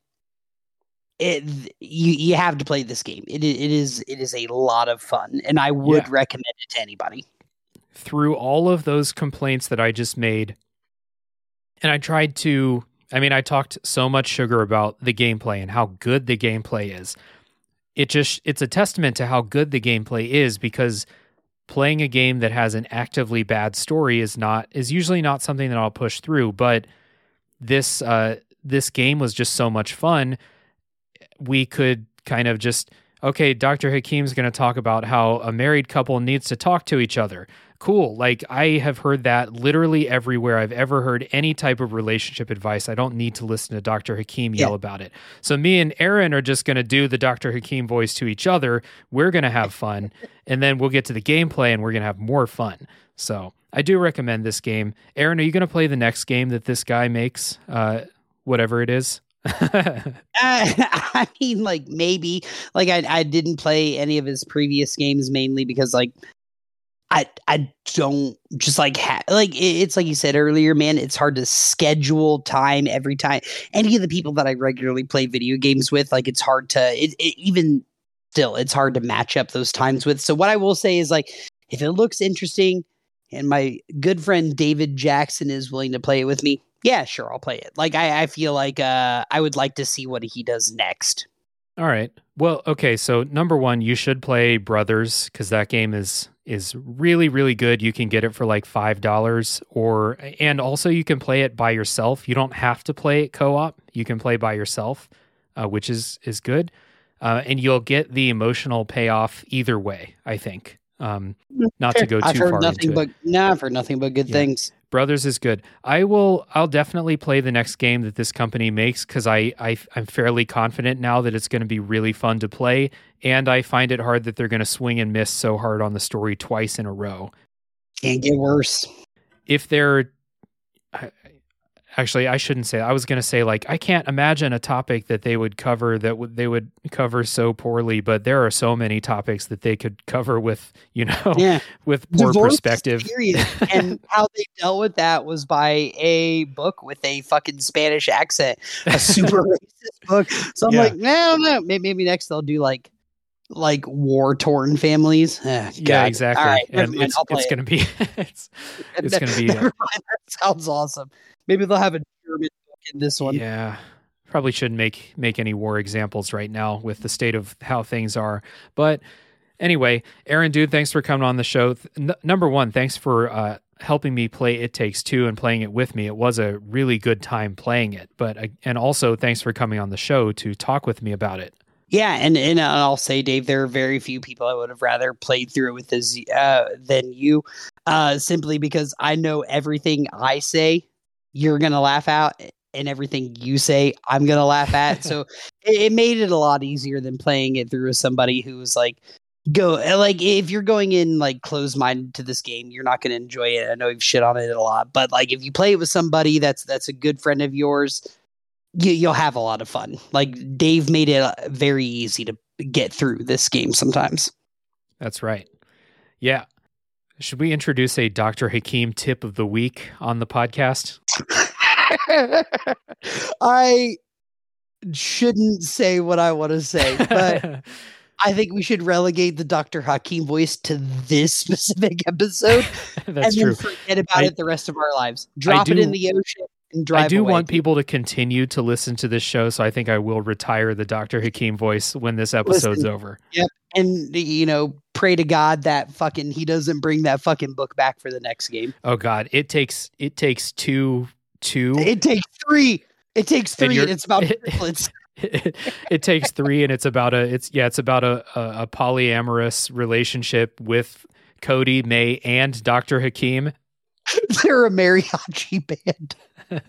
it you you have to play this game. It it is it is a lot of fun, and I would yeah. recommend it to anybody. Through all of those complaints that I just made, and I tried to. I mean, I talked so much sugar about the gameplay and how good the gameplay is. It just it's a testament to how good the gameplay is because playing a game that has an actively bad story is not is usually not something that I'll push through. But this uh, this game was just so much fun we could kind of just okay, Dr. Hakim's going to talk about how a married couple needs to talk to each other. Cool. Like I have heard that literally everywhere I've ever heard any type of relationship advice. I don't need to listen to Dr. Hakim yell yeah. about it. So me and Aaron are just going to do the Dr. Hakim voice to each other. We're going to have fun and then we'll get to the gameplay and we're going to have more fun. So I do recommend this game. Aaron, are you going to play the next game that this guy makes? Uh, whatever it is uh, I mean, like maybe like I I didn't play any of his previous games mainly because like I I don't just like ha- like it's like you said earlier, man. It's hard to schedule time every time. Any of the people that I regularly play video games with, like it's hard to it, it even still it's hard to match up those times with. So what I will say is like if it looks interesting and my good friend David Jackson is willing to play it with me, yeah, sure, I'll play it. Like I, I feel like uh, I would like to see what he does next. All right. Well, okay. So number one, you should play Brothers because that game is is really really good. You can get it for like five dollars, or and also you can play it by yourself. You don't have to play it co op. You can play by yourself, uh, which is is good, uh, and you'll get the emotional payoff either way. I think. Um, not to go too I've heard far nothing into but, it. No, I've heard nothing but good yeah. things. Brothers is good. I will. I'll definitely play the next game that this company makes because I, I I'm fairly confident now that it's going to be really fun to play, and I find it hard that they're going to swing and miss so hard on the story twice in a row. Can't get worse. If they're, actually i shouldn't say i was going to say like i can't imagine a topic that they would cover that w- they would cover so poorly but there are so many topics that they could cover with you know Yeah. with poor Divorce perspective serious. and how they dealt with that was by a book with a fucking Spanish accent, a super racist book. So I'm Yeah. like, no, no, maybe, maybe next they'll do like like war torn families. Ah, yeah exactly right, and mind, it's, I'll it's it. going to be it's, it's going to be Never mind, that sounds awesome. Maybe they'll have a German book in this one. Yeah. Probably shouldn't make make any war examples right now with the state of how things are. But anyway, Aaron, dude, thanks for coming on the show. N- number one, thanks for uh, helping me play It Takes Two and playing it with me. It was a really good time playing it. But uh, and also thanks for coming on the show to talk with me about it. Yeah, and and I'll say, Dave, there are very few people I would have rather played through it with as uh, than you, uh, simply because I know everything I say you're gonna laugh out, and everything you say I'm gonna laugh at. so it, it made it a lot easier than playing it through with somebody who was like, go like if you're going in like closed minded to this game, you're not gonna enjoy it. I know you've shit on it a lot, but like if you play it with somebody that's that's a good friend of yours you, you'll have a lot of fun. Like Dave made it uh, very easy to get through this game sometimes. That's right. Yeah. Should we introduce a Dr. Hakim tip of the week on the podcast? I shouldn't say what I want to say, but I think we should relegate the Dr. Hakim voice to this specific episode That's and true. then forget about I- it the rest of our lives. Drop it in the ocean I do want people to continue to listen to this show, so I think I will retire the Dr. Hakim voice when this episode's Listen. over. and you know, pray to God that fucking he doesn't bring that fucking book back for the next game. Oh God, it takes it takes two two. It takes three. It takes three, you're- and it's about triplets. It, it takes three, and it's about a it's yeah, it's about a, a a polyamorous relationship with Cody, May, and Dr. Hakim. They're a mariachi band.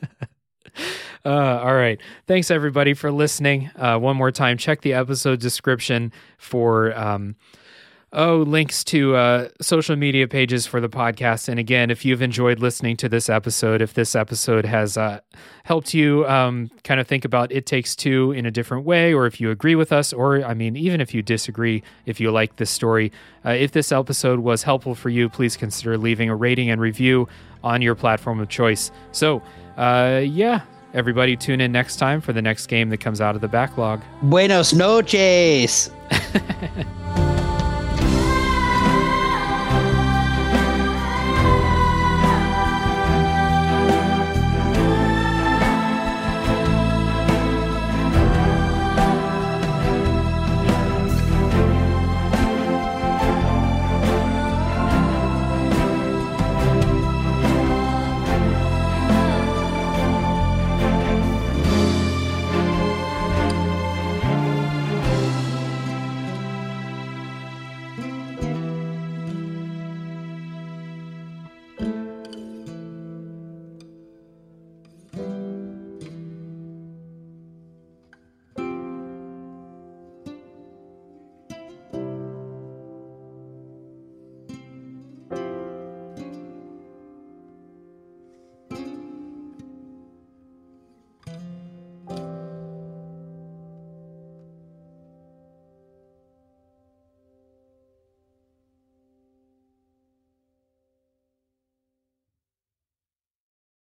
Uh, all right. Thanks everybody for listening. Uh, one more time, check the episode description for um, oh links to uh, social media pages for the podcast. And again, if you've enjoyed listening to this episode, if this episode has uh, helped you um, kind of think about It Takes Two in a different way, or if you agree with us, or I mean, even if you disagree, if you like this story, uh, if this episode was helpful for you, please consider leaving a rating and review on your platform of choice. So, uh, yeah, everybody tune in next time for the next game that comes out of the backlog. Buenos noches.